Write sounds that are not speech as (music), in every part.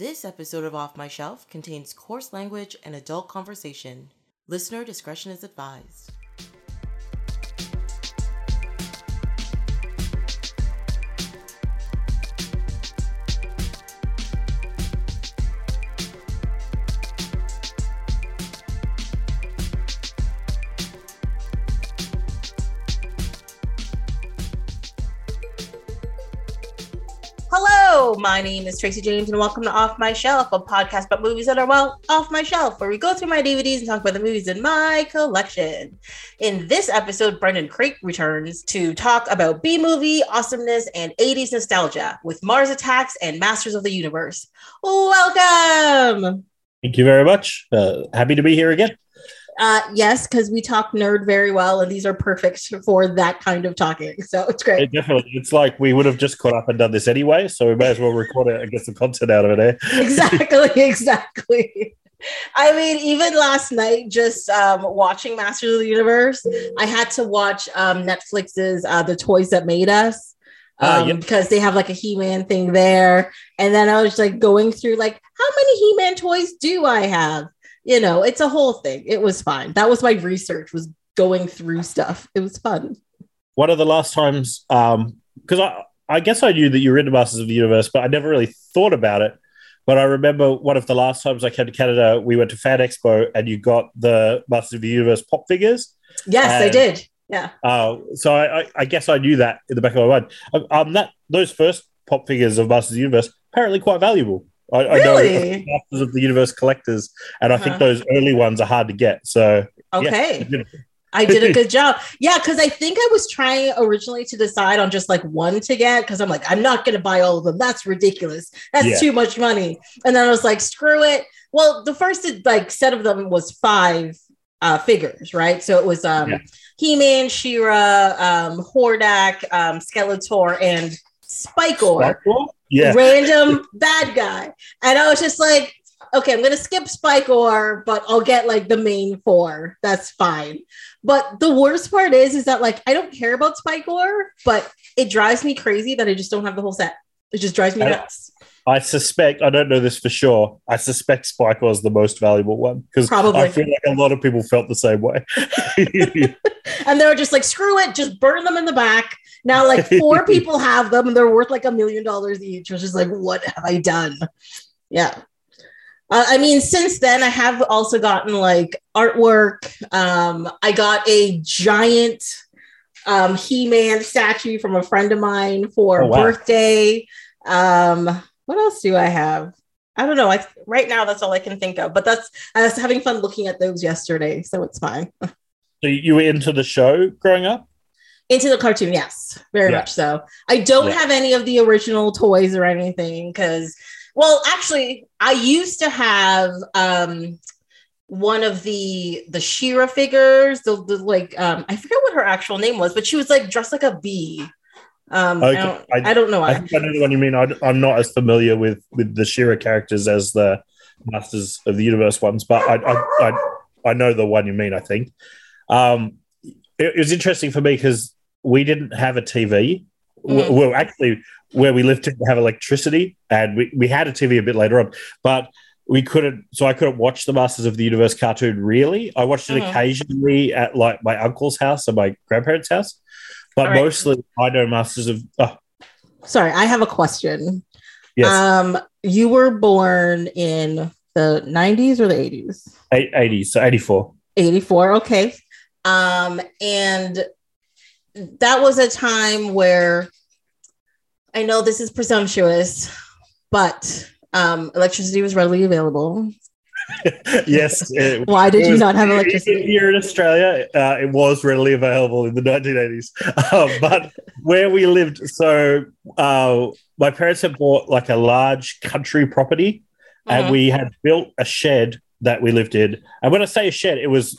This episode of Off My Shelf contains coarse language and adult conversation. Listener discretion is advised. My name is Tracy James, and welcome to Off My Shelf, a podcast about movies that are, well, off my shelf, where we go through my DVDs and talk about the movies in my collection. In this episode, Brendan Craik returns to talk about B movie awesomeness and 80s nostalgia with Mars Attacks and Masters of the Universe. Welcome! Thank you very much. Uh, happy to be here again. Uh, yes, because we talk nerd very well, and these are perfect for that kind of talking. So it's great. It definitely, it's like we would have just caught up and done this anyway, so we may as well record it and get some content out of it. Eh? (laughs) exactly, (laughs) exactly. I mean, even last night, just um, watching Masters of the Universe, I had to watch um, Netflix's uh, "The Toys That Made Us." Ah, Um, yep. because they have like a He-Man thing there, and then I was like going through like how many He-Man toys do I have? You know, it's a whole thing. It was fine. That was my research. Was going through stuff. It was fun. One of the last times, because I, I guess I knew that you were into Masters of the Universe, but I never really thought about it. But I remember one of the last times I came to Canada, we went to Fan Expo and you got the Masters of the Universe pop figures. Yes, I did. Yeah. Uh, so I, I, I guess I knew that in the back of my mind. Um, Um, that those first pop figures of Masters of the Universe apparently quite valuable. I, I know Masters of the Universe collectors, and I Uh-huh. think those early ones are hard to get. So Okay. I did. I did a good job. Yeah, because I think I was trying originally to decide on just like one to get because I'm like, I'm not going to buy all of them. That's ridiculous. That's Yeah. too much money. And then I was like, screw it. Well, the first like set of them was five uh, figures, right? So it was um, Yeah. He-Man, She-Ra, um, Hordak, um, Skeletor, and Spikor Spikeball? Yeah, random bad guy. And I was just like, okay, I'm gonna skip Spikor, but I'll get like the main four. That's fine. But the worst part is, is that like I don't care about Spikor, but it drives me crazy that I just don't have the whole set. It just drives me I- nuts. I suspect I don't know this for sure. I suspect Spike was the most valuable one because Probably. I feel like a lot of people felt the same way. (laughs) (laughs) And they were just like, screw it, just burn them in the back. Now, like four (laughs) people have them, and they're worth like a million dollars each. Which is like, what have I done? Yeah. Uh, I mean, since then, I have also gotten like artwork. Um, I got a giant um, He-Man statue from a friend of mine for Oh, wow. birthday. Um, what else do I have? I don't know. I right now that's all I can think of. But that's I was having fun looking at those yesterday, so it's fine. so you were into the show growing up? Into the cartoon, yes, very Yeah. much so. I don't Yeah. have any of the original toys or anything because, well, actually, I used to have um one of the the She-Ra figures, the, the like um I forget what her actual name was, but she was like dressed like a bee. Um, I, Okay, don't, I- I, don't know I why. think I know the one you mean. I, am not as familiar with with the She-Ra characters as the Masters of the Universe ones, but I I, I, I know the one you mean. I think um, it, it was interesting for me because we didn't have a TV. W- Mhm. Well, actually, where we lived didn't have electricity, and we, we had a TV a bit later on, but we couldn't. So I couldn't watch the Masters of the Universe cartoon. Really, I watched it Mhm. occasionally at like my uncle's house or my grandparents' house, but All right. mostly I know Masters of. Oh, Sorry, I have a question. yes. Um, you were born in the 90s or the 80s? 80s, so 84. 84 okay um and that was a time where i know this is presumptuous but um electricity was readily available (laughs) yes. it- (laughs) why did you was- not have electricity Here in Australia, uh, it was readily available in the 1980s. (laughs) Uh, but where we lived, so uh, my parents had bought like a large country property and Mhm. we had built a shed that we lived in. And when I say a shed, it was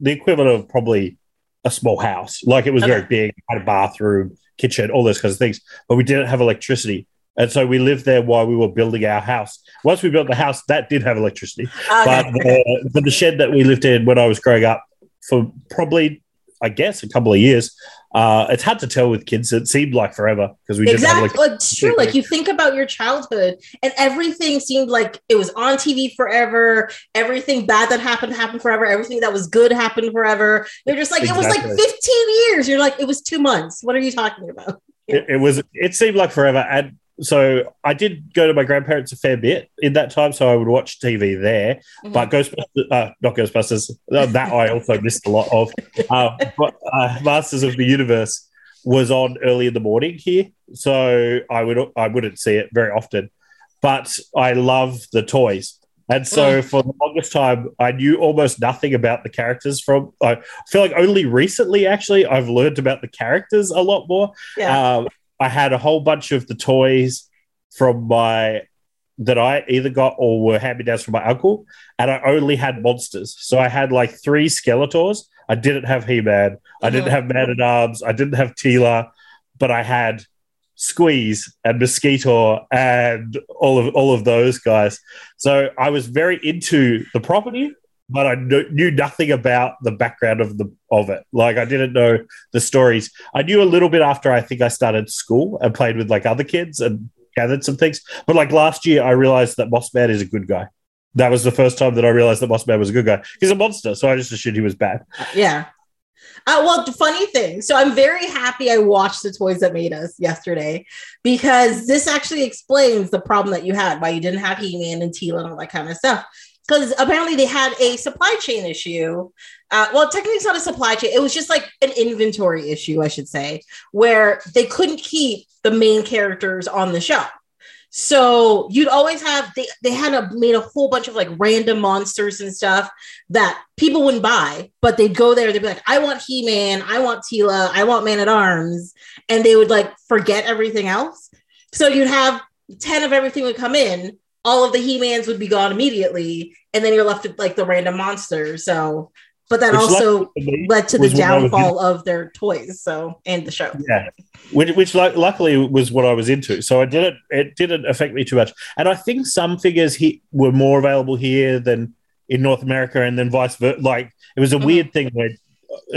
the equivalent of probably a small house. Like it was very big, had a bathroom, kitchen, all those kinds of things. But we didn't have electricity. And so we lived there while we were building our house. Once we built the house, that did have electricity. But okay. the, but the shed that we lived in when I was growing up for probably I guess, a couple of years. Uh, it's hard to tell with kids. It seemed like forever because we exactly. just like, it's true. Like you think about your childhood, and everything seemed like it was on TV forever. Everything bad that happened happened forever. Everything that was good happened forever. You're just like it was like 15 years. You're like it was two months. What are you talking about? it, it was. It seemed like forever, and so I did go to my grandparents a fair bit in that time. So I would watch TV there. But Ghostbusters, uh, not Ghostbusters, uh, that I also missed a lot of. Uh, but uh, Masters of the Universe was on early in the morning here, so I would I wouldn't see it very often. But I love the toys, and so for the longest time, I knew almost nothing about the characters. From I feel like only recently, actually, I've learned about the characters a lot more. yeah. Um, I had a whole bunch of the toys from my that I either got or were hand me downs from my uncle, and I only had monsters. So I had like three Skeletors. I didn't have He Man. I didn't have Man at Arms. I didn't have Teela, but I had Squeeze and Mosquito and all of all of those guys. So I was very into the property, but I knew nothing about the background of the of it. Like I didn't know the stories. I knew a little bit after I think I started school and played with like other kids and gathered some things. But like last year, I realized that Moss Man is a good guy. That was the first time that I realized that Moss Man was a good guy. He's a monster, so I just assumed he was bad. Yeah. Uh, well, funny thing. So I'm very happy I watched the toys that made us yesterday because this actually explains the problem that you had why you didn't have He-Man and Teela and all that kind of stuff. Because apparently they had a supply chain issue. Uh, well, technically it's not a supply chain. It was just like an inventory issue, I should say, where they couldn't keep the main characters on the show. So you'd always have they they had a made a whole bunch of like random monsters and stuff that people wouldn't buy, but they'd go there, they'd be like, I want He-Man, I want Teela, I want Man at Arms, and they would like forget everything else. So you'd have 10 of everything would come in, all of the He-Mans would be gone immediately, and then you're left with like the random monsters. So but that Which also led to the downfall of their toys, so and the show. Yeah, which, which lu- luckily was what I was into, so it didn't it didn't affect me too much. And I think some figures he, were more available here than in North America, and then vice versa. Like it was a Mhm. weird thing where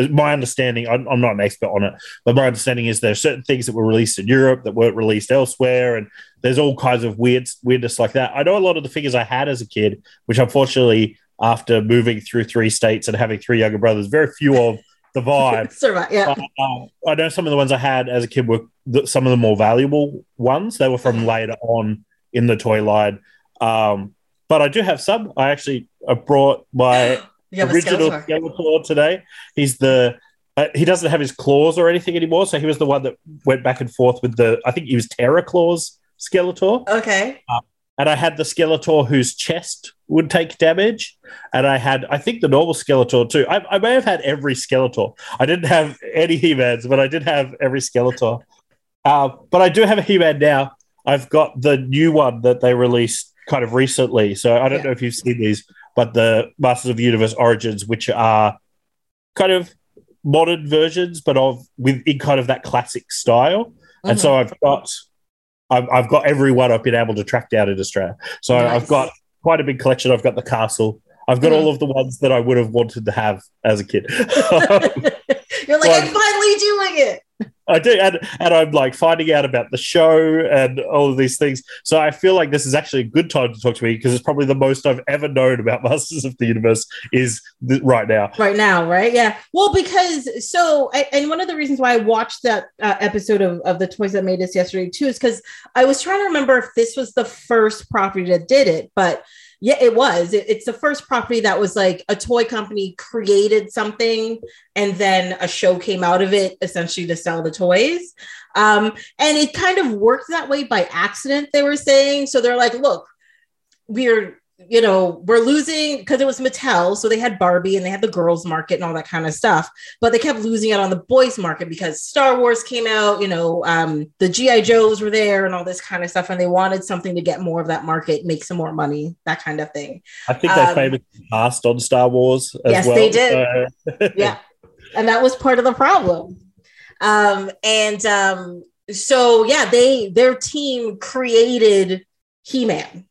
my understanding, I'm, I'm not an expert on it, but my understanding is there are certain things that were released in Europe that weren't released elsewhere, and there's all kinds of weird weirdness like that. I know a lot of the figures I had as a kid, which unfortunately, after moving through three states and having three younger brothers, very few of the vibe. (laughs) Survive, yeah. Uh, I know some of the ones I had as a kid were the, some of the more valuable ones. They were from later on in the toy line. Um, but I do have some. I actually I brought my (laughs) You original Skeletor. Skeletor today. He's the uh, he doesn't have his claws or anything anymore. So he was the one that went back and forth with the I think he was Terror Claws Skeletor. Okay. And I had the Skeletor whose chest would take damage. And I had, I think, the normal Skeletor too. I, I may have had every Skeletor. I didn't have any He Mans, but I did have every Skeletor. Uh, but I do have a He Man now. I've got the new one that they released kind of recently. So I don't Yeah. know if you've seen these, but the Masters of the Universe Origins, which are kind of modern versions, but of with in kind of that classic style. And Mhm. so I've got I've, I've got every one I've been able to track down in Australia. So Nice. I've got quite a big collection. I've got the castle. I've got Mhm. all of the ones that I would have wanted to have as a kid. (laughs) You're like, Well- I'm finally doing it. I do, and, and I'm like finding out about the show and all of these things. So I feel like this is actually a good time to talk to me because it's probably the most I've ever known about (laughs) Masters of the Universe is th- right now. right now, right? Yeah. Well, because so, and one of the reasons why I watched that uh, episode of, of the Toys That Made Us yesterday too is because I was trying to remember if this was the first property that did it, but yeah, it was. It- it's the first property that was like a toy company created something and then a show came out of it essentially to sell the toys. Um, and it kind of worked that way by accident, they were saying. So they're like, look, we're you know we're losing because it was mattel so they had barbie and they had the girls market and all that kind of stuff but they kept losing out on the boys market because star wars came out you know um, the gi joes were there and all this kind of stuff and they wanted something to get more of that market make some more money that kind of thing I think they Um, famously passed on Star Wars as Yes, well. they did. So- yeah and that was part of the problem um and um so yeah they their team created he-man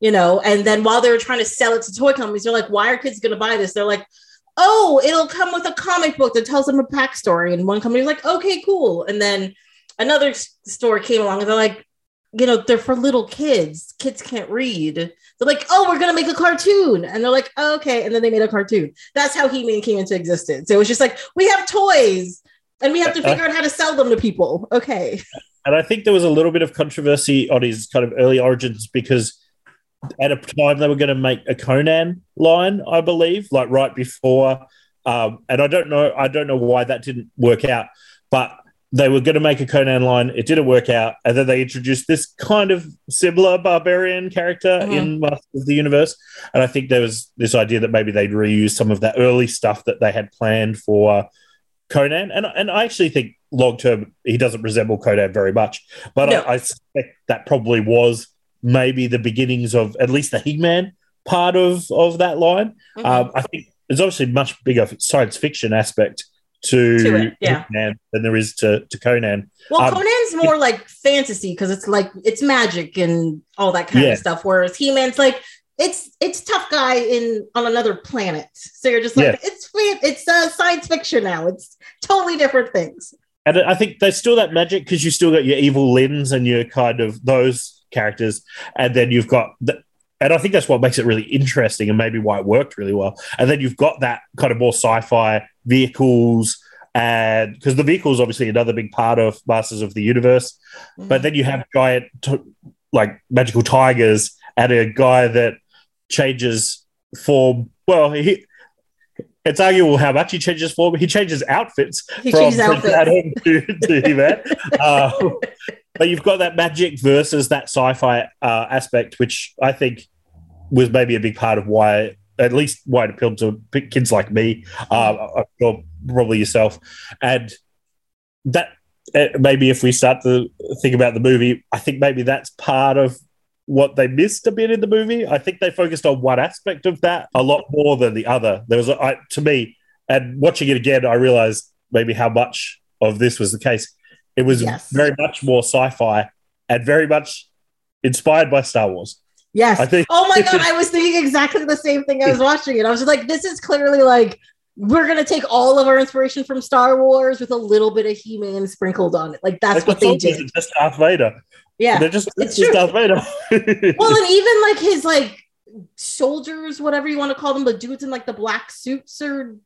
you know and then while they were trying to sell it to toy companies they're like why are kids going to buy this they're like oh, it'll come with a comic book that tells them a backstory. And one company's like, okay, cool. And then another store came along and they're like, you know, they're for little kids. Kids can't read. They're like, oh, we're gonna make a cartoon. And they're like, oh, okay. And then they made a cartoon. That's how He-Man came into existence. It was just like, we have toys and we have to uh, uh. figure out how to sell them to people. Okay. And I think there was a little bit of controversy on his kind of early origins because at a time they were going to make a Conan line, I believe, like right before. Um, and I don't know, I don't know why that didn't work out, but they were going to make a Conan line. It didn't work out, and then they introduced this kind of similar barbarian character Mhm. in Masters of the Universe. And I think there was this idea that maybe they'd reuse some of that early stuff that they had planned for Conan. And and I actually think long term he doesn't resemble Conan very much, but No. I, I suspect that probably was maybe the beginnings of at least the He-Man part of of that line. Mhm. Um, I think there's obviously much bigger science fiction aspect to, To it, yeah. He-Man than there is to, to Conan. Well, Um, Conan's more like fantasy because it's like it's magic and all that kind Yeah. of stuff. Whereas He-Man's like it's it's tough guy in on another planet. So you're just like Yeah. it's it's uh, science fiction now. It's totally different things. And I think there's still that magic because you still got your evil Lyns and your kind of those characters, and then you've got the, and I think that's what makes it really interesting and maybe why it worked really well. And then you've got that kind of more sci-fi vehicles, and because the vehicles obviously another big part of Masters of the Universe, but then you have giant t- like magical tigers and a guy that changes form. Well, he. It's arguable how much he changes form. He changes outfits he from changes outfits. To, to He-Man. Uh, (laughs) but you've got that magic versus that sci-fi uh, aspect, which I think was maybe a big part of why, at least why it appealed to kids like me, uh, I'm probably yourself, and that uh, maybe if we start to think about the movie, I think maybe that's part of what they missed a bit in the movie. I think they focused on one aspect of that a lot more than the other. There was, a, I, to me, and watching it again, I realized maybe how much of this was the case. It was Yes. very much more sci-fi and very much inspired by Star Wars. Yes. I think. Oh my god, I was thinking exactly the same thing. I was (laughs) watching it. I was just like, this is clearly like we're gonna take all of our inspiration from Star Wars with a little bit of He-Man sprinkled on it. Like that's Like, what the they did. are just Darth Vader. Yeah. They're just, it's it's just. Darth Vader. (laughs) well, and even like his like soldiers, whatever you want to call them, the dudes in like the black suits or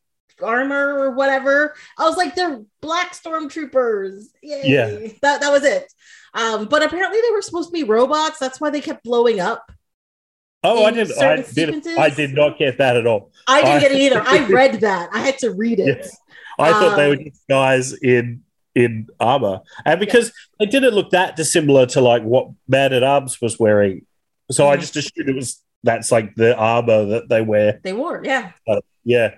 armor or whatever. I was like, they're black stormtroopers. Yay. Yeah. That that was it. Um, but apparently they were supposed to be robots. That's why they kept blowing up. oh, I did. I did. I did not get that at all. I didn't I- get it either. I (laughs) read that. I had to read it. Yes. I thought they were Um, guys in in armor, and because they didn't look that dissimilar to like what Man at Arms was wearing, so I Mhm. just assumed it was that's like the armor that they wear. They were, yeah. Yeah,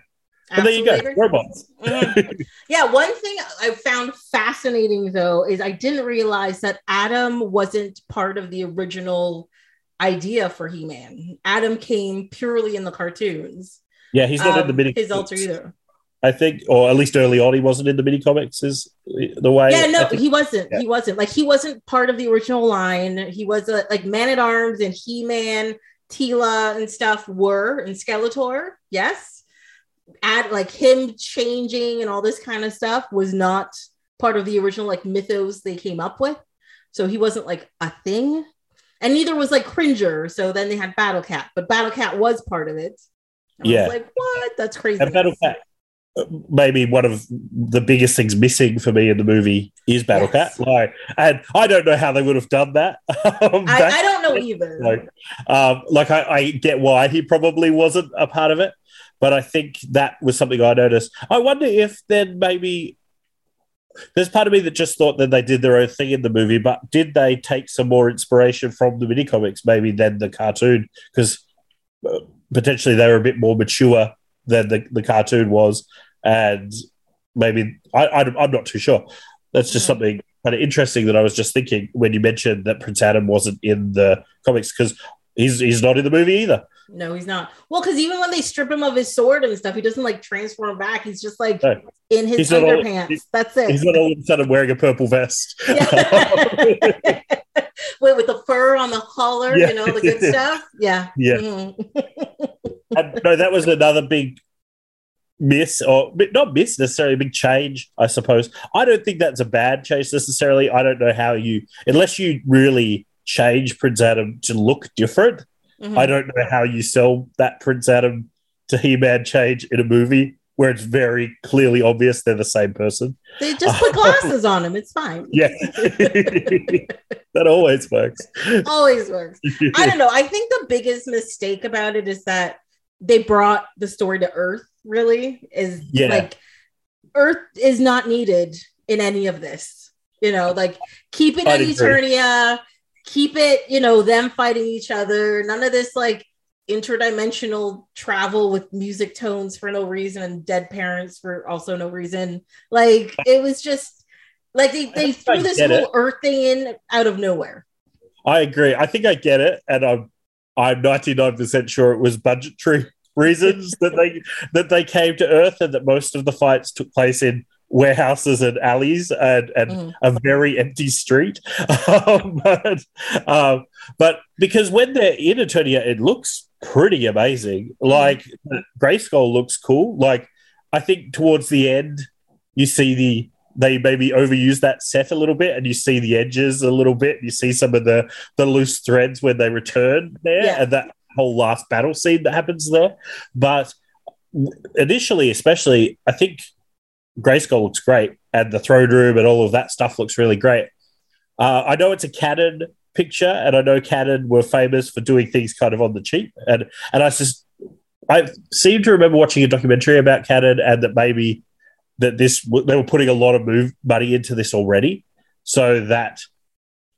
and there you go, robots. Mhm. Yeah, one thing I found fascinating though is I didn't realize that Adam wasn't part of the original idea for He-Man. Adam came purely in the cartoons. Yeah, he's not in the Um, mini. his alter ego. I think, or at least early on, he wasn't in the mini comics. Is the way? Yeah, no, he wasn't. yeah. He wasn't. Like he wasn't part of the original line. He was a, like Man at Arms and He-Man, Teela and stuff were and Skeletor. Yes. Add like him changing and all this kind of stuff was not part of the original like mythos they came up with. So he wasn't like a thing. And neither was like Cringer. So then they had Battle Cat, but Battle Cat was part of it. I Yeah. was like, what? That's crazy. And Battle Cat, uh, maybe one of the biggest things missing for me in the movie is Battle Yes. Cat. Like, and I don't know how they would have done that. (laughs) um, I, I don't know (laughs) either. like, um, like I, I get why he probably wasn't a part of it, but I think that was something I noticed. I wonder if then maybe there's part of me that just thought that they did their own thing in the movie, but did they take some more inspiration from the mini comics maybe than the cartoon? Because uh, potentially they were a bit more mature than the, the cartoon was, and maybe I, I'm not too sure. That's just Mhm. something kind of interesting that I was just thinking when you mentioned that Prince Adam wasn't in the comics because he's he's not in the movie either. No, he's not. Well, because even when they strip him of his sword and stuff, he doesn't like transform back. He's just like No. in his He's all- underpants. he's- That's it. He's not all of a sudden wearing a purple vest. Yeah. (laughs) Wait, with the fur on the collar, Yeah. you know, the good (laughs) stuff. Yeah. Yeah. Mhm. (laughs) And, no, that was another big miss or not miss necessarily a big change i suppose i don't think that's a bad change necessarily i don't know how you unless you really change prince adam to look different Mhm. i don't know how you sell that prince adam to he-man change in a movie where it's very clearly obvious they're the same person They just put (laughs) glasses on him. It's fine. yeah (laughs) that always works Always works. (laughs) I don't know. I think the biggest mistake about it is that they brought the story to Earth, really, is Yeah. like Earth is not needed in any of this. You know, like keep it I'd in agree. Eternia, keep it, you know, them fighting each other. None of this like interdimensional travel with music tones for no reason and dead parents for also no reason. Like it was just like they, they threw this whole it. Earth thing in out of nowhere. I agree. I think I get it, and I'm I'm 99 percent sure it was budgetary (laughs) reasons that they that they came to Earth, and that most of the fights took place in warehouses and alleys and, and Mhm. a very empty street. (laughs) um, but um, but because when they're in Eternia, it looks pretty amazing. Like Grayskull looks cool. Like I think towards the end, you see the they maybe overuse that set a little bit and you see the edges a little bit you see some of the the loose threads when they return there Yeah. and that whole last battle scene that happens there but initially especially i think grayskull looks great. And the throne room and all of that stuff looks really great. Uh, i know it's a Cannon picture and i know Cannon were famous for doing things kind of on the cheap. And and i just i seem to remember watching a documentary about Cannon and that maybe that this they were putting a lot of move money into this already, so that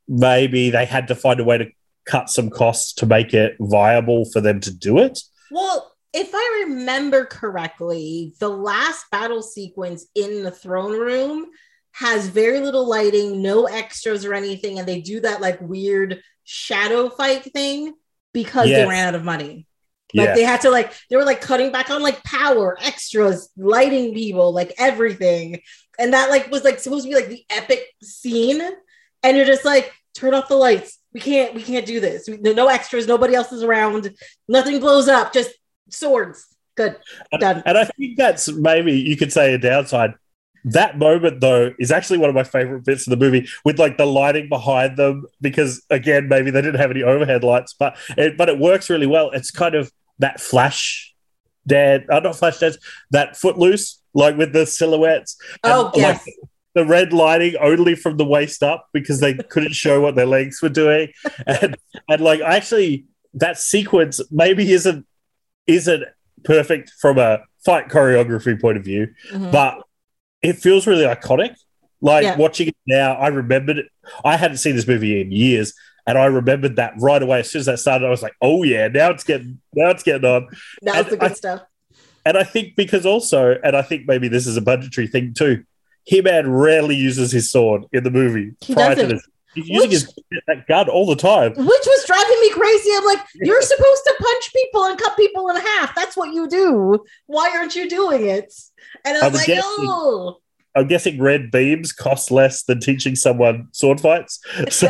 maybe they had to find a way to cut some costs to make it viable for them to do it. Well, if I remember correctly, the last battle sequence in the throne room has very little lighting, no extras or anything, and they do that like weird shadow fight thing because they ran out of money. Like yeah, they had to like they were like cutting back on like power, extras, lighting people, like everything. And that like was like supposed to be like the epic scene. And you're just like, turn off the lights. We can't, we can't do this. We- No extras, nobody else is around, nothing blows up, just swords. Good. Done. and I think that's maybe you could say a downside. That moment though is actually one of my favorite bits of the movie with like the lighting behind them because again maybe they didn't have any overhead lights but it, but it works really well. It's kind of that flash dead, uh, not flash dance, that footloose like with the silhouettes. And, Oh, like, yes. the red lighting only from the waist up because they couldn't show what their legs were doing, (laughs) and and like actually that sequence maybe isn't isn't perfect from a fight choreography point of view, Mhm. but it feels really iconic. Like Yeah. watching it now, I remembered it. I hadn't seen this movie in years, and I remembered that right away. As soon as that started, I was like, "Oh yeah, now it's getting now it's getting on." Now it's the good I- stuff. And I think because also, and I think maybe this is a budgetary thing too. He-Man rarely uses his sword in the movie. He prior doesn't. this. He's using his that gun all the time. Which was driving me crazy. I'm like, you're supposed to punch people and cut people in half. That's what you do. Why aren't you doing it? And I I'm was like, guessing- oh, I'm guessing red beams cost less than teaching someone sword fights. (laughs) So-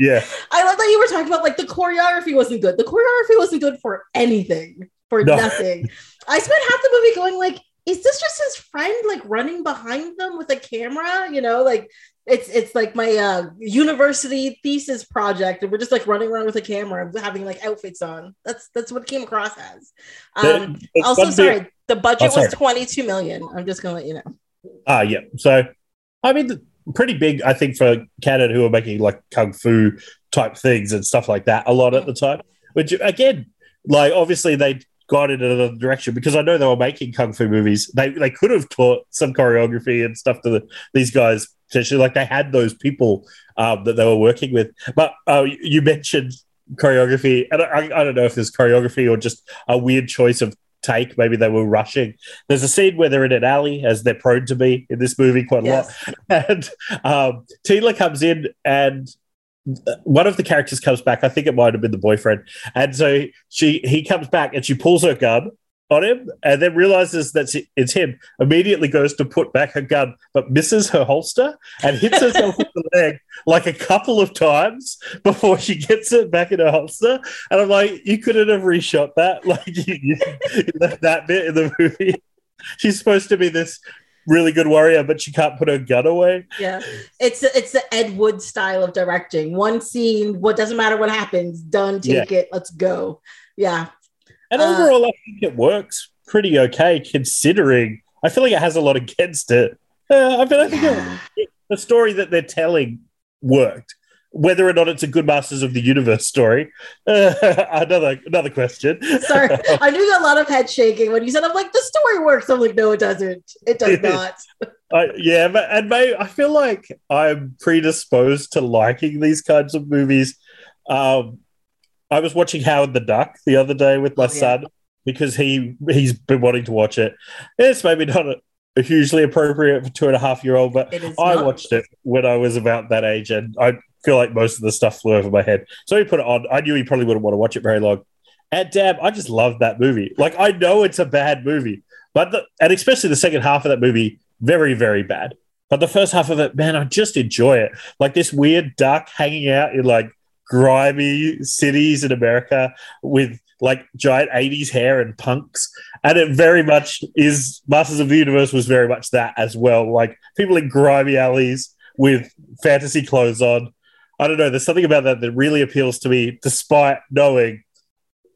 yeah, I love that you were talking about like the choreography wasn't good. The choreography wasn't good for anything, for No. nothing. I spent half the movie going like, is this just his friend like running behind them with a camera? You know, like it's it's like my uh university thesis project, and we're just like running around with a camera, and having like outfits on. That's that's what it came across as. Um, it's also, bit- sorry, the budget Oh, sorry. was 22 million. I'm just gonna let you know. Ah, yeah. So, I mean, the- pretty big, I think, for Cannon who are making like kung fu type things and stuff like that a lot at the time. Which, again, like obviously they got in another direction because I know they were making kung fu movies. They they could have taught some choreography and stuff to the, these guys. Potentially, like they had those people um, that they were working with. But uh, you mentioned choreography, and I, I don't know if there's choreography or just a weird choice of take. Maybe they were rushing. There's a scene where they're in an alley, as they're prone to be in this movie quite a lot. (laughs) And um, Teela comes in, and one of the characters comes back. I think it might have been the boyfriend, and so she he comes back and she pulls her gun on him, and then realizes that it's him. Immediately goes to put back her gun, but misses her holster and hits herself with the (laughs) leg like a couple of times before she gets it back in her holster. And I'm like, you couldn't have reshot that, (laughs) like you, you left that bit in the movie. (laughs) she's supposed to be this really good warrior, but she can't put her gun away. Yeah, it's it's the Ed Wood style of directing. One scene, what doesn't matter what happens, done. Take it, let's go. Yeah, And Uh, overall, I think it works pretty okay considering. I feel like it has a lot against it. Uh, I feel I think Yeah. it, the story that they're telling worked. Whether or not it's a good Masters of the Universe story, (laughs) uh, another another question. Sorry, (laughs) I'm doing a lot of head shaking when you said I'm like the story works. I'm like, no, it doesn't. It does not. (laughs) I, yeah, but, and maybe I feel like I'm predisposed to liking these kinds of movies. Um, I was watching Howard the Duck the other day with my Oh, yeah. son because he he's been wanting to watch it. It's maybe not a, a hugely appropriate for two and a half year old, but I not. watched it when I was about that age, and I feel like most of the stuff flew over my head. So he put it on. I knew he probably wouldn't want to watch it very long. And damn, I just love that movie. Like I know it's a bad movie, but the, and especially the second half of that movie, very very bad. But the first half of it, man, I just enjoy it. Like this weird duck hanging out in like grimy cities in America with like giant 80s hair and punks. And it very much is Masters of the Universe was very much that as well. Like people in grimy alleys with fantasy clothes on. I don't know. There's something about that that really appeals to me, despite knowing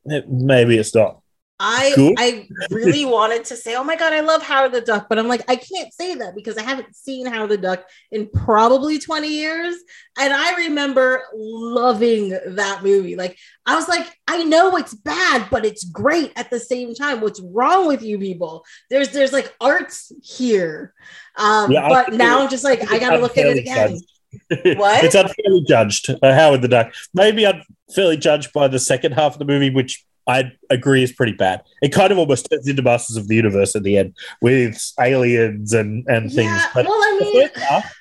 that maybe it's not. I Cool. I really wanted to say, oh my god, I love Howard the Duck, but I'm like, I can't say that because I haven't seen Howard the Duck in probably 20 years. And I remember loving that movie. Like, I was like, I know it's bad, but it's great at the same time. What's wrong with you people? There's there's like arts here. Um, Yeah, but now I'm just like, I gotta look at it again. (laughs) What? it's unfairly judged. Uh, Howard the Duck. Maybe unfairly judged by the second half of the movie, which I agree is pretty bad. It kind of almost turns into Masters of the Universe at the end with aliens and, and things. Yeah, But well, I mean, half,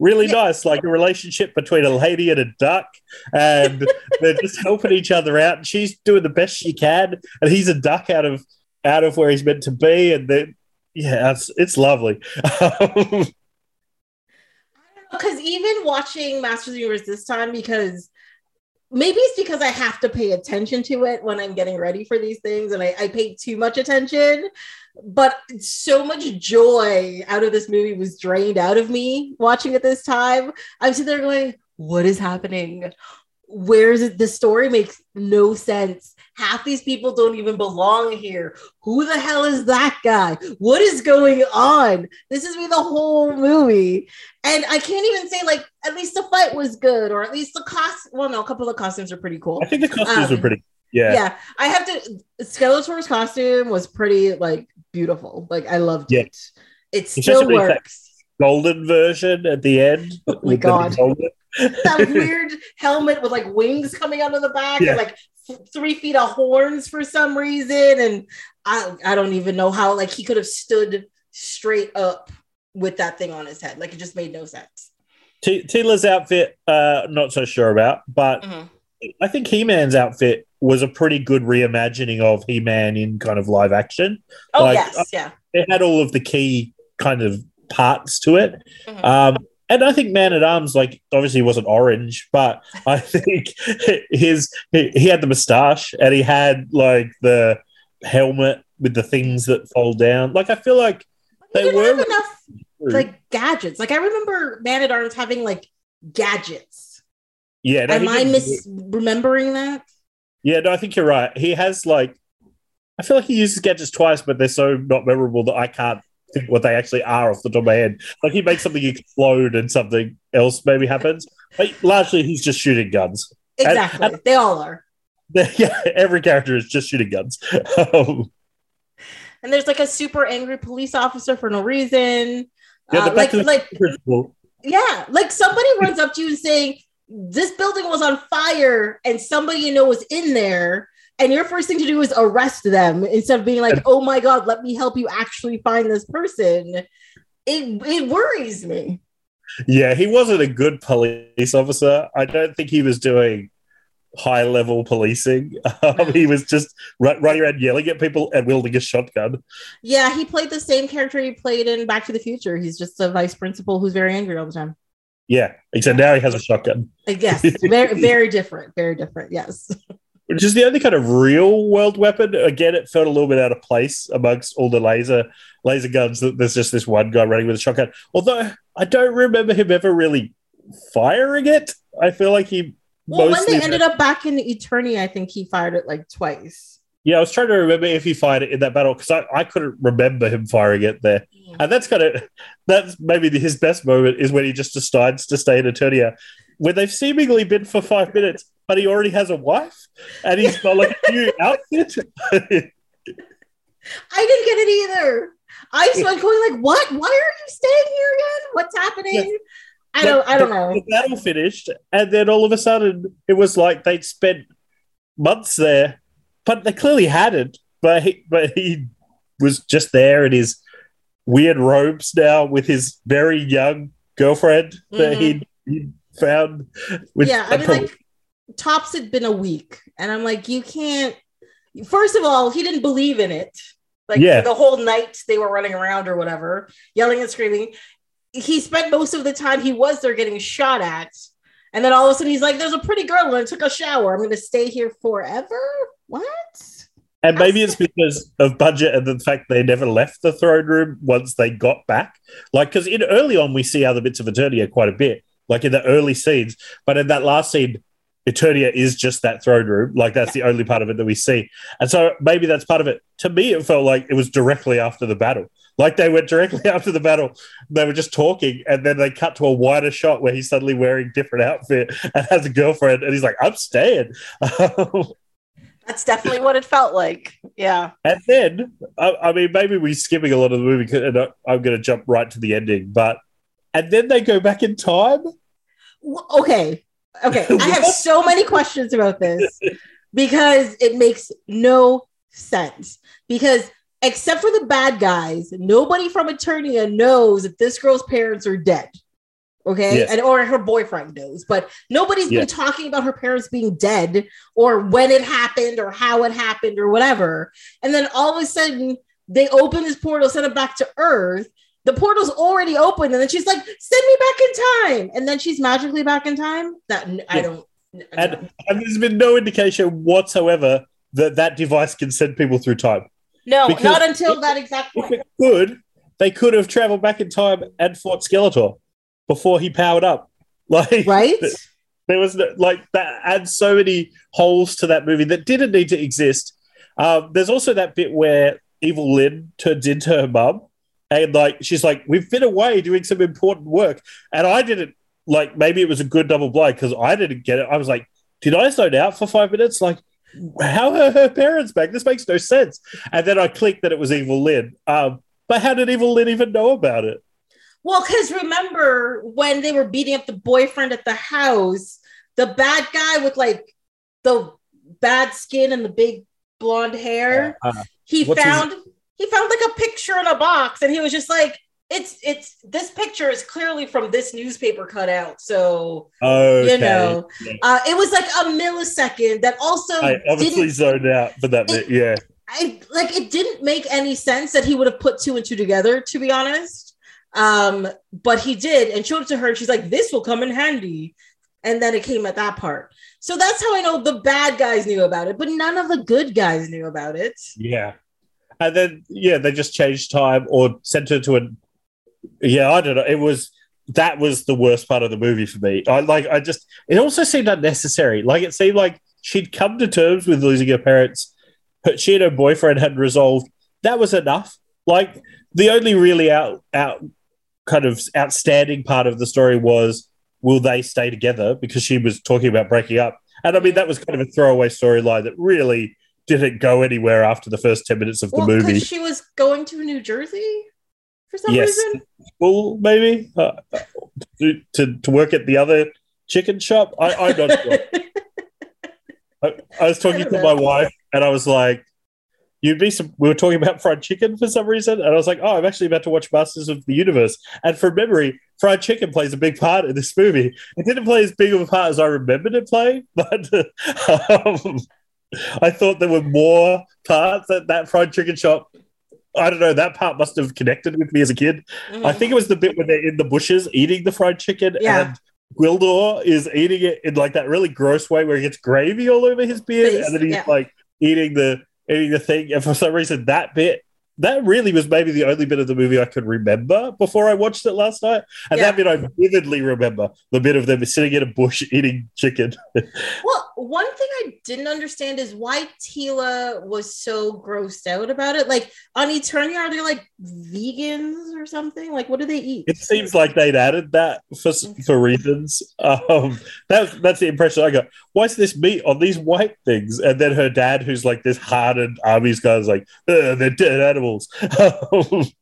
really Yeah. nice, like a relationship between a lady and a duck, and they're just helping each other out. And she's doing the best she can, and he's a duck out of out of where he's meant to be, and then yeah, it's it's lovely. (laughs) because even watching Masters of the Universe this time, because maybe it's because I have to pay attention to it when I'm getting ready for these things, and I, I pay too much attention. But so much joy out of this movie was drained out of me watching it this time. I'm sitting there going, "What is happening? Where's it? The story makes no sense." Half these people don't even belong here. Who the hell is that guy? What is going on? This is me the whole movie. And I can't even say like at least the fight was good, or at least the cost. Well, no, a couple of the costumes are pretty cool. I think the costumes Um, were pretty. Yeah, Yeah. I have to. Skeletor's costume was pretty like beautiful. Like I loved Yeah. it. It still works. golden version at the end. Oh my God. that (laughs) weird helmet with like wings coming out of the back Yeah. and like three feet of horns for some reason. And I I don't even know how like he could have stood straight up with that thing on his head. Like it just made no sense. T- Teela's outfit, uh, not so sure about, but I think He Man's outfit was a pretty good reimagining of He Man in kind of live action. Oh Like, yes, yeah. It had all of the key kind of parts to it. Mhm. Um, and I think Man at Arms, like, obviously wasn't orange, but I (laughs) think his he, he had the moustache and he had like the helmet with the things that fall down. Like, I feel like they didn't were have enough like gadgets. Like I remember Man at Arms having like gadgets. yeah. no, Am I misremembering that? Yeah, no, I think you're right. He has like, I feel like he uses gadgets twice, but they're so not memorable that I can't think what they actually are off the top of my head. Like he makes something explode and something else maybe happens. But largely, he's just shooting guns. And- Exactly. they all are. (laughs) yeah, every character is just shooting guns. Um, (laughs) And there's like a super angry police officer for no reason. yeah, Uh, like like principle. yeah, like somebody runs up to you and saying this building was on fire and somebody you know was in there. And your first thing to do is arrest them instead of being like, oh my God, let me help you actually find this person. It, it worries me. Yeah, he wasn't a good police officer. I don't think he was doing high level policing. (laughs) Um, he was just ru- running around yelling at people and wielding a shotgun. Yeah, he played the same character he played in Back to the Future. He's just a vice principal who's very angry all the time. Yeah, except now he has a shotgun. I guess very, very different. Very different. Yes. (laughs) which is the only kind of real world weapon. Again, it felt a little bit out of place amongst all the laser laser guns. There's just this one guy running with a shotgun. Although I don't remember him ever really firing it. I feel like he. Well, when they ended up back in Eternia, I think he fired it like twice. Yeah, I was trying to remember if he fired it in that battle because I, I couldn't remember him firing it there. Yeah. And that's kind of that's maybe his best moment is when he just decides to stay in Eternia, where they've seemingly been for five minutes, but he already has a wife and he's got like a new (laughs) outfit. I didn't get it either. I was going like, "What? Why are you staying here again? What's happening?" Yeah. I don't. I don't know. The battle finished, and then all of a sudden, it was like they'd spent months there but they clearly hadn't. But he, but he was just there in his weird robes now with his very young girlfriend mm-hmm. that he'd, he'd found. yeah, I mean, like tops had been a week, and I'm like, you can't. First of all, he didn't believe in it. Like yeah. the whole night they were running around or whatever, yelling and screaming. He spent most of the time he was there getting shot at. And then all of a sudden he's like, There's a pretty girl and I took a shower. I'm gonna stay here forever. What? And maybe it's because of budget and the fact they never left the throne room once they got back. Like, because in early on, we see other bits of Eternia quite a bit, like in the early scenes. But in that last scene, Eternia is just that throne room. Like, that's the only part of it that we see. And so maybe that's part of it. To me, it felt like it was directly after the battle. Like, they went directly (laughs) after the battle. They were just talking, and then they cut to a wider shot where he's suddenly wearing different outfit and has a girlfriend. And he's like, I'm staying. (laughs) That's definitely what it felt like. Yeah. And then, I, I mean, maybe we're skipping a lot of the movie, and I'm going to jump right to the ending. But and then they go back in time. Okay. Okay. I have (laughs) so many questions about this because it makes no sense. Because except for the bad guys, nobody from Eternia knows that this girl's parents are dead okay yes. and or her boyfriend knows but nobody's yes. been talking about her parents being dead or when it happened or how it happened or whatever and then all of a sudden they open this portal send it back to earth the portal's already open and then she's like send me back in time and then she's magically back in time that i don't and, and there's been no indication whatsoever that that device can send people through time no because not until if, that exact point. if it could they could have traveled back in time and fought skeletor before he powered up. (laughs) Like right. There was like that adds so many holes to that movie that didn't need to exist. Um, there's also that bit where Evil Lyn turns into her mum, and like she's like, "We've been away doing some important work," and I didn't like. Maybe it was a good double blind because I didn't get it. I was like, "Did I zone out for five minutes?" Like, how are her parents back? This makes no sense. And then I clicked that it was Evil Lyn. Um, but how did Evil Lyn even know about it? Well, because remember when they were beating up the boyfriend at the house, the bad guy with like the bad skin and the big blonde hair, uh, he found his... he found like a picture in a box, and he was just like, "It's it's this picture is clearly from this newspaper cutout." So okay. you know, yeah. uh, it was like a millisecond that also I obviously zoned out for that bit. Yeah, I like it didn't make any sense that he would have put two and two together. To be honest. Um, but he did and showed it to her, and she's like, This will come in handy. And then it came at that part. So that's how I know the bad guys knew about it, but none of the good guys knew about it. Yeah. And then yeah, they just changed time or sent her to a yeah, I don't know. It was that was the worst part of the movie for me. I like I just it also seemed unnecessary. Like it seemed like she'd come to terms with losing her parents, but she and her boyfriend had resolved that was enough. Like the only really out out kind of outstanding part of the story was will they stay together because she was talking about breaking up. And I mean, that was kind of a throwaway storyline that really didn't go anywhere after the first 10 minutes of the well, movie. She was going to New Jersey for some yes. reason. Well, maybe uh, to, to, to, work at the other chicken shop. I, I'm not sure. I, I, was talking to know. my wife and I was like, you'd be some, we were talking about fried chicken for some reason and i was like oh i'm actually about to watch masters of the universe and from memory fried chicken plays a big part in this movie it didn't play as big of a part as i remembered it playing (laughs) but um, i thought there were more parts at that fried chicken shop I don't know. That part must have connected with me as a kid. Mm-hmm. I think it was the bit when they're in the bushes eating the fried chicken, yeah. and Gwildor is eating it in like that really gross way where he gets gravy all over his beard, Face, and then he's yeah. like eating the eating the thing. And for some reason, that bit that really was maybe the only bit of the movie I could remember before I watched it last night. And Yeah. that bit I vividly remember the bit of them sitting in a bush eating chicken. Well, one thing I didn't understand is why Teela was so grossed out about it. Like on Eternia, are they like vegans or something? Like, what do they eat? It seems like they'd added that for for reasons. Um, that's that's the impression I got. Why's this meat on these white things? And then her dad, who's like this hardened army's guy, is like, they're dead animals. (laughs)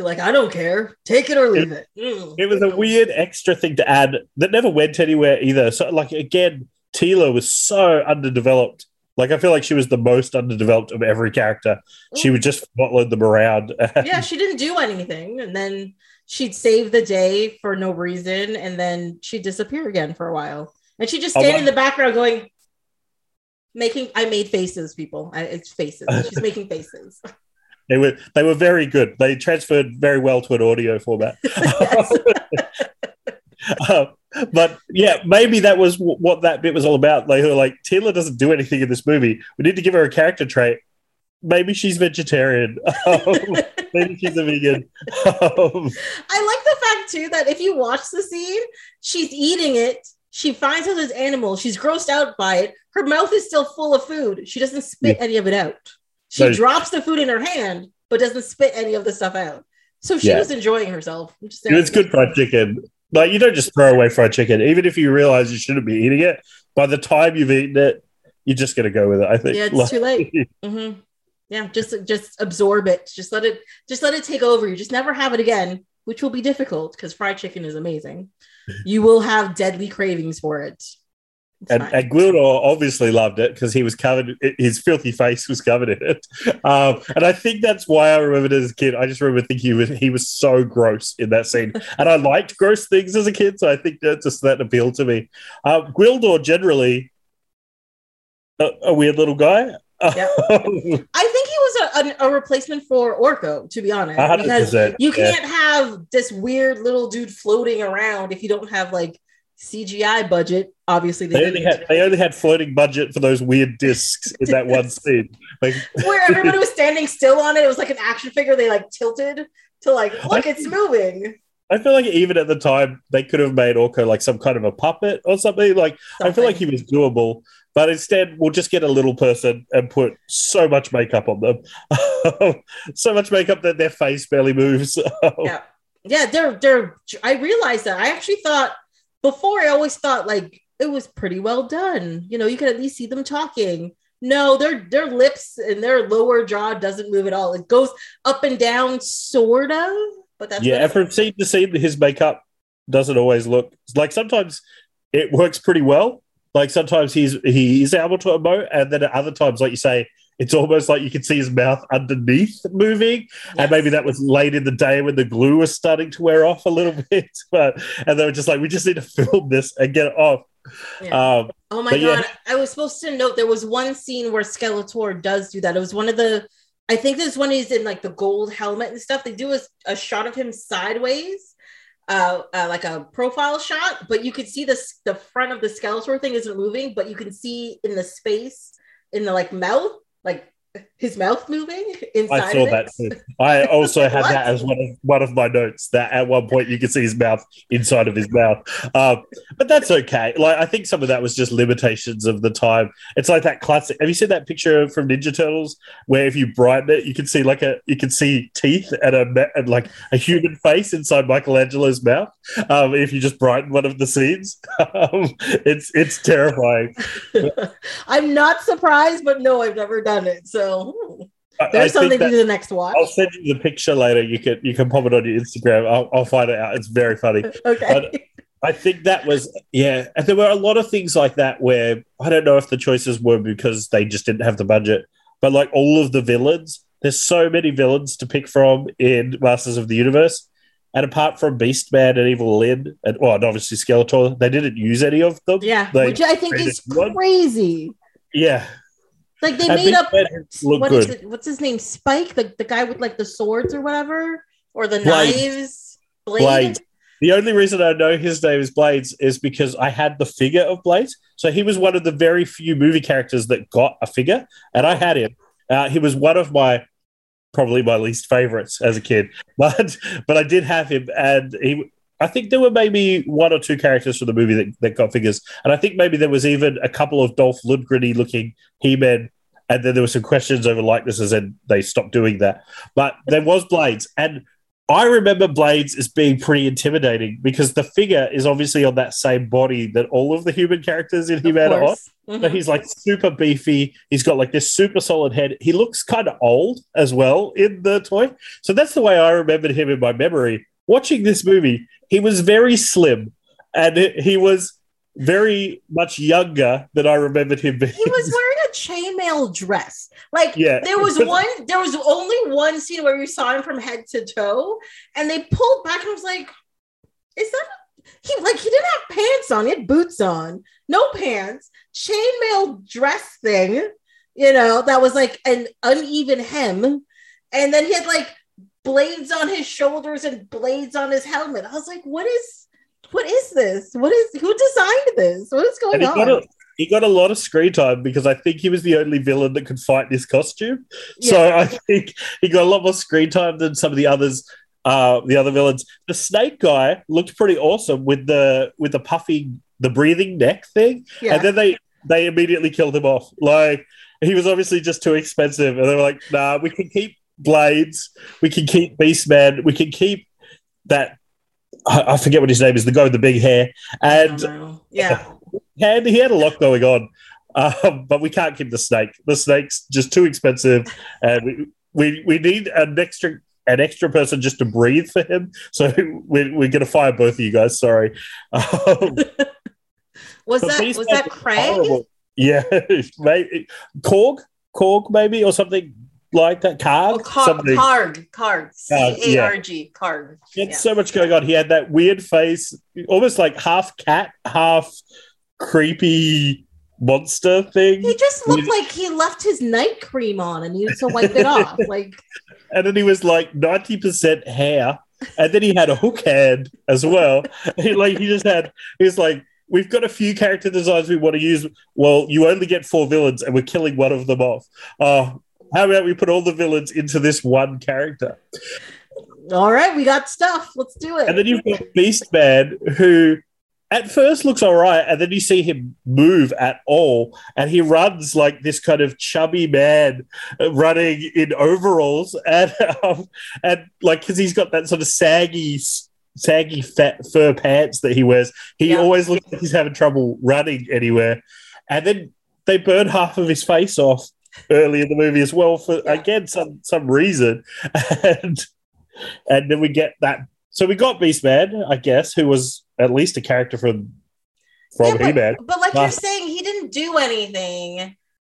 You're like, I don't care. Take it or leave it. Mm. it was a weird extra thing to add that never went anywhere either. So, like again, Teela was so underdeveloped. Like I feel like she was the most underdeveloped of every character. She would just follow them around. (laughs) yeah, she didn't do anything. And then she'd save the day for no reason. And then she'd disappear again for a while. And she'd just Oh, stand wow. in the background going, making, I made faces, people. I, it's faces. She's (laughs) making faces. They were they were very good. They transferred very well to an audio format. Uh, (laughs) but yeah, maybe that was w- what that bit was all about. They were like Teela doesn't do anything in this movie. We need to give her a character trait. Maybe she's vegetarian. (laughs) Maybe she's a vegan. Um, I like the fact too that if you watch the scene, she's eating it. She finds out this animal. She's grossed out by it. Her mouth is still full of food. She doesn't spit any of it out. She No. drops the food in her hand, but doesn't spit any of the stuff out. So she Yeah. was enjoying herself. I'm just it good fried chicken. Like you don't just throw away fried chicken, even if you realize you shouldn't be eating it. By the time you've eaten it, you're just gonna go with it. I think. Yeah, it's Like- too late. (laughs) hmm Yeah, just just absorb it. Just let it just let it take over you. Just never have it again, which will be difficult because fried chicken is amazing. You will have deadly cravings for it. It's And, fine. and Gwildor obviously loved it because he was covered, his filthy face was covered in it. Um, and I think that's why I remembered it as a kid. I just remember thinking he was, he was so gross in that scene. (laughs) And I liked gross things as a kid. So I think that just that appealed to me. Uh, Gwildor generally, a, a weird little guy. Yeah. (laughs) I think he was a, a, a replacement for Orko, to be honest, because 100%. you can't have this weird little dude floating around if you don't have like CGI budget. Obviously, They only, had, they only had floating budget for those weird discs in that one (laughs) scene. Like, where everybody was standing still on it. It was like an action figure. They like tilted to like, look, it's moving. I feel like even at the time they could have made Orko like some kind of a puppet or something. Like I feel like he was doable, but instead we'll just get a little person and put so much makeup on them, (laughs) so much makeup that their face barely moves. (laughs) yeah, yeah. They're they're. I realized that. I actually thought before. I always thought like it was pretty well done. You know, you could at least see them talking. No, their their lips and their lower jaw doesn't move at all. It goes up and down, sort of. But that's yeah, from scene to scene, his makeup doesn't always look like. Sometimes it works pretty well. Like sometimes he's he is able to emote, and then at other times, like you say, it's almost like you can see his mouth underneath moving. And maybe that was late in the day when the glue was starting to wear off a little (laughs) bit. But and they were just like, we just need to film this and get it off. Yeah. Um, Oh my But yeah. god! I was supposed to note there was one scene where Skeletor does do that. It was one of the, I think this one he's in like the gold helmet and stuff. They do a, a shot of him sideways, uh, uh, like a profile shot, but you could see the the front of the Skeletor thing isn't moving, but you can see in the space in the like mouth, his mouth moving inside. I saw that too. I (laughs) also had that as one of one of my notes. That at one point you could see his mouth inside of his mouth, um, but that's okay. Like I think some of that was just limitations of the time. It's like that classic. Have you seen that picture from Ninja Turtles where if you brighten it, you can see like a you can see teeth and a and like a human face inside Michelangelo's mouth. Um, if you just brighten one of the scenes, (laughs) um, it's it's terrifying. (laughs) I'm not surprised, but no, I've never done it. So I- I there's something that- to do the next watch. I'll send you the picture later. You can you can pop it on your Instagram. I'll, I'll find it out. It's very funny. (laughs) Okay. I think that was yeah, and there were a lot of things like that where I don't know if the choices were because they just didn't have the budget, but like all of the villains, there's so many villains to pick from in Masters of the Universe, and apart from Beastman and Evil Lyn, and well, and obviously Skeletor, they didn't use any of them. yeah, They which I think is created one. crazy. Yeah, Like they And made up what is it? What's his name? Spike, the, the guy with like the swords or whatever, or the Blade. knives. Blade. Blade. The only reason I know his name is Blades is because I had the figure of Blades. So he was one of the very few movie characters that got a figure, and I had him. Uh, he was one of my probably my least favorites as a kid, (laughs) but but I did have him, and he. I think there were maybe one or two characters from the movie that, that got figures, and I think maybe there was even a couple of Dolph Lundgren looking He-Man, and then there were some questions over likenesses, and they stopped doing that. But there was Blades, and I remember Blades as being pretty intimidating because the figure is obviously on that same body that all of the human characters in He-Man are on. Mhm. So he's like super beefy. He's got like this super solid head. He looks kind of old as well in the toy. So that's the way I remembered him in my memory. Watching this movie, he was very slim and he was very much younger than I remembered him being. He was (laughs) wearing a chainmail dress. Like Yeah. there was (laughs) one, there was only one scene where you saw him from head to toe, and they pulled back and was like, "Is that?" He like he didn't have pants on. He had boots on, no pants, chainmail dress thing. You know that was like an uneven hem, and then he had like blades on his shoulders and blades on his helmet. I was like, "What is?" What is this? What is who designed this? What is going on? got, a, he got a lot of screen time because I think he was the only villain that could fight this costume. So I think he got a lot more screen time than some of the others, uh, the other villains. The snake guy looked pretty awesome with the with the puffy, the breathing neck thing, yeah. and then they they immediately killed him off. Like he was obviously just too expensive, and they were like, "Nah, we can keep Blades, we can keep Beastman, we can keep that." I I forget what his name is, the guy with the big hair. And yeah. (laughs) and he had a lot going on. Um, but we can't keep the snake. The snake's just too expensive, and we we, we need an extra an extra person just to breathe for him. So (laughs) we, we're going to fire both of you guys. Sorry. Um, (laughs) Was that was that Craig? horrible. Yeah, maybe Korg, Korg, maybe or something like that. Card, Oh, Car- something. Carg, Carg, C A R G, Carg. He had Yeah. so much going on. He had that weird face, almost like half cat, half creepy monster thing. He just looked like he left his night cream on and needed to wipe it off. (laughs) Like, and then he was like 90% hair and then he had a hook hand as well (laughs) he like he just had he was like we've got a few character designs we want to use well you only get four villains and we're killing one of them off uh how about we put all the villains into this one character all right, we got stuff. Let's do it. and then you've got beast man who at first looks all right and then you see him move at all and he runs like this kind of chubby man running in overalls (laughs) and um, and like because he's got that sort of saggy saggy fat fur pants that he wears he Yeah. always looks like he's having trouble running anywhere and then they burn half of his face off early in the movie as well for again some some reason (laughs) and and then we get that so we got Beastman, I guess, who was at least a character from from Yeah, He-Man. but like Uh, you're saying, he didn't do anything.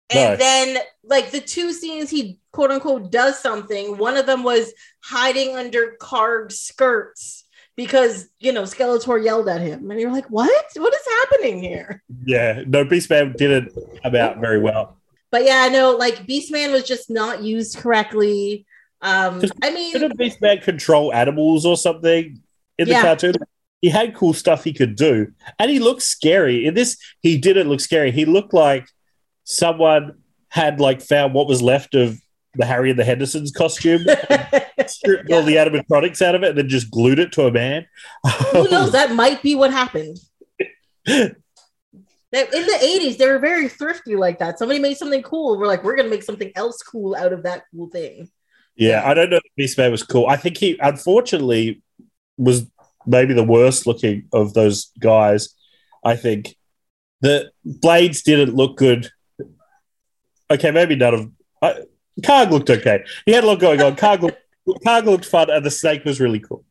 And No. then, like the two scenes he quote unquote does something. One of them was hiding under Carg's skirts because you know Skeletor yelled at him, and you're like, "What? What is happening here?" Yeah, no, Beastman didn't come out very well. But yeah, I know like Beastman was just not used correctly. Um, I mean, Didn't Beastman control animals or something in the Yeah. cartoon? He had cool stuff he could do, and he looked scary. In this, he didn't look scary. He looked like someone had like found what was left of the Harry and the Hendersons costume, (laughs) stripped all the animatronics out of it, and then just glued it to a man. who knows? (laughs) That might be what happened. (laughs) That- In the 80s, they were very thrifty like that. Somebody made something cool. We're like, we're gonna make something else cool out of that cool thing. Yeah, I don't know if Beastman was cool. I think he unfortunately was maybe the worst looking of those guys. I think the blades didn't look good. Okay, maybe none of I, Karg looked okay. He had a lot going on. Karg looked, (laughs) Karg looked fun, and the snake was really cool.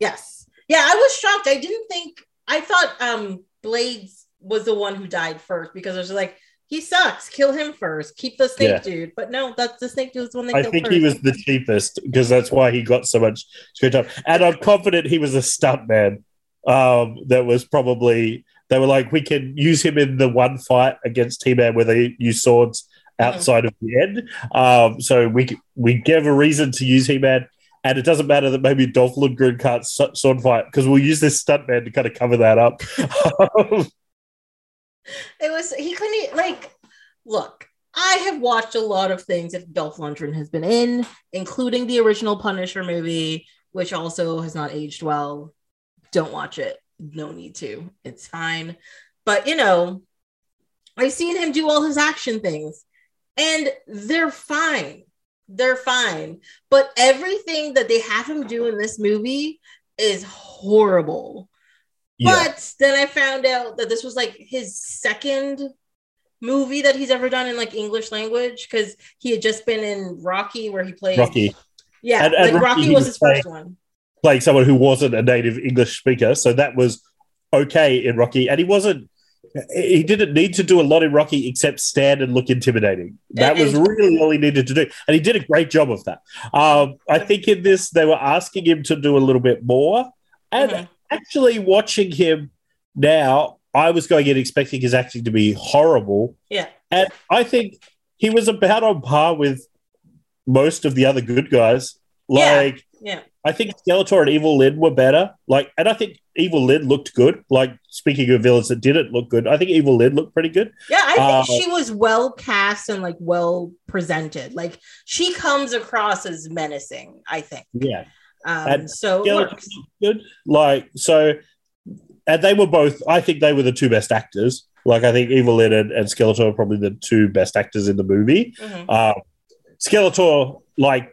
Yes. Yeah, I was shocked. I didn't think I thought um Blades was the one who died first because was like, he sucks. Kill him first. Keep the snake Yeah. dude. But no, that's the snake dude was the one they I think first. he was the cheapest because that's why he got so much screen time. And I'm confident he was a stuntman. Um, that was probably they were like, we can use him in the one fight against He-Man where they use swords outside of the end. Um, so we we gave a reason to use He Man, and it doesn't matter that maybe Dolph Lundgren can't sword fight because we'll use this stuntman to kind of cover that up. (laughs) It was he couldn't like look. I have watched a lot of things that Dolph Lundgren has been in, including the original Punisher movie, which also has not aged well. Don't watch it. No need to. It's fine. But you know, I've seen him do all his action things, and they're fine. They're fine. But everything that they have him do in this movie is horrible. Yeah, But then I found out that this was like his second movie that he's ever done in like English language because he had just been in Rocky where he played Rocky Yeah, And- and like Rocky, Rocky, was his first one. playing someone who wasn't a native English speaker, so that was okay in Rocky, and he wasn't. He didn't need to do a lot in Rocky except stand and look intimidating. That was really all he needed to do, and he did a great job of that. Um, I think in this they were asking him to do a little bit more, and Mhm. Actually watching him now, I was going in expecting his acting to be horrible, Yeah. and I think he was about on par with most of the other good guys. Like, Yeah. I think Skeletor and Evil Lyn were better. Like, and I think Evil Lyn looked good. Like, speaking of villains that didn't look good, I think Evil Lyn looked pretty good. Yeah, I think Uh, she was well cast and like well presented. Like she comes across as menacing, I think. Yeah, Um, And so it good. Like, so, and they were both. I think they were the two best actors. Like, I think Evil Lyn and, and Skeletor are probably the two best actors in the movie. Mhm. Um, Skeletor, like,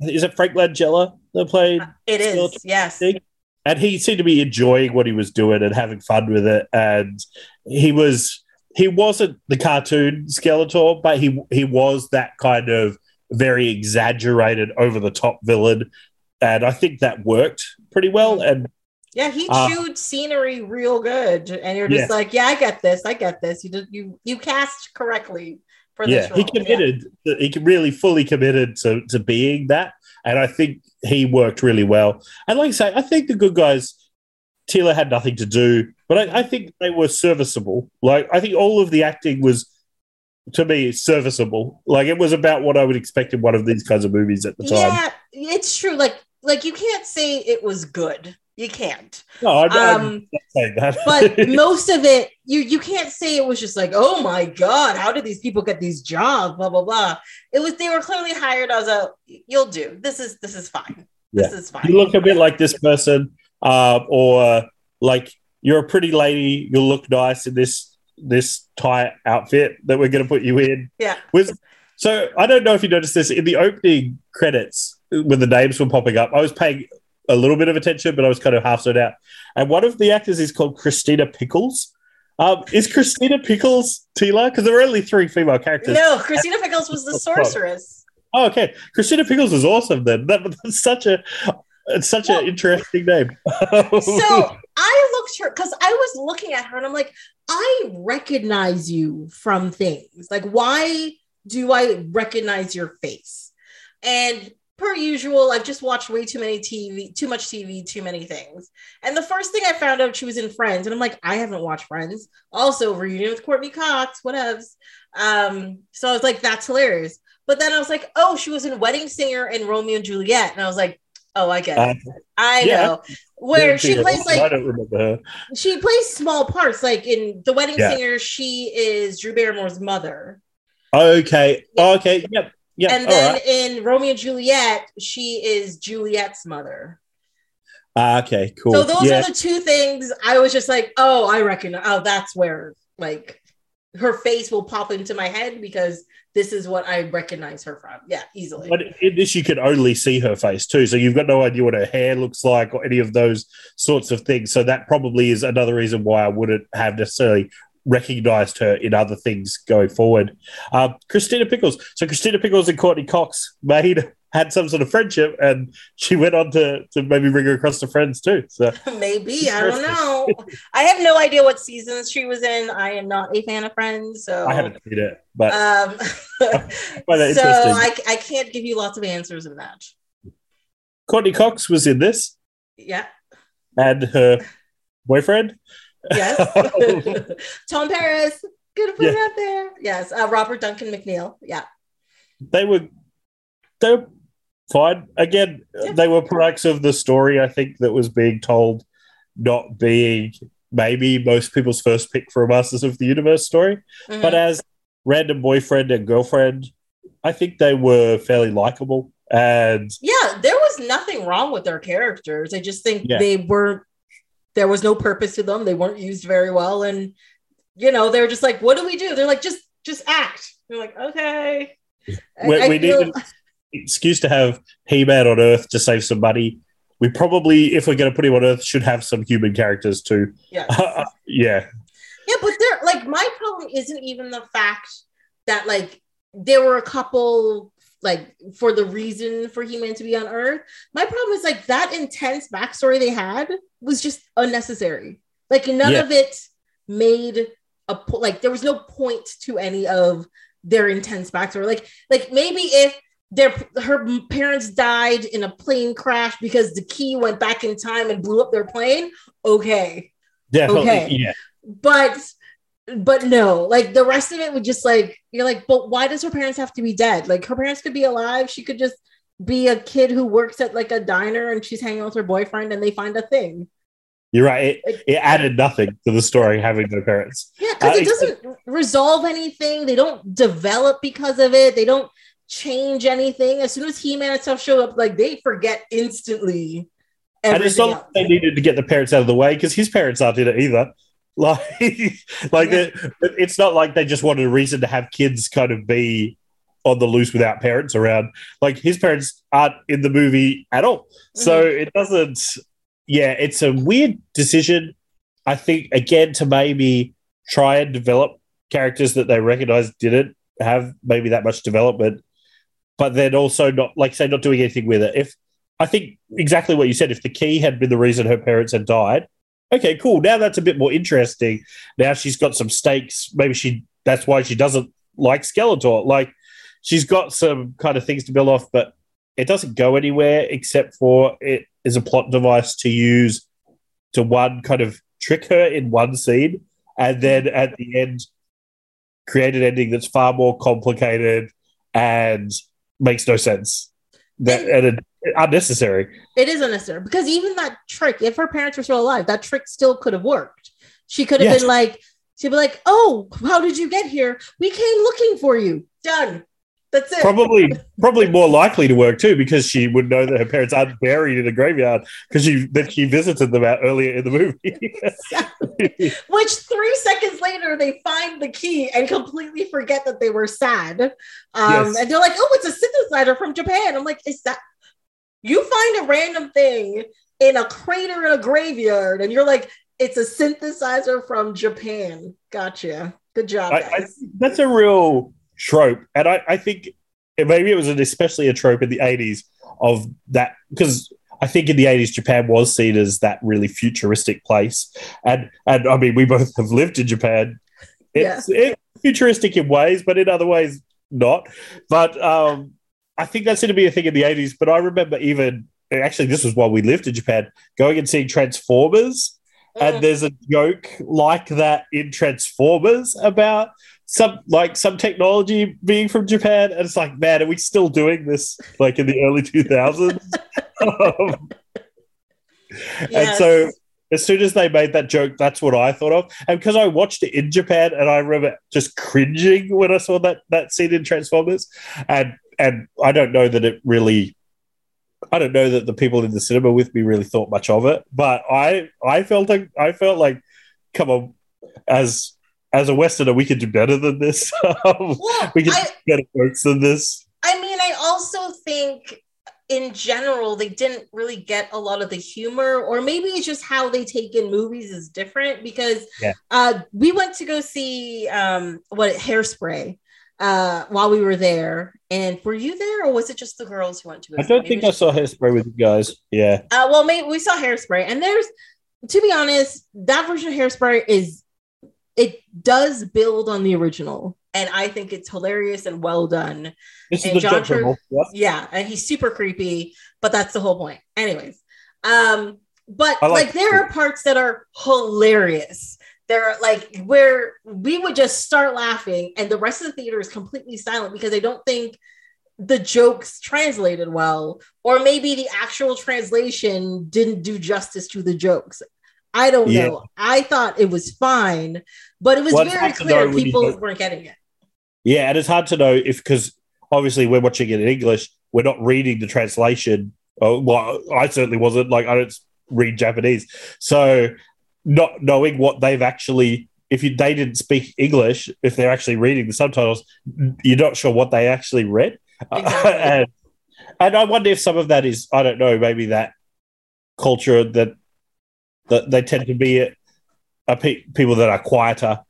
is it Frank Langella that played? It is, Skeletor yes. and he seemed to be enjoying what he was doing and having fun with it. And he was he wasn't the cartoon Skeletor, but he he was that kind of very exaggerated, over the top villain. And I think that worked pretty well. And Yeah, he Uh, chewed scenery real good, and you're just like, yeah, I get this, I get this. You did, you you cast correctly for yeah, this role. he committed. He really fully committed to to being that, and I think he worked really well. And like I say, I think the good guys, Teela had nothing to do, but I, I think they were serviceable. Like I think all of the acting was, to me, serviceable. Like it was about what I would expect in one of these kinds of movies at the time. Yeah, it's true. Like like you can't say it was good. You can't. No, I'm, I'm Um, saying that. but (laughs) most of it, you you can't say it was just like, oh my god, how did these people get these jobs? Blah blah blah. It was they were clearly hired as a you'll do. This is this is fine. This is fine. you look a bit like this person, uh, or like you're a pretty lady. You'll look nice in this this tight outfit that we're going to put you in. Yeah. Was so I don't know if you noticed this in the opening credits when the names were popping up. I was paying a little bit of attention, but I was kind of half zoned out. And one of the actors is called Christina Pickles. Um, is Christina Pickles Teela? Because there were only three female characters. no, Christina Pickles was the (laughs) sorceress. Oh, okay. Christina Pickles is awesome then. That, that's such a it's such Well- an interesting name. So (laughs) I looked her because I was looking at her and I'm like, I recognize you from things. Like, why do I recognize your face? And per usual, I've just watched way too many TV, too much TV, too many things. And the first thing I found out she was in Friends, and I'm like, I haven't watched Friends. Also, reunion with Courteney Cox, whatevs. Um, so I was like, that's hilarious. But then I was like, oh, she was in Wedding Singer and Romeo and Juliet, and I was like, oh, I get it. Uh, I yeah. know where she Yeah, plays I like don't remember her. she plays small parts. Like in The Wedding Yeah. Singer, she is Drew Barrymore's mother, Okay. Oh, okay. Yep. Yep. and then right. in Romeo and Juliet, she is Juliet's mother. Ah, okay. Cool. So those yeah. are the two things I was just like, oh, I recognize. Oh, that's where like her face will pop into my head because this is what I recognize her from. Yeah, easily. But in this, you can only see her face too, so you've got no idea what her hair looks like or any of those sorts of things. So that probably is another reason why I wouldn't have necessarily recognized her in other things going forward. Uh, Christina Pickles. So Christina Pickles and Courteney Cox made had some sort of friendship, and she went on to to maybe bring her across to Friends too. So (laughs) Maybe I don't know. I have no idea what seasons she was in. I am not a fan of Friends, so I haven't seen it, but Um, (laughs) (laughs) so. I, I can't give you lots of answers in that. Courteney Cox was in this, Yeah. and her boyfriend. Yes. (laughs) Tom Paris. Gonna put Yeah. it out there. Yes. Uh, Robert Duncan McNeil. Yeah. they were they were fine. Again, Yeah. they were products of the story, I think, that was being told, not being maybe most people's first pick for a Masters of the Universe story. Mhm. But as random boyfriend and girlfriend, I think they were fairly likable. And yeah, there was nothing wrong with their characters. I just think Yeah. they weren't. There was no purpose to them. They weren't used very well, and you know they're just like, "What do we do?" They're like, "Just, just act." They're like, "Okay." I- we, I we feel- need an excuse to have He Man on Earth to save some money. We probably, if we're going to put him on Earth, should have some human characters too. yeah. (laughs) Uh, yeah. Yeah, but there like my problem isn't even the fact that like there were a couple like for the reason for He-Man to be on Earth. My problem is like that intense backstory they had was just unnecessary. Like none Yeah. of it made a po- like there was no point to any of their intense backstory. Like like maybe if their her parents died in a plane crash because the key went back in time and blew up their plane. Okay, Definitely. Okay. Yeah. but but no like the rest of it would just like you're like but why does her parents have to be dead like her parents could be alive she could just be a kid who works at like a diner and she's hanging out with her boyfriend and they find a thing You're right. It, it added nothing to the story having no parents. yeah because Uh, it doesn't resolve anything they don't develop because of it they don't change anything as soon as he-man and stuff show up like they forget instantly And it's not that they needed to get the parents out of the way because his parents aren't in it either. (laughs) Like, like Yeah. it- it's not like they just wanted a reason to have kids kind of be on the loose without parents around. Like his parents aren't in the movie at all, so Mm-hmm. it doesn't. Yeah, it's a weird decision. I think again to maybe try and develop characters that they recognize didn't have maybe that much development, but then also not like say not doing anything with it. If I think exactly what you said, if the key had been the reason her parents had died, okay, cool. Now that's a bit more interesting. Now she's got some stakes. Maybe she that's why she doesn't like Skeletor. Like she's got some kind of things to build off, but it doesn't go anywhere except for it is a plot device to use to one kind of trick her in one scene, and then at the end create an ending that's far more complicated and makes no sense. That and it, unnecessary. It is unnecessary because even that trick, if her parents were still alive, that trick still could have worked. She could have Yes. been like, she'd be like, "Oh, how did you get here? We came looking for you. Done. That's it." Probably, (laughs) probably more likely to work too, because she would know that her parents aren't buried in a graveyard because she that she visited them out earlier in the movie. (laughs) Which three seconds later they find the key and completely forget that they were sad. Um, Yes. And they're like, "Oh, it's a synthesizer from Japan." I'm like, "Is that?" You find a random thing in a crater in a graveyard, and you're like, "It's a synthesizer from Japan." Gotcha. Good job, I, I that's a real trope, and I, I think maybe it was an especially a trope in the '80s of that because I think in the '80s Japan was seen as that really futuristic place, and and I mean we both have lived in Japan. It's, it's futuristic in ways, but in other ways not. But um, I think that's going to be a thing in the '80s. But I remember even actually this was while we lived in Japan, going and seeing Transformers Mm. and there's a joke like that in Transformers about some like some technology being from Japan, and it's like, man, are we still doing this like in the early 2000s? (laughs) Um, And so as soon as they made that joke, that's what I thought of. And because I watched it in Japan and I remember just cringing when I saw that that scene in Transformers. And and I don't know that it really I don't know that the people in the cinema with me really thought much of it, but I I felt like I felt like come on as as a Westerner, we could do better than this. (laughs) Um, well, we could I, do better jokes than this. I mean, I also think in general they didn't really get a lot of the humor, or maybe it's just how they take in movies is different. Because Yeah. uh, we went to go see um, what Hairspray uh, while we were there, and were you there, or was it just the girls who went to? I don't Maybe think I saw Hairspray with you guys. Yeah. Uh, well, maybe we saw Hairspray, and there's, to be honest, that version of Hairspray is, it does build on the original, and I think it's hilarious and well done. This is And the John John Tur- yeah? Yeah, and he's super creepy, but that's the whole point. Anyways, um, but like, like there are parts that are hilarious. There are like where we would just start laughing, and the rest of the theater is completely silent because they don't think the jokes translated well, or maybe the actual translation didn't do justice to the jokes. I don't Yeah. know. I thought it was fine, but it was Well, very clear people weren't getting it. Yeah, and it's hard to know if because obviously we're watching it in English, we're not reading the translation. Oh, well, I certainly wasn't. Like I don't read Japanese, so not knowing what they've actually, if you, they didn't speak English, if they're actually reading the subtitles, you're not sure what they actually read. Exactly. (laughs) and and I wonder if some of that is I don't know maybe that culture that that they tend to be a, a pe- people that are quieter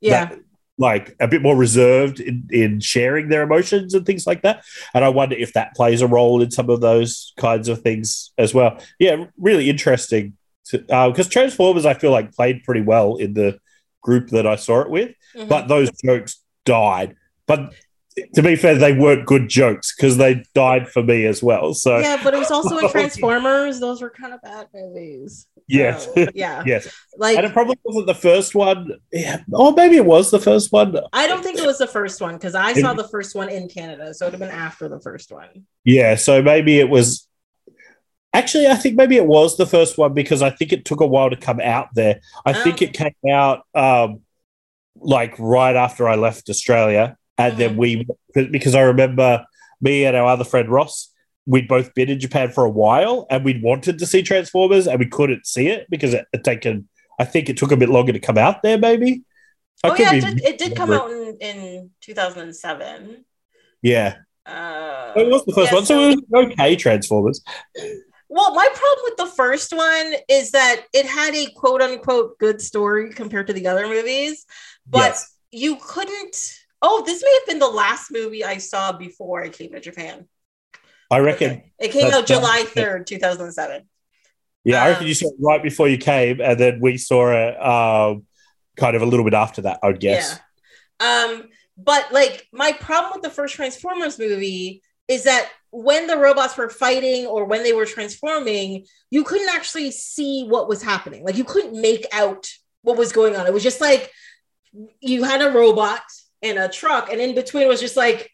Yeah. that, like a bit more reserved in, in sharing their emotions and things like that. And I wonder if that plays a role in some of those kinds of things as well. Yeah, really interesting. Because Transformers, I feel like played pretty well in the group that I saw it with, Mhm. but those jokes died. But to be fair, they weren't good jokes because they died for me as well. So yeah, but it was also in (laughs) Transformers. Those were kind of bad movies. Yes, So, yeah. (laughs) yes, Like and it probably wasn't the first one. Yeah, or maybe it was the first one. I don't think it was the first one because I saw the first one in Canada, so it would have been after the first one. Yeah, so maybe it was. Actually, I think maybe it was the first one because I think it took a while to come out there. I Oh. think it came out um, like right after I left Australia, and then we because I remember me and our other friend Ross, we'd both been in Japan for a while, and we'd wanted to see Transformers, and we couldn't see it because it had taken. I think it took a bit longer to come out there. Maybe. I oh yeah, it did, it did come out in, in 2007. Yeah, Uh, it was the first yeah, one, so it was okay. Transformers. Well, my problem with the first one is that it had a quote unquote good story compared to the other movies, but Yes. you couldn't. Oh, this may have been the last movie I saw before I came to Japan. I reckon. Okay. It came out July 3rd, 2007. Yeah, I reckon Um, you saw it right before you came, and then we saw it um, kind of a little bit after that, I would guess. Yeah. Um, but like my problem with the first Transformers movie is that when the robots were fighting or when they were transforming, you couldn't actually see what was happening. Like you couldn't make out what was going on. It was just like you had a robot and a truck, and in between was just like,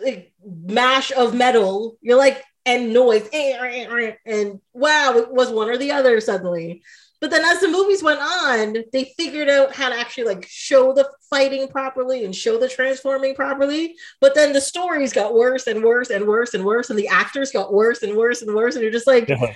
like mash of metal. You're like and noise and wow, it was one or the other suddenly. But then as the movies went on, they figured out how to actually like show the fighting properly and show the transforming properly. But then the stories got worse and worse and worse and worse, and the actors got worse and worse and worse. And you're just like, (laughs) Yeah.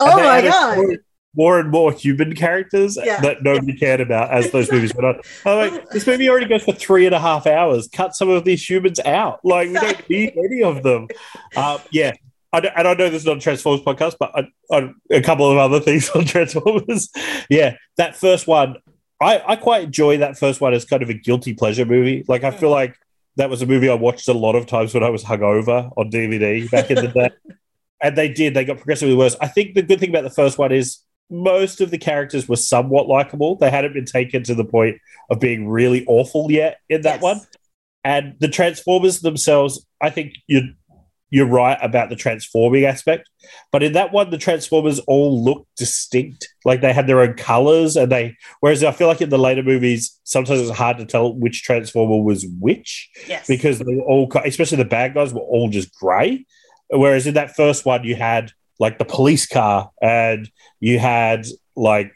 oh my god. More and more human characters Yeah. that nobody cared about as those movies went on. I'm like, this movie already goes for three and a half hours. Cut some of these humans out. Like, we don't need any of them. Um, yeah. I don't, and I know this is not a Transformers podcast, but I, I, a couple of other things on (laughs) Transformers. yeah, that first one, I, I quite enjoy that first one as kind of a guilty pleasure movie. Like, I feel like that was a movie I watched a lot of times when I was hungover on DVD back in the day. (laughs) And they did, they got progressively worse. I think the good thing about the first one is most of the characters were somewhat likable. They hadn't been taken to the point of being really awful yet in that Yes. one. And the Transformers themselves, I think you're you're right about the transforming aspect. But in that one, the Transformers all looked distinct. Like they had their own colors and they whereas I feel like in the later movies, sometimes it's hard to tell which Transformer was which Yes. because they were all, especially the bad guys, were all just grey. Whereas in that first one, you had like the police car, and you had like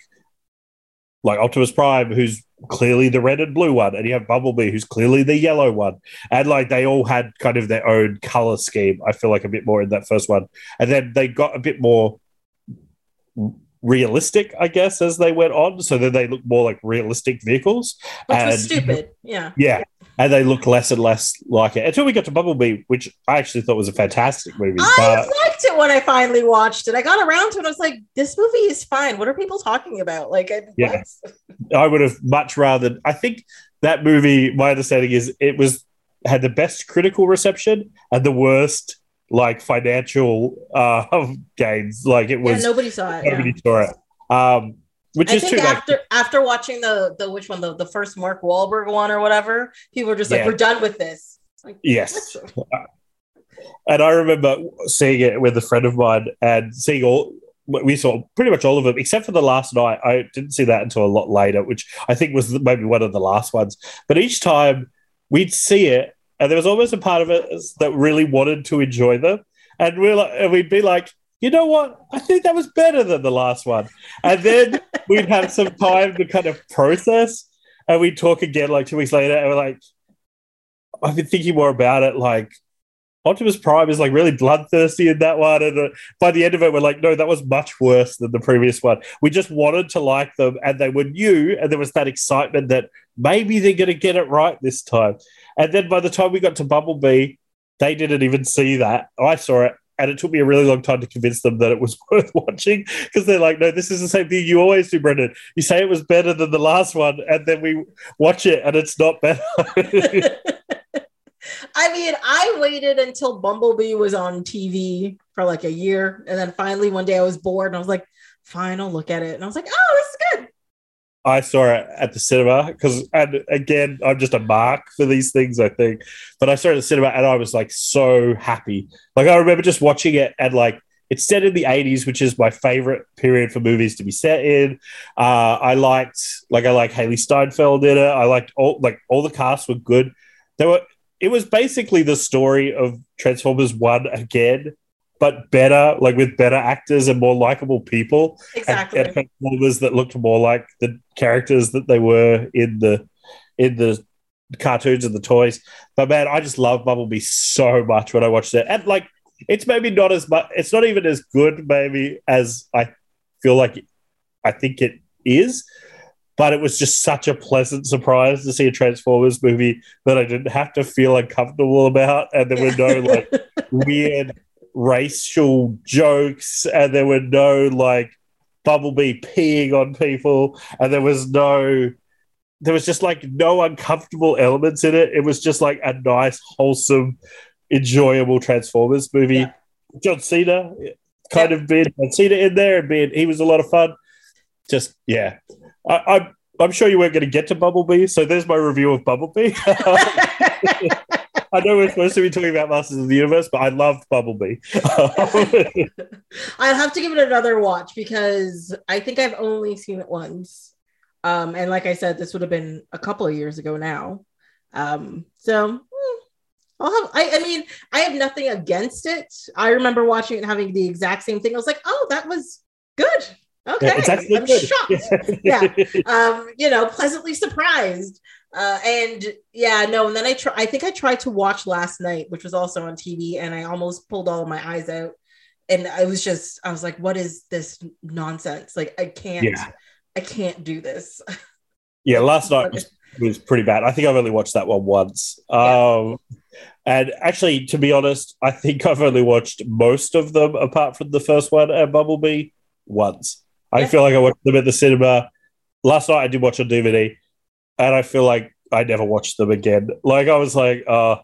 like Optimus Prime, who's clearly the red and blue one, and you have Bumblebee, who's clearly the yellow one, and like they all had kind of their own color scheme. I feel like a bit more in that first one, and then they got a bit more realistic, I guess, as they went on. So then they look more like realistic vehicles, Which and- was stupid. Yeah. yeah. And they look less and less like it until we got to Bumblebee, which I actually thought was a fantastic movie. I liked it when I finally watched it. I got around to it. I was like, this movie is fine. What are people talking about? Like, I, Yeah. I would have much rather. I think that movie, my understanding is it was had the best critical reception and the worst like financial uh (laughs) gains. Like it Yeah, was nobody saw it. yeah. nobody saw it. Um, which I is think too like, after after watching the the which one the, the first Mark Wahlberg one or whatever, people were just like, "We're done with this." Like, yes. (laughs) And I remember seeing it with a friend of mine and seeing all. We saw pretty much all of them, except for the Last Knight. I didn't see that until a lot later, which I think was maybe one of the last ones. But each time we'd see it, and there was almost a part of us that really wanted to enjoy them, and we're like, and we'd be like, you know what? I think that was better than the last one, and then (laughs) we'd have some time to kind of process, and we'd talk again like two weeks later, and we're like, I've been thinking more about it, like. Optimus Prime is like really bloodthirsty in that one, and uh, by the end of it, we're like, no, that was much worse than the previous one. We just wanted to like them, and they were new, and there was that excitement that maybe they're going to get it right this time. And then by the time we got to Bumblebee, they didn't even see that. I saw it, and it took me a really long time to convince them that it was (laughs) worth watching because they're like, no, this is the same thing you always do, Brendan. You say it was better than the last one, and then we watch it, and it's not better. (laughs) (laughs) I mean, I waited until Bumblebee was on TV for like a year. And then finally one day I was bored and I was like, fine, I'll look at it. And I was like, oh, this is good. I saw it at the cinema because, and again, I'm just a mark for these things, I think. But I saw it at the cinema and I was like so happy. Like, I remember just watching it and like, it's set in the 80s, which is my favorite period for movies to be set in. Uh, I liked, like, I like Hailee Steinfeld in it. I liked all, like, all the casts were good. There were, it was basically the story of Transformers 1 again, but better, like with better actors and more likable people. Exactly. And, and Transformers that looked more like the characters that they were in the in the cartoons and the toys. But man, I just love Bumblebee so much when I watched it. And like it's maybe not as much it's not even as good maybe as I feel like I think it is but it was just such a pleasant surprise to see a Transformers movie that I didn't have to feel uncomfortable about, and there were no like (laughs) weird racial jokes, and there were no like Bumblebee peeing on people, and there was no. There was just like no uncomfortable elements in it. It was just like a nice, wholesome, enjoyable Transformers movie. Yeah. John Cena kind yeah. of being John Cena in there and being he was a lot of fun. Just yeah, I, am I'm sure you weren't going to get to Bumblebee, so there's my review of Bumblebee. (laughs) (laughs) (laughs) I know we're supposed to be talking about Masters of the Universe, but I loved Bumblebee. (laughs) I'll have to give it another watch because I think I've only seen it once. Um, and like I said, this would have been a couple of years ago now. Um, so hmm, I'll have, I, I mean, I have nothing against it. I remember watching it and having the exact same thing. I was like, oh, that was good. Okay, yeah, it's I'm good. shocked. (laughs) yeah, um, you know, pleasantly surprised. Uh, and yeah, no, and then I try. I think I tried to watch Last Knight, which was also on TV, and I almost pulled all of my eyes out. And I was just, I was like, "What is this nonsense? Like, I can't, yeah. I can't do this." (laughs) Yeah, Last Knight was, was pretty bad. I think I've only watched that one once. Yeah. Um, and actually, to be honest, I think I've only watched most of them apart from the first one and Bumblebee once. I yeah. feel like I watched them at the cinema. Last Knight I did watch on DVD, and I feel like I never watched them again. Like I was like, uh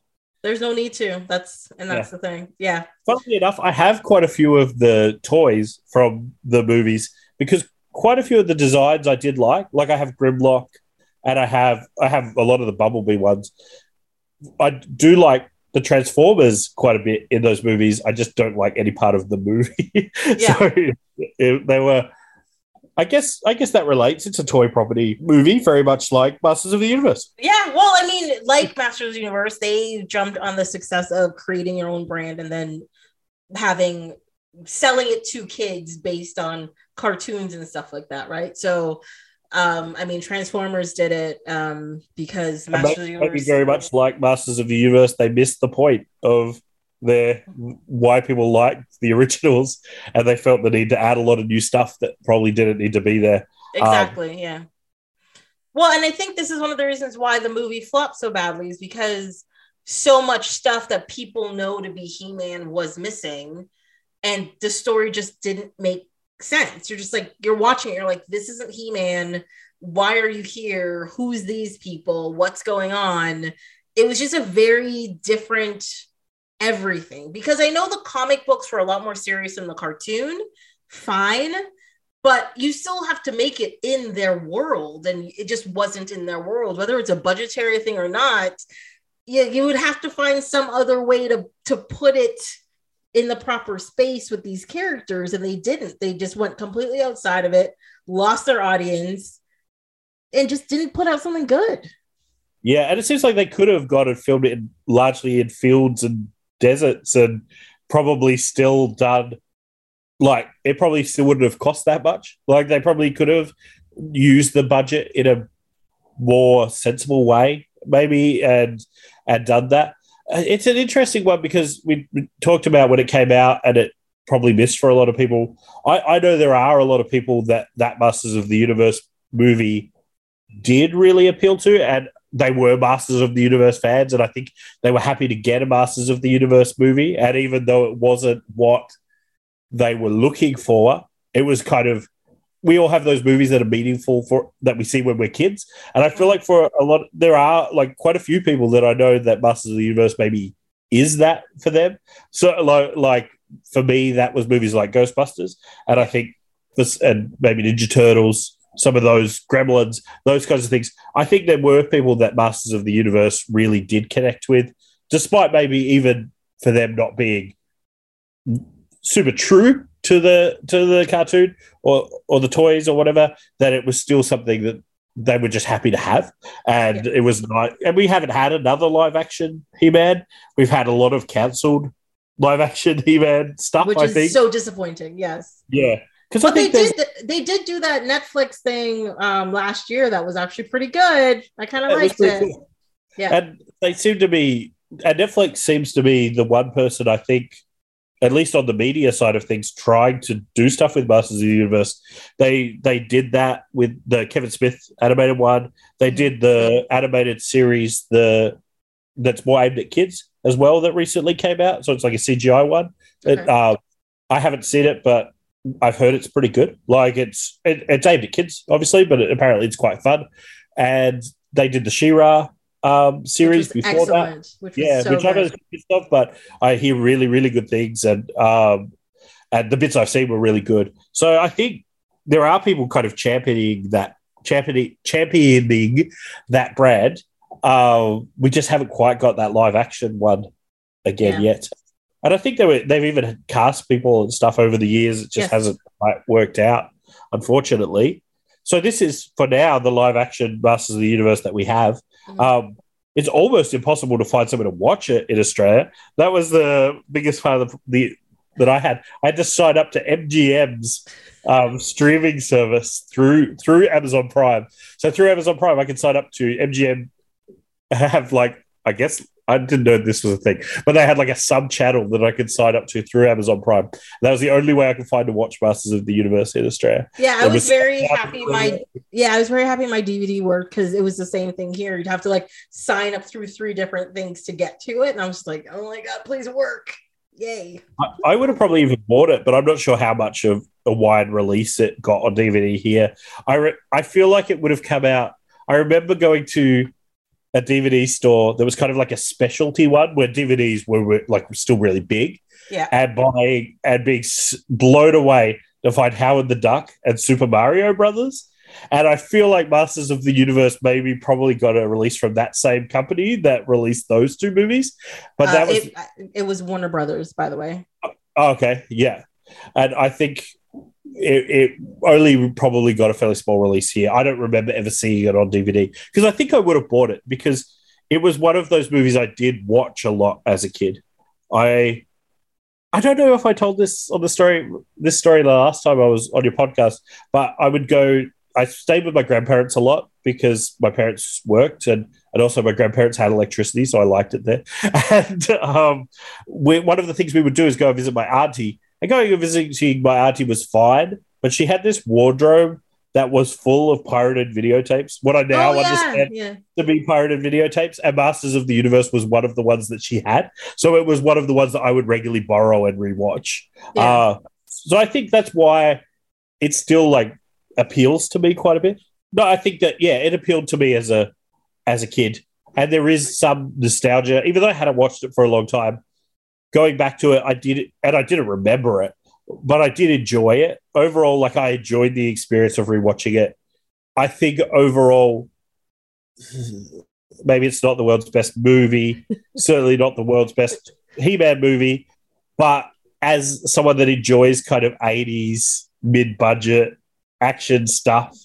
there's no need to. That's and that's yeah. the thing. Yeah. Funnily enough, I have quite a few of the toys from the movies because quite a few of the designs I did like. Like I have Grimlock, and I have I have a lot of the Bumblebee ones. I do like the Transformers quite a bit in those movies. I just don't like any part of the movie. (laughs) Yeah. so it, they were I guess I guess that relates. It's a toy property movie, very much like Masters of the Universe. Yeah, well, I mean, like Masters of the Universe, they jumped on the success of creating your own brand and then having selling it to kids based on cartoons and stuff like that, right? So um, I mean, Transformers did it um, because Masters of the Universe very much like Masters of the Universe. They missed the point of their why people liked the originals and they felt the need to add a lot of new stuff that probably didn't need to be there. Exactly um, yeah. Well and i think this is one of the reasons why the movie flopped so badly is because so much stuff that people know to be he-man was missing and the story just didn't make sense. You're just like you're watching it you're like this isn't he-man. Why are you here? Who's these people? What's going on? It was just a very different everything because I know the comic books were a lot more serious than the cartoon. Fine. But you still have to make it in their world, and it just wasn't in their world, whether it's a budgetary thing or not. You, you would have to find some other way to, to put it in the proper space with these characters, and they didn't. They just went completely outside of it, lost their audience, and just didn't put out something good. Yeah, and it seems like they could have got it filmed in largely in fields and deserts and probably still done like it probably still wouldn't have cost that much. Like they probably could have used the budget in a more sensible way, maybe, and and done that. Uh, It's an interesting one because we, talked about when it came out and it probably missed for a lot of people. I, I know there are a lot of people that that Masters of the Universe movie did really appeal to, and they were Masters of the Universe fans, and I think they were happy to get a Masters of the Universe movie. And even though it wasn't what they were looking for, it was kind of we all have those movies that are meaningful for that we see when we're kids. And I feel like for a lot there are like quite a few people that I know that Masters of the Universe maybe is that for them. So like for me, that was movies like Ghostbusters. And I think this and maybe Ninja Turtles, some of those gremlins, those kinds of things. I think there were people that Masters of the Universe really did connect with, despite maybe even for them not being super true to the to the cartoon or or the toys or whatever, that it was still something that they were just happy to have. And it was not and we haven't had another live action He-Man. We've had a lot of cancelled live action He-Man stuff, which I is think. so disappointing. Yes. yeah. Because I they did they did do that Netflix thing um last year that was actually pretty good. I kind of liked it. cool. Yeah. And they seem to be, and Netflix seems to be the one person I think, at least on the media side of things, trying to do stuff with Masters of the Universe. They they did that with the Kevin Smith animated one. They did the animated series the that's more aimed at kids as well that recently came out. So it's like a CGI one. It, uh, I haven't seen it, but I've heard it's pretty good. Like it's it, it's aimed at kids, obviously, but it, apparently it's quite fun. And they did the She-Ra um, series before that. Which Yeah, so which I know good. is good stuff, but I hear really, really good things, and um, and the bits I've seen were really good. So I think there are people kind of championing that championing championing that brand. Uh, we just haven't quite got that live action one again Yeah. yet. And I think they were, they've even cast people and stuff over the years. It just Yes. hasn't quite worked out, unfortunately. So this is for now the live action Masters of the Universe that we have. Mhm. Um, it's almost impossible to find someone to watch it in Australia. That was the biggest part of the, the that I had. I had to sign up to MGM's um, streaming service through through Amazon Prime. So through Amazon Prime, I can sign up to MGM. Have like I guess I didn't know this was a thing, but they had like a sub channel that I could sign up to through Amazon Prime. That was the only way I could find to watch Masters of the Universe in Australia. Yeah, I was was- very happy my yeah, I was very happy my DVD worked because it was the same thing here. You'd have to like sign up through three different things to get to it. And I was just like, oh my god, please work. Yay. I, I would have probably even bought it, but I'm not sure how much of a wide release it got on DVD here. I re- I feel like it would have come out. I remember going to a DVD store that was kind of like a specialty one where DVDs were, were like still really big, Yeah. and buying and being s- blown away to find Howard the Duck and Super Mario Brothers. And I feel like Masters of the Universe maybe probably got a release from that same company that released those two movies. But Uh, that was it, it was Warner Brothers, by the way. Oh, okay, yeah, and I think it, it only probably got a fairly small release here. I don't remember ever seeing it on DVD because I think I would have bought it because it was one of those movies I did watch a lot as a kid. I I don't know if I told this on the story this story the last time I was on your podcast, but I would go. I stayed with my grandparents a lot because my parents worked and and also my grandparents had electricity, so I liked it there. (laughs) And um, we, one of the things we would do is go visit my auntie. And going and visiting my auntie was fine, but she had this wardrobe that was full of pirated videotapes. What I now oh, yeah, understand yeah. to be pirated videotapes, and Masters of the Universe was one of the ones that she had. So it was one of the ones that I would regularly borrow and rewatch. Yeah. Uh, so I think that's why it still like appeals to me quite a bit. No, I think that yeah, it appealed to me as a as a kid, and there is some nostalgia. Even though I hadn't watched it for a long time, going back to it, I did it, and I didn't remember it, but I did enjoy it overall. Like I enjoyed the experience of rewatching it. I think overall, (sighs) maybe it's not the world's best movie, (laughs) certainly not the world's best He-Man movie, but as someone that enjoys kind of 80s mid-budget action stuff,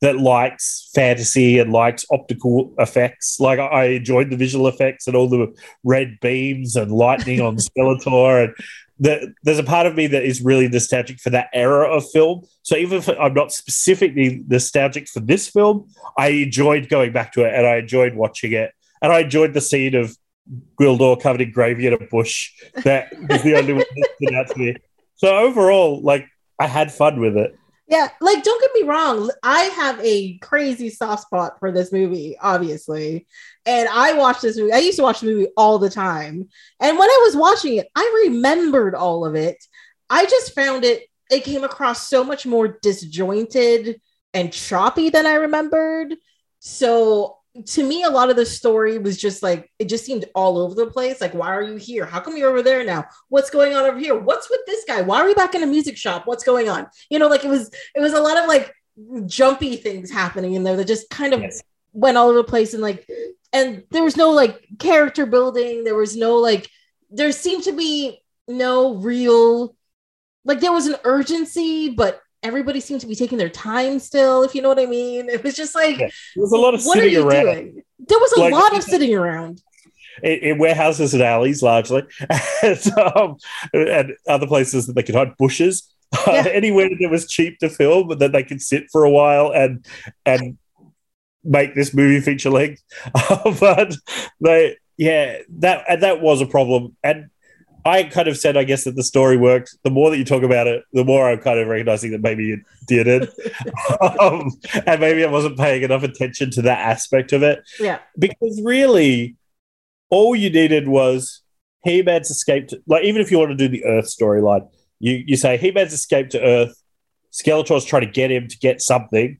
that likes fantasy and likes optical effects. Like I enjoyed the visual effects and all the red beams and lightning on (laughs) Skeletor, and the, there's a part of me that is really nostalgic for that era of film. So even if I'm not specifically nostalgic for this film, I enjoyed going back to it and I enjoyed watching it, and I enjoyed the scene of Gwildor covered in gravy in a bush. That was the only one that stood out to me. So overall, like I had fun with it. Yeah, like don't get me wrong, I have a crazy soft spot for this movie, obviously. And I watched this movie. I used to watch the movie all the time. And when I was watching it, I remembered all of it. I just found it it came across so much more disjointed and choppy than I remembered. So to me, a lot of the story was just like it just seemed all over the place. Like, why are you here? How come you're over there now? What's going on over here? What's with this guy? Why are we back in a music shop? What's going on? You know, like it was it was a lot of like jumpy things happening in there that just kind of yes. went all over the place and like and there was no like character building. There was no like there seemed to be no real like there was an urgency, but everybody seemed to be taking their time still, if you know what I mean. It was just like yeah. there was a lot of what sitting around. Doing? There was a like, lot of sitting around. In, warehouses and alleys, largely, (laughs) and, um, and, other places that they could hide bushes. (laughs) Yeah. Uh, anywhere that was cheap to film, that they could sit for a while and and make this movie feature length. (laughs) But they, yeah, that and that was a problem. And I kind of said, I guess, that the story worked. The more that you talk about it, the more I'm kind of recognizing that maybe it did it. (laughs) um, and maybe I wasn't paying enough attention to that aspect of it. Yeah. Because really, all you needed was He Man's escaped. Like, even if you want to do the Earth storyline, you, you say He Man's escaped to Earth, Skeletor's trying to get him to get something.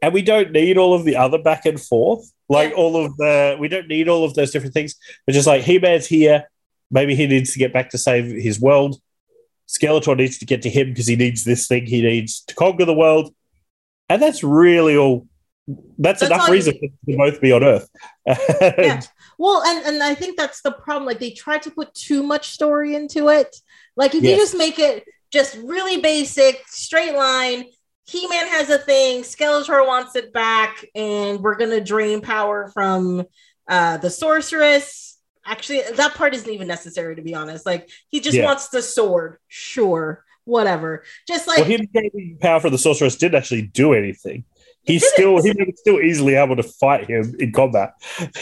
And we don't need all of the other back and forth. Like, yeah. all of the, we don't need all of those different things. But just like He Man's here Maybe he needs to get back to save his world. Skeletor needs to get to him because he needs this thing. He needs to conquer the world. And that's really all. That's, that's enough reason to both be on Earth. yeah. Well, and, and I think that's the problem. Like they try to put too much story into it. Like if yes. you just make it just really basic, straight line, He Man has a thing, Skeletor wants it back, and we're gonna drain power from uh, the sorceress actually that part isn't even necessary to be honest. Like he just yeah. wants the sword. Sure whatever. Just like well, him power for the sorceress didn't actually do anything. He still he was still easily able to fight him in combat. (laughs)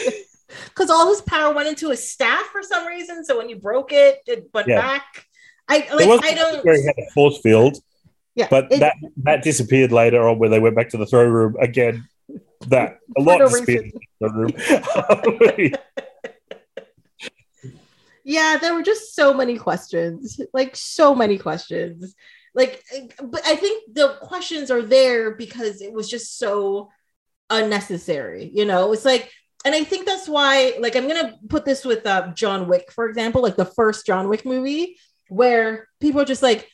Because all his power went into his staff for some reason so when you broke it it went yeah. back. I like i don't he had a force field yeah but it, that that disappeared later on when they went back to the throne room again. That a (laughs) lot no disappeared in the room (laughs) yeah, there were just so many questions, like so many questions. Like, but I think the questions are there because it was just so unnecessary. You know, it's like, and I think that's why, like, I'm gonna put this with uh, John Wick, for example, like the first John Wick movie, where people are just like,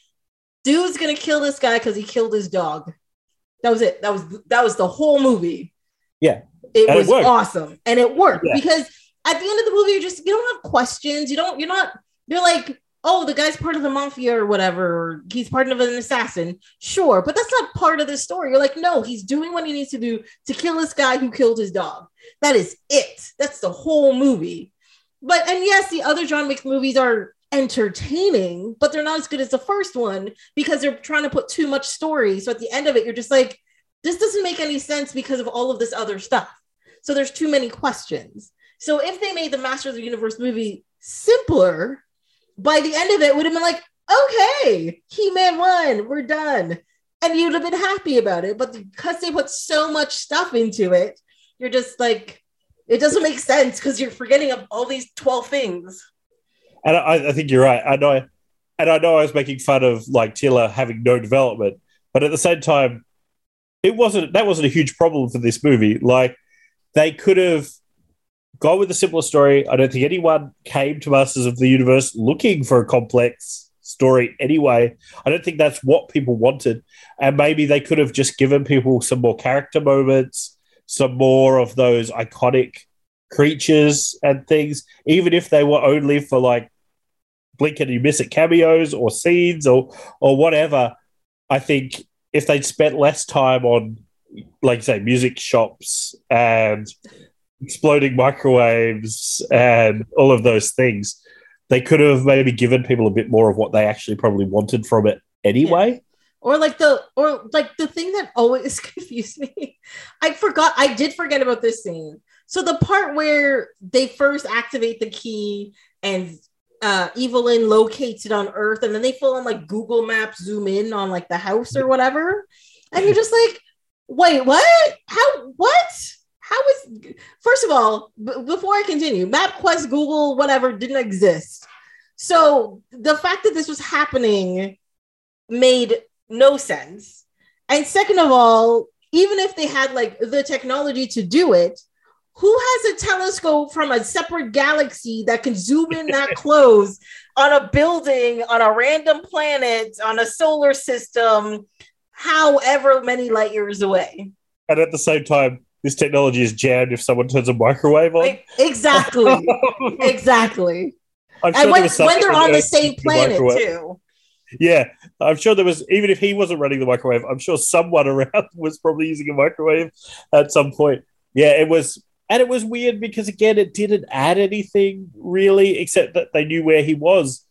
dude's gonna kill this guy because he killed his dog. That was it. That was that was the whole movie. Yeah, it and was it awesome, and it worked yeah. because at the end of the movie, you're just you don't have questions. You don't. You're not. You're like, oh, the guy's part of the mafia or whatever, or he's part of an assassin. Sure, but that's not part of the story. You're like, no, he's doing what he needs to do to kill this guy who killed his dog. That is it. That's the whole movie. But and yes, the other John Wick movies are entertaining, but they're not as good as the first one because they're trying to put too much story. So at the end of it, you're just like, this doesn't make any sense because of all of this other stuff. So there's too many questions. So if they made the Master of the Universe movie simpler, by the end of it, would have been like, okay, He Man won, we're done. And you'd have been happy about it. But because they put so much stuff into it, you're just like, it doesn't make sense because you're forgetting of all these 12 things. And I, I, think you're right. I know, and I know I was making fun of like Teela having no development, but at the same time, it wasn't that wasn't a huge problem for this movie. Like they could have go with the simpler story. I don't think anyone came to Masters of the Universe looking for a complex story anyway. I don't think that's what people wanted. And maybe they could have just given people some more character moments, some more of those iconic creatures and things, even if they were only for like blink and you miss it cameos or scenes or or whatever. I think if they'd spent less time on like say, music shops and exploding microwaves and all of those things, they could have maybe given people a bit more of what they actually probably wanted from it anyway. or like the or like the thing that always (laughs) confused me i forgot i did forget about this scene. So the part where they first activate the key and uh Evil Lyn locates it on earth and then they full on like google maps zoom in on like the house or whatever and you're just like wait what? How what how is first of all b- before i continue mapquest google whatever didn't exist so the fact that this was happening made no sense. And second of all, even if they had like the technology to do it, who has a telescope from a separate galaxy that can zoom in that (laughs) close on a building, on a random planet, on a solar system, however many light years away? And at the same time, this technology is jammed if someone turns a microwave on. Like, exactly. (laughs) exactly. I'm sure And there when, was when they're on the same planet microwave. too. Yeah, I'm sure there was, even if he wasn't running the microwave, I'm sure someone (laughs) around was probably using a microwave at some point. Yeah, it was, and it was weird because, again, it didn't add anything really, except that they knew where he was.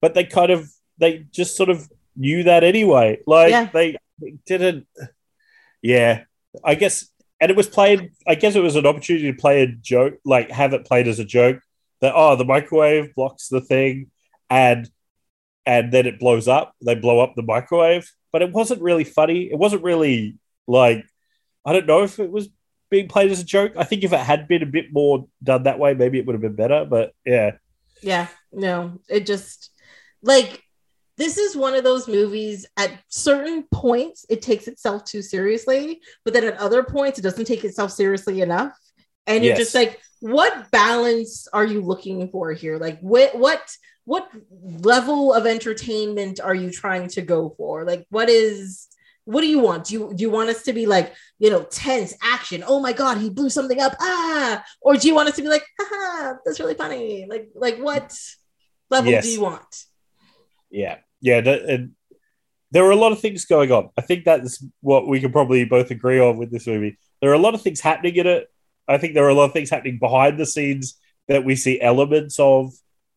But they kind of, they just sort of knew that anyway. Like, Yeah. they didn't, yeah, I guess, and it was played, I guess it was an opportunity to play a joke, like have it played as a joke that, oh, the microwave blocks the thing. And and then it blows up. They blow up the microwave, but it wasn't really funny. It wasn't really like I don't know if it was being played as a joke. I think if it had been a bit more done that way, maybe it would have been better. But yeah, Yeah, no, it just like this is one of those movies at certain points it takes itself too seriously, but then at other points it doesn't take itself seriously enough. And you're Yes. just like, what balance are you looking for here? Like what what what level of entertainment are you trying to go for? Like what is what do you want? Do you do you want us to be like, you know, tense action? Oh my god, he blew something up. Ah, or do you want us to be like, haha, that's really funny? Like like what level Yes. do you want? yeah, yeah. th- and there were a lot of things going on. I think that's what we can probably both agree on with this movie. There are a lot of things happening in it. I think there are a lot of things happening behind the scenes that we see elements of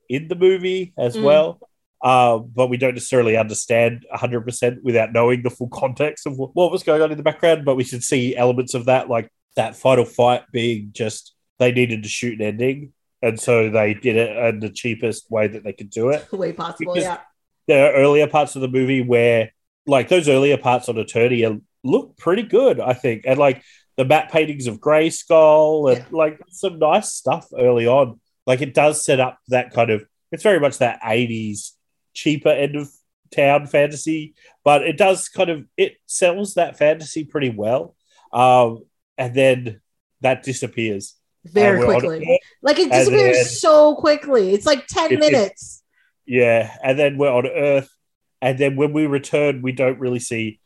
in the movie as Mm. well. Uh, but we don't necessarily understand 100% without knowing the full context of what, what was going on in the background. But we should see elements of that, like that final fight being just they needed to shoot an ending. And so they did it in the cheapest way that they could do it (laughs) Way possible, Because- yeah. There are earlier parts of the movie where like those earlier parts on Eternia look pretty good, I think. And like the matte paintings of Grayskull and like some nice stuff early on. Like it does set up that kind of it's very much that 80s cheaper end of town fantasy, but it does kind of it sells that fantasy pretty well. Um and then that disappears. Very And we're on quickly. Like it disappears so quickly. It's like 10 It- it- minutes. Yeah, and then we're on Earth, and then when we return, we don't really see.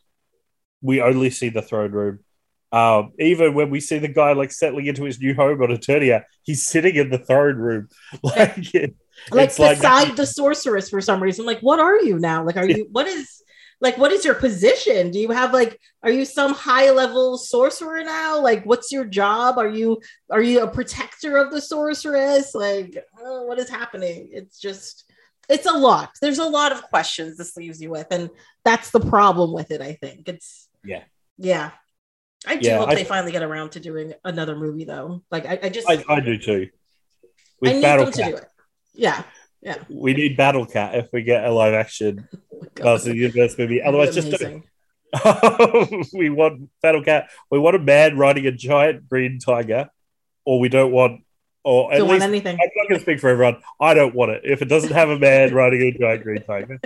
We only see the throne room. Um, even when we see the guy like settling into his new home on Eternia, he's sitting in the throne room, (laughs) like it- like it's like- beside the sorceress for some reason. Like, what are you now? Like, are you what is like what is your position? Do you have like are you some high level sorcerer now? Like, what's your job? Are you are you a protector of the sorceress? Like, oh, what is happening? It's just it's a lot. There's a lot of questions this leaves you with, and that's the problem with it. I think it's Yeah. yeah. I do Yeah, hope I- they finally get around to doing another movie though. Like, I, I just I, I do too. I need Battle them to do Cat, it. Yeah. Yeah. We need Battle Cat if we get a live action (laughs) Oh. Master of the Universe movie. Otherwise, just don't. (laughs) we want Battle Cat. We want a man riding a giant green tiger, or we don't want, or at don't least want anything. I'm not going to speak for everyone. I don't want it. If it doesn't have a man (laughs) riding a giant green tiger,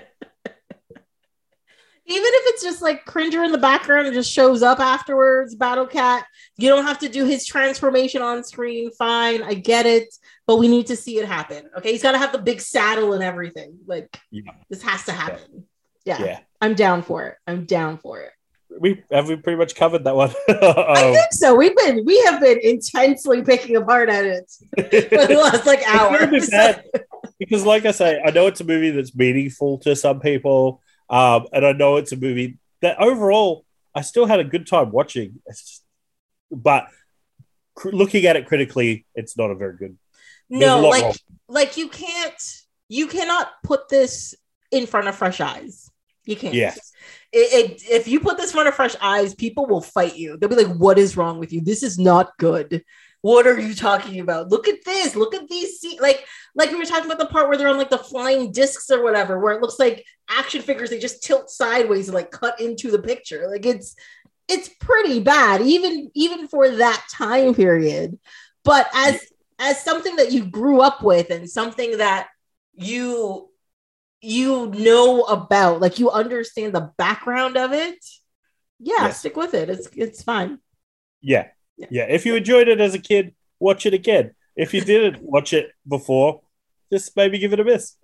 Even if it's just like Cringer in the background and just shows up afterwards, Battle Cat, you don't have to do his transformation on screen. Fine, I get it, but we need to see it happen. Okay, he's got to have the big saddle and everything. Like Yeah. this has to happen. Yeah. yeah, I'm down for it. I'm down for it. We have we pretty much covered that one. (laughs) I um, think so. We've been we have been intensely picking apart at it (laughs) for the last like hour. It's really bad. because, like I say, I know it's a movie that's meaningful to some people, um, and I know it's a movie that overall I still had a good time watching. Just, but cr- looking at it critically, it's not a very good. no, like wrong. like you can't you cannot put this in front of fresh eyes. You can't. Yes. It, it, if you put this in front of fresh eyes, people will fight you. They'll be like, "What is wrong with you? This is not good. What are you talking about? Look at this. Look at these. See, like, like we were talking about the part where they're on like the flying discs or whatever, where it looks like action figures. They just tilt sideways and like cut into the picture. Like it's it's pretty bad, even even for that time period. But as as something that you grew up with and something that you you know about, like you understand the background of it, yeah, yes. stick with it. It's it's fine. Yeah. yeah. Yeah. If you enjoyed it as a kid, watch it again. If you didn't (laughs) watch it before, just maybe give it a miss. (laughs) (laughs)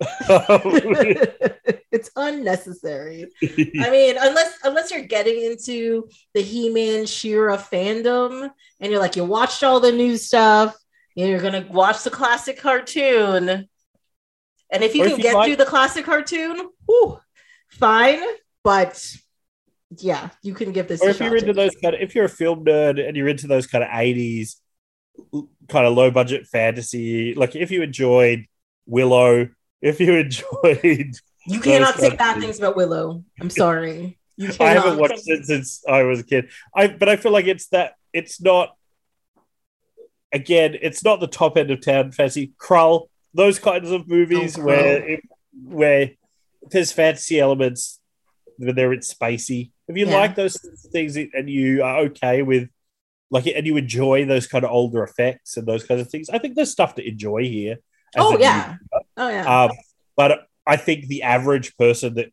it's unnecessary. I mean, unless unless you're getting into the He-Man She-Ra fandom and you're like you watched all the new stuff and you're gonna watch the classic cartoon. And if you or can if get like- through the classic cartoon, whew, fine. But yeah, you can give this. Or if you're into those kind of, if you're a film nerd and you're into those kind of 80s kind of low budget fantasy, like if you enjoyed Willow, if you (laughs) enjoyed. You cannot say bad things about Willow. I'm sorry. (laughs) I haven't watched it since I was a kid. I but I feel like it's that it's not again, it's not the top end of town fantasy. Krull, those kinds of movies oh, where it, where there's fantasy elements, but they're it's spicy. If you yeah. like those things and you are okay with like and you enjoy those kind of older effects and those kinds of things, I think there's stuff to enjoy here. Oh yeah, oh yeah. Um, but I think the average person that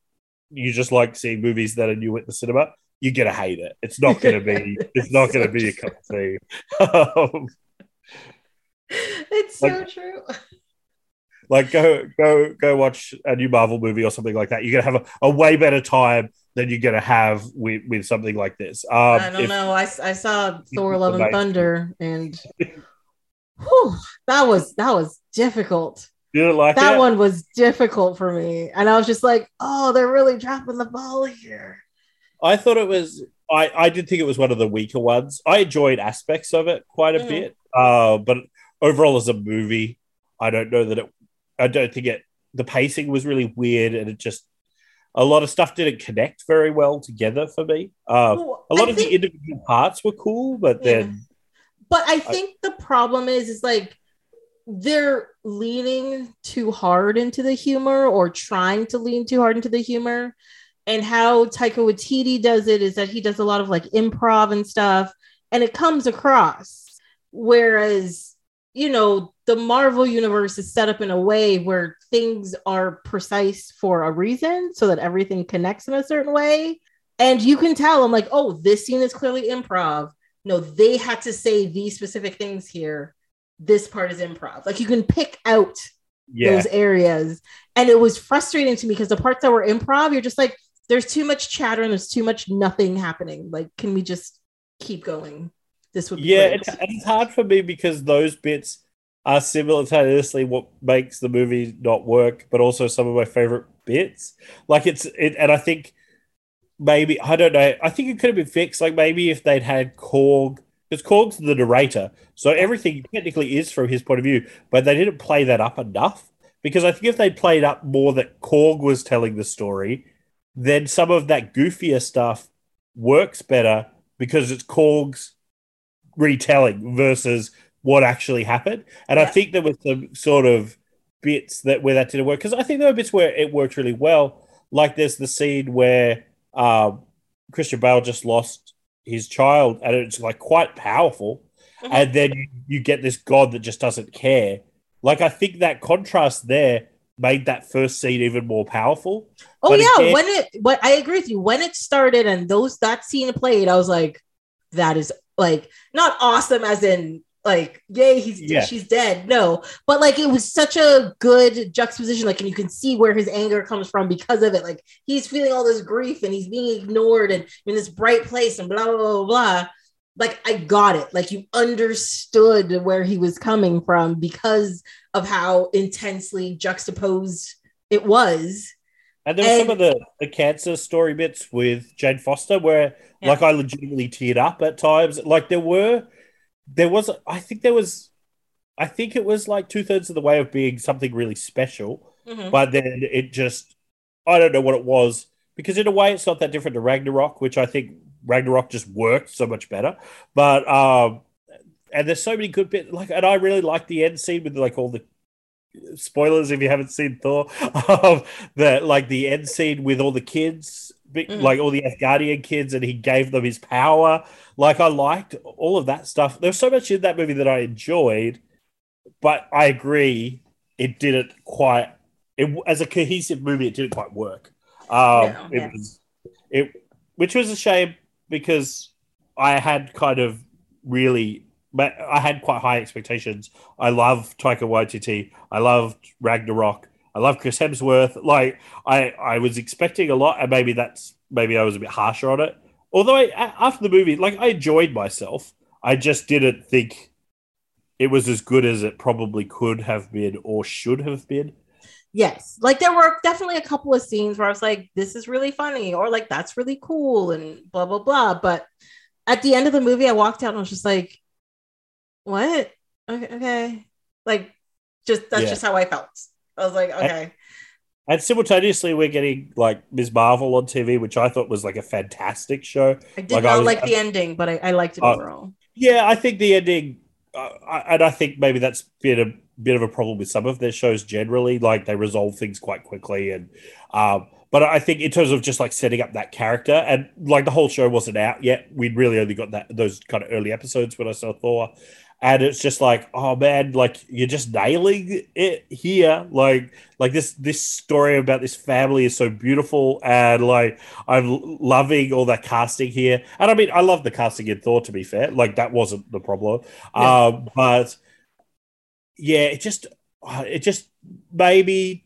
you just like seeing movies that are new at the cinema, you're gonna hate it. It's not gonna be. (laughs) it's not gonna be a cup of tea. (laughs) Um, it's so like, true. Like go go go watch a new Marvel movie or something like that. You're gonna have a, a way better time than you're gonna have with, with something like this. Um, I don't if, know. I, I saw Thor: (laughs) Love and Thunder, and whew, that was that was difficult. You didn't like that it? one was difficult for me, and I was just like, "Oh, they're really dropping the ball here." I thought it was. I I did think it was one of the weaker ones. I enjoyed aspects of it quite a mm. bit, uh, but overall as a movie, I don't know that it. I don't think it. The pacing was really weird, and it just a lot of stuff didn't connect very well together for me. Uh, well, a lot I of think, the individual parts were cool, but yeah. then. But I think I, the problem is, is like they're leaning too hard into the humor or trying to lean too hard into the humor. And how Taika Waititi does it is that he does a lot of like improv and stuff, and it comes across. Whereas, you know, the Marvel universe is set up in a way where things are precise for a reason so that everything connects in a certain way. And you can tell, I'm like, oh, this scene is clearly improv. No, they had to say these specific things here this part is improv. Like you can pick out yeah. those areas. And it was frustrating to me because the parts that were improv, you're just like, there's too much chatter and there's too much nothing happening. Like, can we just keep going? This would yeah, it's, it's hard for me because those bits are simultaneously what makes the movie not work, but also some of my favorite bits. Like it's it, and I think maybe I don't know. I think it could have been fixed. Like maybe if they'd had Korg because Korg's the narrator, so everything technically is from his point of view, but they didn't play that up enough. Because I think if they played up more that Korg was telling the story, then some of that goofier stuff works better because it's Korg's retelling versus what actually happened. And yeah. I think there was some sort of bits that where that didn't work because I think there were bits where it worked really well. Like there's the scene where uh, Christian Bale just lost his child, and it's like quite powerful. Mm-hmm. And then you, you get this god that just doesn't care. Like I think that contrast there made that first scene even more powerful. Oh but yeah, again, when it what I agree with you. When it started and those that scene played, I was like, that is like not awesome as in like yay he's yeah. she's dead. No. But like it was such a good juxtaposition like and you can see where his anger comes from because of it. Like he's feeling all this grief and he's being ignored and in this bright place and blah blah blah, blah. like i got it. Like you understood where he was coming from because of how intensely juxtaposed it was And there were some of the, the cancer story bits with Jane Foster where Yeah. like I legitimately teared up at times. Like there were there was I think there was I think it was like two thirds of the way of being something really special, Mhm. but then it just I don't know what it was because in a way it's not that different to Ragnarok, which I think Ragnarok just worked so much better. But um and there's so many good bits like and I really like the end scene with like all the spoilers if you haven't seen Thor. Um, the like the end scene with all the kids, Mhm. like all the Asgardian kids, and he gave them his power. Like I liked all of that stuff. There was so much in that movie that I enjoyed, but I agree it didn't quite. It as a cohesive movie, it didn't quite work. Um, No, it yeah. was it, which was a shame because I had kind of really, but I had quite high expectations. I love Taika Waititi. I loved Ragnarok. I love Chris Hemsworth. Like I, I was expecting a lot, and maybe that's maybe I was a bit harsher on it. Although I, after the movie, like I enjoyed myself, I just didn't think it was as good as it probably could have been or should have been. Yes. Like there were definitely a couple of scenes where I was like, this is really funny, or like that's really cool, and blah, blah, blah. But at the end of the movie, I walked out and I was just like, what? Okay. okay. Like, just that's Yeah. just how I felt. I was like, okay. And simultaneously, we're getting like Ms. Marvel on TV, which I thought was like a fantastic show. I did like, I not was- like the ending, but I, I liked it Uh, overall. Yeah, I think the ending, uh, I- and I think maybe that's been a bit of a problem with some of their shows generally. Like they resolve things quite quickly, and um, but I think in terms of just like setting up that character, and like the whole show wasn't out yet. We'd really only got that those kind of early episodes when I saw Thor, and it's just like, oh man, like you're just nailing it here. Like like this this story about this family is so beautiful, and like I'm loving all that casting here. And I mean, I love the casting in Thor. To be fair, like that wasn't the problem. Yeah. Um, but yeah, it just uh, it just maybe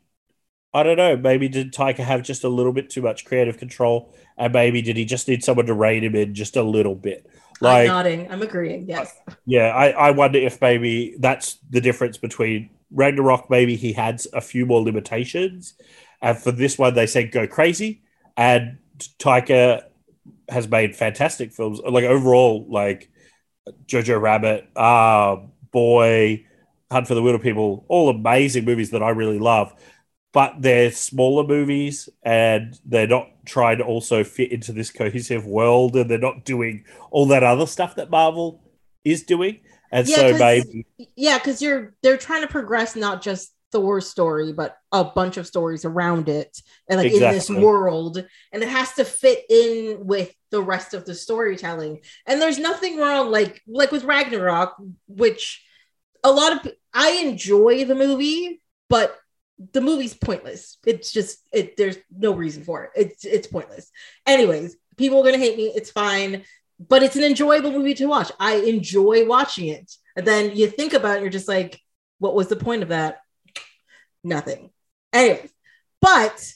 I don't know. Maybe did Taika have just a little bit too much creative control, and maybe did he just need someone to rein him in just a little bit? I'm nodding. I'm agreeing. Yes. yeah, I, I wonder if maybe that's the difference between Ragnarok. Maybe he had a few more limitations, and for this one they said go crazy. And Taika has made fantastic films. Like overall, like Jojo Rabbit, uh, Boy, Hunt for the Wilderpeople, all amazing movies that I really love. But they're smaller movies, and they're not trying to also fit into this cohesive world, and they're not doing all that other stuff that Marvel is doing. And Yeah, so maybe Yeah, because you're they're trying to progress not just Thor's story, but a bunch of stories around it and like in this world. And it has to fit in with the rest of the storytelling. And there's nothing wrong, like like with Ragnarok, which a lot of I enjoy the movie, but the movie's pointless. It's just it there's no reason for it. It's it's pointless. Anyways, people are gonna hate me, it's fine. But it's an enjoyable movie to watch. I enjoy watching it. And then you think about it, you're just like, what was the point of that? Nothing. Anyways, but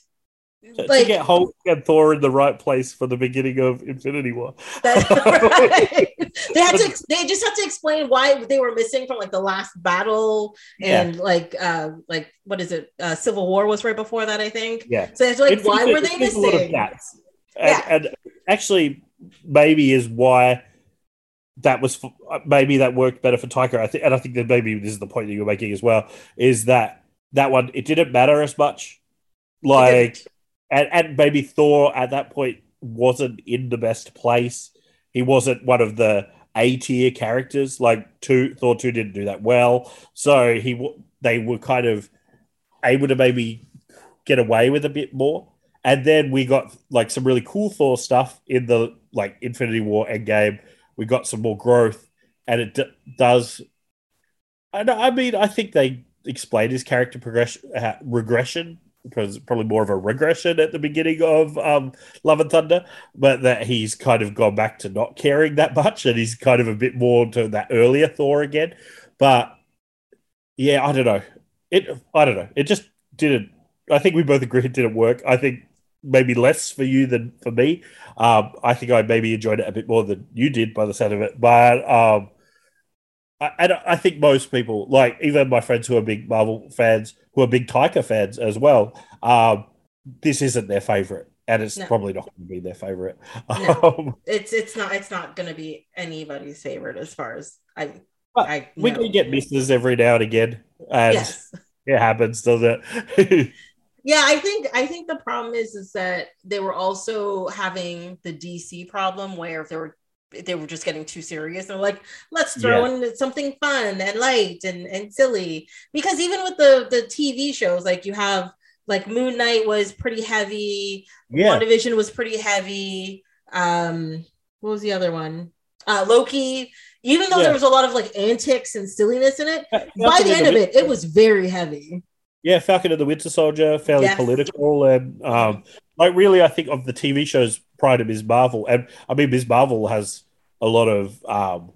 to like get Hulk and Thor in the right place for the beginning of Infinity War. that, (laughs) right. they had to they just had to explain why they were missing from like the last battle and like uh like what is it? Uh Civil War was right before that, I think. Yeah. So it's like, Infinity- why were they Infinity a lot of missing? And, Yeah. and actually, maybe is why that was f- maybe that worked better for Taika. I think, and I think that maybe this is the point that you're making as well. Is that that one? It didn't matter as much. Like, and, and maybe Thor at that point wasn't in the best place. He wasn't one of the A tier characters. Like two, Thor two didn't do that well. So he they were kind of able to maybe get away with a bit more. And then we got like some really cool Thor stuff in the like Infinity War Endgame. We got some more growth, and it d- does. I, I mean, I think they explained his character progression, uh, regression, because probably more of a regression at the beginning of um, Love and Thunder, but that he's kind of gone back to not caring that much, and he's kind of a bit more to that earlier Thor again. But yeah, I don't know. It, I don't know. It just didn't. I think we both agree it didn't work. I think maybe less for you than for me. Um, I think I maybe enjoyed it a bit more than you did by the sound of it. But um, I, I think most people, like even my friends who are big Marvel fans, who are big Taika fans as well, um, this isn't their favorite, and it's No. probably not going to be their favorite. No. (laughs) Um, It's it's not it's not going to be anybody's favorite as far as I. I we know. can get misses every now and again, and yes. it happens, doesn't it? (laughs) Yeah, I think I think the problem is is that they were also having the DC problem where if there were they were just getting too serious. They're like, let's throw in something fun and light and, and silly. Because even with the the TV shows, like you have like Moon Knight was pretty heavy, yeah, WandaVision was pretty heavy. Um, what was the other one? Uh, Loki. Even though Yeah. there was a lot of like antics and silliness in it, by the end of it, it was very heavy. yeah, Falcon and the Winter Soldier, fairly Yes. political, and um, like really, I think of the TV shows prior to Ms. Marvel, and I mean, Ms. Marvel has a lot of um,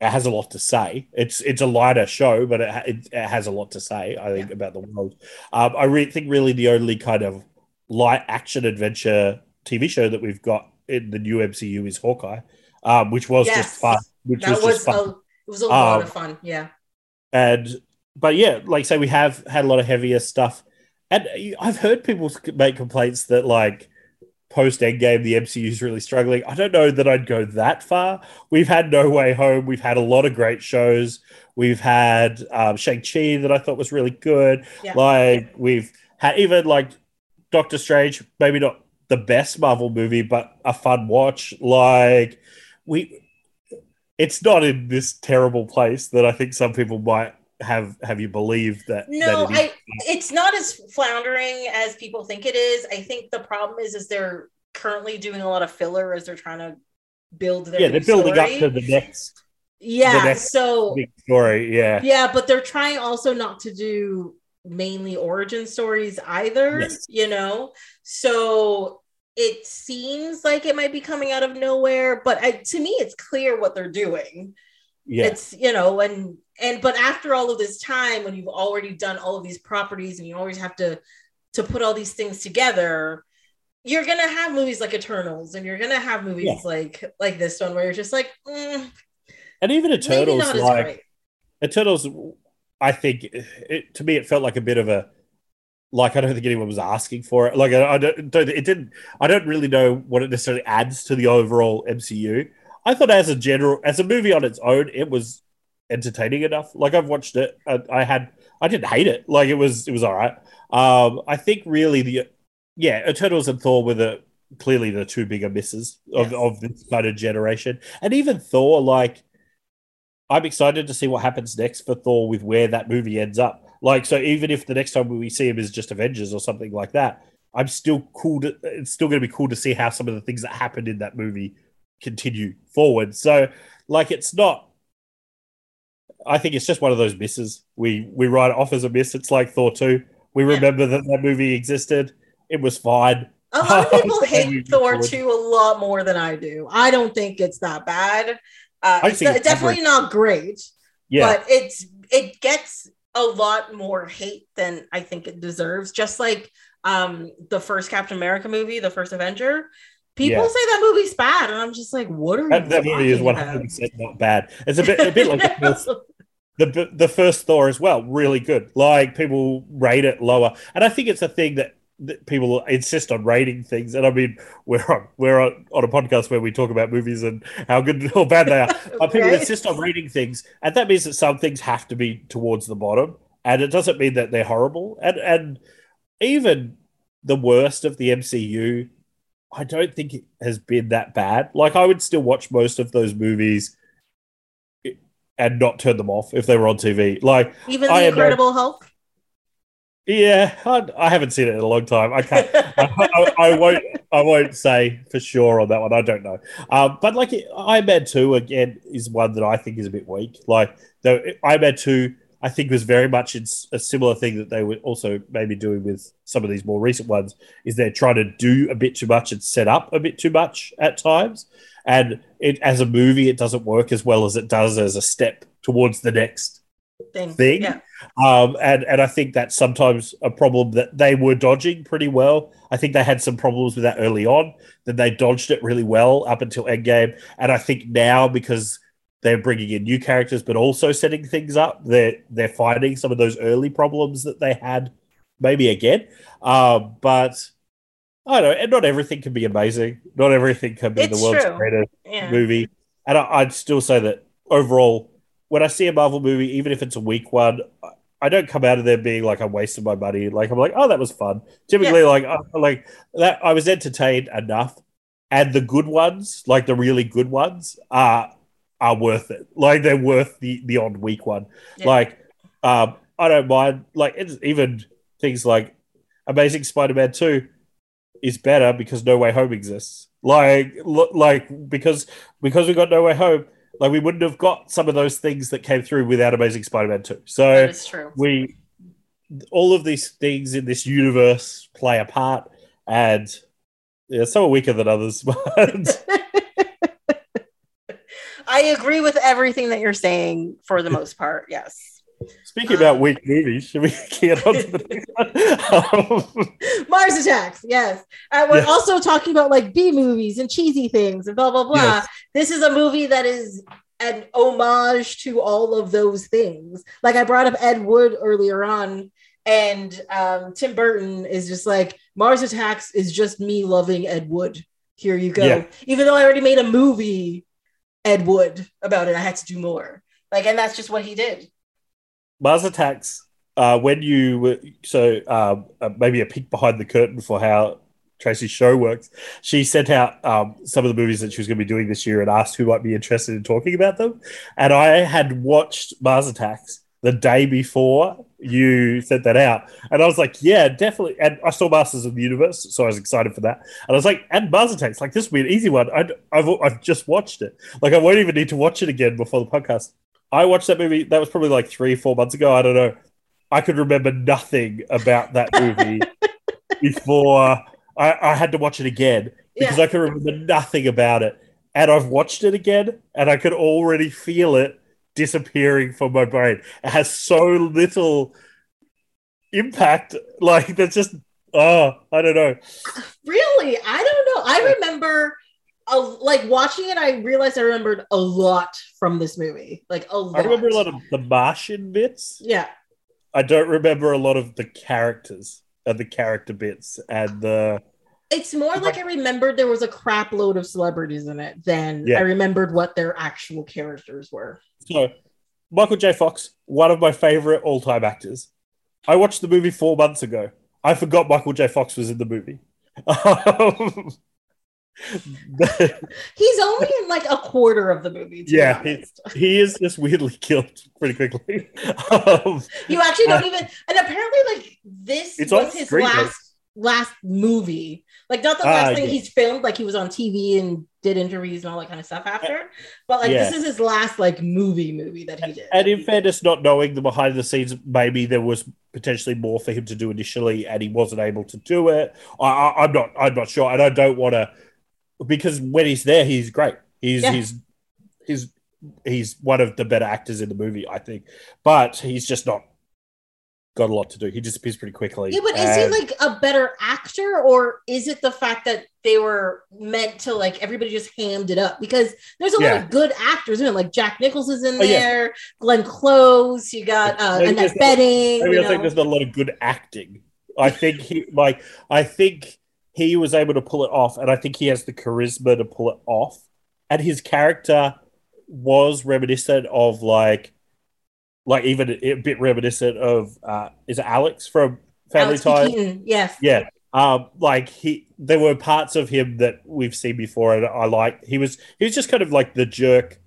it has a lot to say. It's it's a lighter show, but it, it, it has a lot to say. I think about the world. Um, I re- think really the only kind of light action adventure TV show that we've got in the new MCU is Hawkeye, um, which was Yes. just fun. Which That was, was just fun. a, it was a lot Um, of fun. Yeah. and but yeah, like say we have had a lot of heavier stuff, and I've heard people make complaints that like post Endgame the MCU is really struggling. I don't know that I'd go that far. We've had No Way Home. We've had a lot of great shows. We've had um, Shang Chi that I thought was really good. Yeah. Like we've had even like Doctor Strange, maybe not the best Marvel movie, but a fun watch. Like we, it's not in this terrible place that I think some people might have have you believed that. No, that it. I it's not as floundering as people think it is. I think the problem is is they're currently doing a lot of filler as they're trying to build their yeah, they're building story. up to the next yeah. the next so story. Yeah, yeah, but they're trying also not to do mainly origin stories either. Yes. You know, so it seems like it might be coming out of nowhere, but I, to me, it's clear what they're doing. yeah, it's you know and and but after all of this time when you've already done all of these properties and you always have to to put all these things together you're gonna have movies like eternals and you're gonna have movies Yeah. like like this one where you're just like mm, and even Eternals, like great Eternals, I think it, to me it felt like a bit of a like I don't think anyone was asking for it. Like I, I don't, don't it didn't. I don't really know what it necessarily adds to the overall MCU. I thought as a general, as a movie on its own, it was entertaining enough. Like I've watched it, I, I had, I didn't hate it. Like it was, it was all right. Um, I think really the, yeah, Eternals and Thor were the clearly the two bigger misses of, Yes. of this kind of generation, and even Thor, like. I'm excited to see what happens next for Thor with where that movie ends up. Like, so even if the next time we see him is just Avengers or something like that, I'm still cool to. It's still going to be cool to see how some of the things that happened in that movie continue forward. So, like, it's not. I think it's just one of those misses. We we write it off as a miss. It's like Thor two. We Yeah. remember that that movie existed. It was fine. a lot of people (laughs) hate thor 2 a lot more than i do i don't think it's that bad uh, I it's, think it's definitely not great Yeah, but it's it gets a lot more hate than I think it deserves. Just like um the first Captain America movie, the first Avenger. People Yeah. say that movie's bad, and I'm just like, what are that, you that movie is talking one about? hundred percent not bad. It's a bit a bit like the first (laughs) the the first Thor as well, really good. Like people rate it lower, and I think it's a thing that, people insist on rating things. And I mean, we're on we're on, on a podcast where we talk about movies and how good or bad they are. (laughs) But people insist on rating things, and that means that some things have to be towards the bottom, and it doesn't mean that they're horrible. And and even the worst of the MCU, I don't think it has been that bad. Like I would still watch most of those movies and not turn them off if they were on TV. Like, Even the am Incredible Hulk. yeah, I, I haven't seen it in a long time. I can't. I, I, I won't. I won't say for sure on that one. I don't know. Um, but like Iron Man two again is one that I think is a bit weak. Like though Iron Man two, I think was very much it's a similar thing that they were also maybe doing with some of these more recent ones. Is they're trying to do a bit too much and set up a bit too much at times. And it as a movie, it doesn't work as well as it does as a step towards the next Thing. thing. Yeah. Um, and and I think that's sometimes a problem that they were dodging pretty well. I think they had some problems with that early on. Then they dodged it really well up until Endgame. And I think now because they're bringing in new characters, but also setting things up, they're they're finding some of those early problems that they had maybe again. Uh, but I don't know, and not everything can be amazing. Not everything can be It's the world's true. greatest Yeah. movie. And I, I'd still say that overall, when I see a Marvel movie, even if it's a weak one, I- don't come out of there being like I wasted my money. Like I'm like, oh, that was fun. Typically, like I, like that, I was entertained enough, and the good ones, like the really good ones, are are worth it. Like they're worth the the odd weak one. Yeah. Like um, I don't mind. Like it's even things like Amazing Spider-Man Two is better because No Way Home exists. Like like because because we got No Way Home, like we wouldn't have got some of those things that came through without Amazing Spider-Man Two. So That is true. we all of these things in this universe play a part and yeah, some are weaker than others (laughs) but (laughs) I agree with everything that you're saying for the most part. Yes. speaking about weak movies should we (laughs) get on to the next one (laughs) Um, Mars Attacks. Yes. Uh, we're Yes. also talking about like B movies and cheesy things and blah, blah, blah. Yes. This is a movie that is an homage to all of those things. Like I brought up Ed Wood earlier on, and um, Tim Burton is just like Mars Attacks is just me loving Ed Wood. Here you go. Yeah. Even though I already made a movie, Ed Wood, about it, I had to do more. Like, and that's just what he did. Mars Attacks uh, when you were so um, uh, maybe a peek behind the curtain for how Tracy's show works. She sent out um, some of the movies that she was going to be doing this year and asked who might be interested in talking about them. And I had watched Mars Attacks the day before you sent that out, and I was like, "Yeah, definitely." And I saw Masters of the Universe, so I was excited for that. And I was like, "And Mars Attacks, like this will be an easy one." I'd, I've I've just watched it. Like I won't even need to watch it again before the podcast. I watched that movie. That was probably like three, four months ago. I don't know. I could remember nothing about that movie (laughs) before I, I had to watch it again because Yeah. I could remember nothing about it. And I've watched it again, and I could already feel it disappearing from my brain. It has so little impact. (laughs) Like that's just oh, I don't know. Really? I don't know. I remember like watching it, I realized I remembered a lot from this movie. Like a lot. I remember a lot of the Martian bits. Yeah. I don't remember a lot of the characters and the character bits and the It's more like I remembered there was a crap load of celebrities in it than Yeah. I remembered what their actual characters were. So, Michael J. Fox, one of my favorite all time actors. I watched the movie four months ago. I forgot Michael J. Fox was in the movie. Um, (laughs) He's only in like a quarter of the movie. Yeah, honest. he is just weirdly killed pretty quickly. Um, you actually don't (laughs) even. And apparently, like this was his last last movie. Like not the Ah, last thing yeah. he's filmed. Like he was on TV and did interviews and all that kind of stuff after. But like Yeah. this is his last like movie movie that he did. and in fairness, not knowing the behind the scenes, maybe there was potentially more for him to do initially, and he wasn't able to do it. I, I, I'm not. I'm not sure, and I don't want to because when he's there, he's great. He's Yeah. he's he's he's one of the better actors in the movie, I think. But he's just not got a lot to do. He disappears pretty quickly. Yeah, but is he like a better actor, or is it the fact that they were meant to like everybody just hammed it up? Because there's a lot of good actors in it, like Jack Nicholson's in Oh, yeah. there, Glenn Close, you got uh, Maybe Annette there's Bening. Maybe you I think know. there's not a lot of good acting. I think he like I think he was able to pull it off, and I think he has the charisma to pull it off. And his character was reminiscent of like, like even a bit reminiscent of uh, is it Alex from Family. Ties? Yes. Yeah. Um, like he, there were parts of him that we've seen before, and I like. He was, he was just kind of like the jerk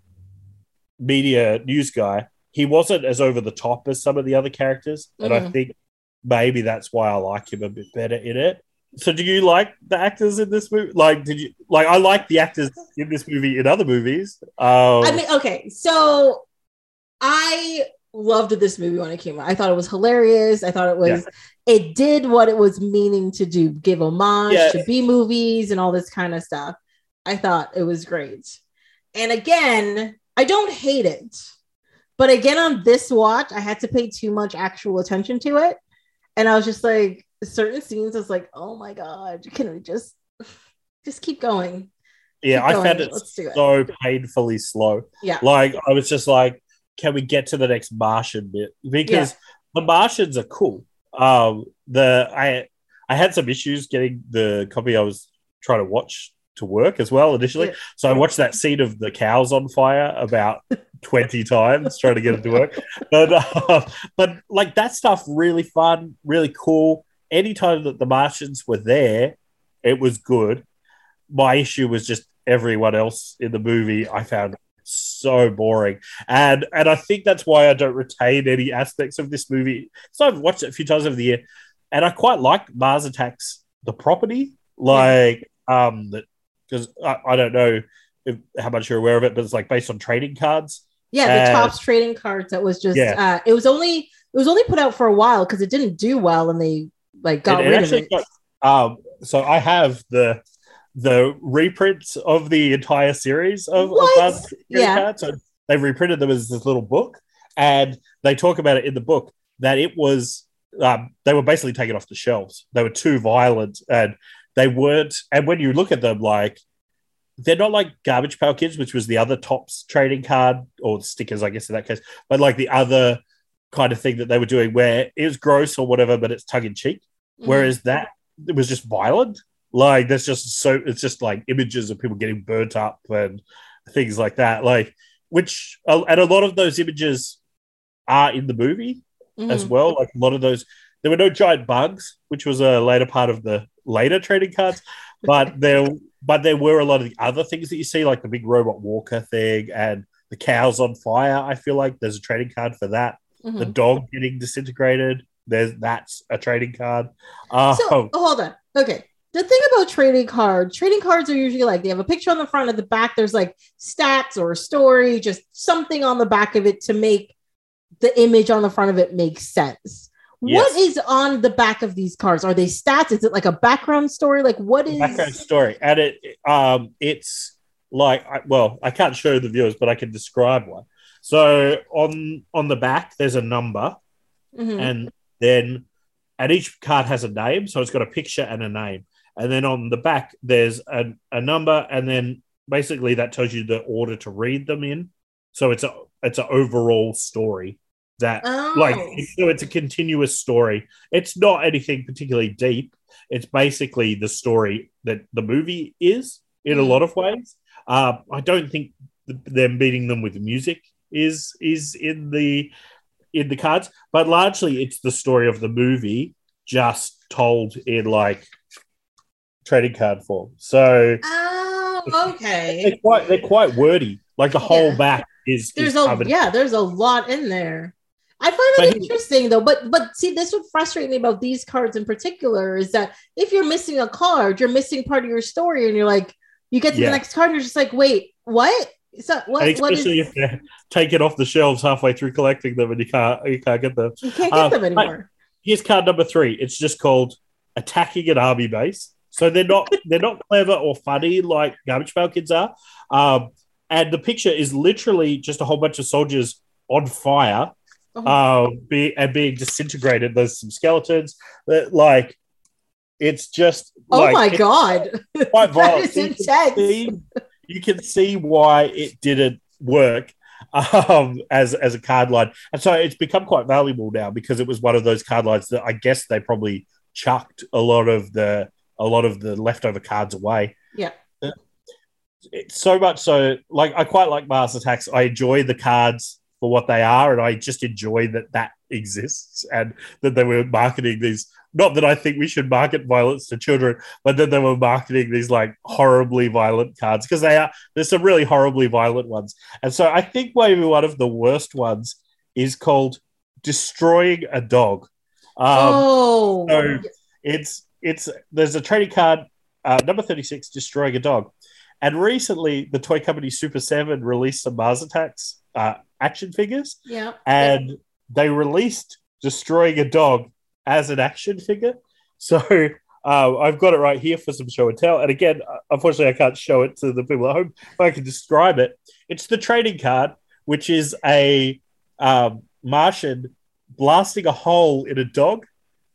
media news guy. He wasn't as over the top as some of the other characters, and I Mhm. think maybe that's why I like him a bit better in it. So, do you like the actors in this movie? Like, did you like? I like the actors in this movie in other movies. Um, I mean, okay, so I loved this movie when it came out. I thought it was hilarious. I thought it was it did what it was meaning to do, give homage Yeah. to B movies and all this kind of stuff. I thought it was great. And again, I don't hate it. But again, on this watch, I had to pay too much actual attention to it. And I was just like, certain scenes, I was like, oh my God, can we just just keep going? yeah, Keep I going. found it Let's do it. so painfully slow. Yeah. Like I was just like, can we get to the next Martian bit? Because the Martians are cool. Um, the I I had some issues getting the copy I was trying to watch to work as well initially. Yeah. So I watched that scene of the cows on fire about (laughs) 20 times trying to get it to work. But uh, but like that stuff really fun, really cool. Anytime that the Martians were there, it was good. My issue was just everyone else in the movie I found so boring. And and I think that's why I don't retain any aspects of this movie. So I've watched it a few times over the year, and I quite like Mars Attacks the property. Like um that because I, I don't know if, how much you're aware of it, but it's like based on trading cards. Yeah, the Uh, Topps trading cards that was just Yeah. uh it was only it was only put out for a while because it didn't do well and they like got It- it rid of it. got- um, so I have the the reprints of the entire series of, of Yeah. cards. So they've reprinted them as this little book, and they talk about it in the book that it was um, they were basically taken off the shelves. They were too violent, and they weren't. And when you look at them, like they're not like Garbage Pail Kids, which was the other Topps trading card or stickers, I guess in that case, but like the other kind of thing that they were doing where it was gross or whatever, but it's tongue in cheek. Mhm. Whereas that it was just violent. Like there's just so it's just like images of people getting burnt up and things like that. Like which and a lot of those images are in the movie Mhm. as well. Like a lot of those, there were no giant bugs, which was a later part of the later trading cards, but (laughs) there, but there were a lot of the other things that you see, like the big robot walker thing and the cows on fire. I feel like there's a trading card for that. Mhm. The dog getting disintegrated. There's that's a trading card. Um, So oh, hold on. Okay. The thing about trading cards, trading cards are usually like they have a picture on the front at the back. There's like stats or a story, just something on the back of it to make the image on the front of it make sense. What Yes. is on the back of these cards? Are they stats? Is it like a background story? Like what is background story, and it um it's like I, well, I can't show the viewers, but I can describe one. So on on the back, there's a number, Mhm. and then and each card has a name, so it's got a picture and a name, and then on the back there's a, a number, and then basically that tells you the order to read them in. So it's a it's an overall story that Oh. like so it's a continuous story. It's not anything particularly deep. It's basically the story that the movie is in a Mm. lot of ways. Uh, I don't think them beating them with music is is in the in the cards, but largely it's the story of the movie just told in like trading card form. So Oh, (laughs) okay. they're quite they're quite wordy. Like the whole Yeah. back is There's is a covered- yeah, there's a lot in there. I find he- interesting though, but but see, this would frustrate me about these cards in particular is that if you're missing a card, you're missing part of your story, and you're like, you get to Yeah. the next card, and you're just like, wait, what? So what? And what is? especially if they take it off the shelves halfway through collecting them and you can't you can't get them. You can't get uh, them anymore. Here's card number three. It's just called attacking an army base. So they're not they're not clever or funny like garbage pail kids are. Um, and the picture is literally just a whole bunch of soldiers on fire, Oh. uh, be, and being disintegrated. There's some skeletons. That, like it's just oh like, my god, quite (laughs) violent. you can see- you can see why it didn't work um, as as a card line, and so it's become quite valuable now because it was one of those card lines that I guess they probably chucked a lot of the a lot of the leftover cards away. Yeah. It's so much so, like I quite like Mars Attacks. I enjoy the cards for what they are, and I just enjoy that that exists and that they were marketing these. Not that I think we should market violence to children, but that they were marketing these like horribly violent cards because they are. There's some really horribly violent ones, and so I think maybe one of the worst ones is called "Destroying a Dog." Um, oh, so- it's it's there's a trading card uh, number 36 destroying a dog. And recently the toy company Super7 released some mars attacks uh, action figures. Yeah. and they released destroying a dog as an action figure. So uh, i've got it right here for some show and tell. And again uh, unfortunately i can't show it to the people at home but i can describe it. It's the trading card which is a um, martian blasting a hole in a dog.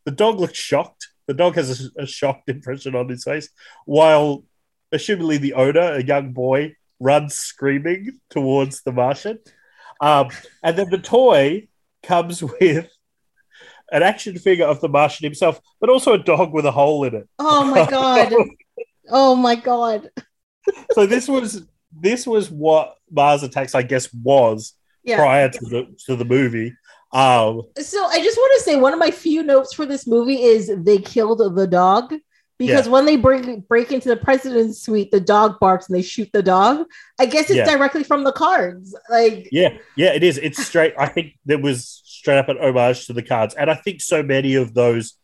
The dog looks shocked. The dog has a, a shocked impression on his face, while assumably the owner, a young boy, runs screaming towards the Martian. Um, and then the toy comes with an action figure of the Martian himself, but also a dog with a hole in it. Oh my (laughs) god. oh my god. so this was this was what Mars Attacks, I guess, was Yeah. prior to the to the movie. Um, So I just want to say one of my few notes for this movie is they killed the dog because when they bring break into the president's suite, the dog barks and they shoot the dog. I guess it's Yeah. directly from the cards. Like yeah, yeah, it is. It's straight. I think there was straight up an homage to the cards, and I think so many of those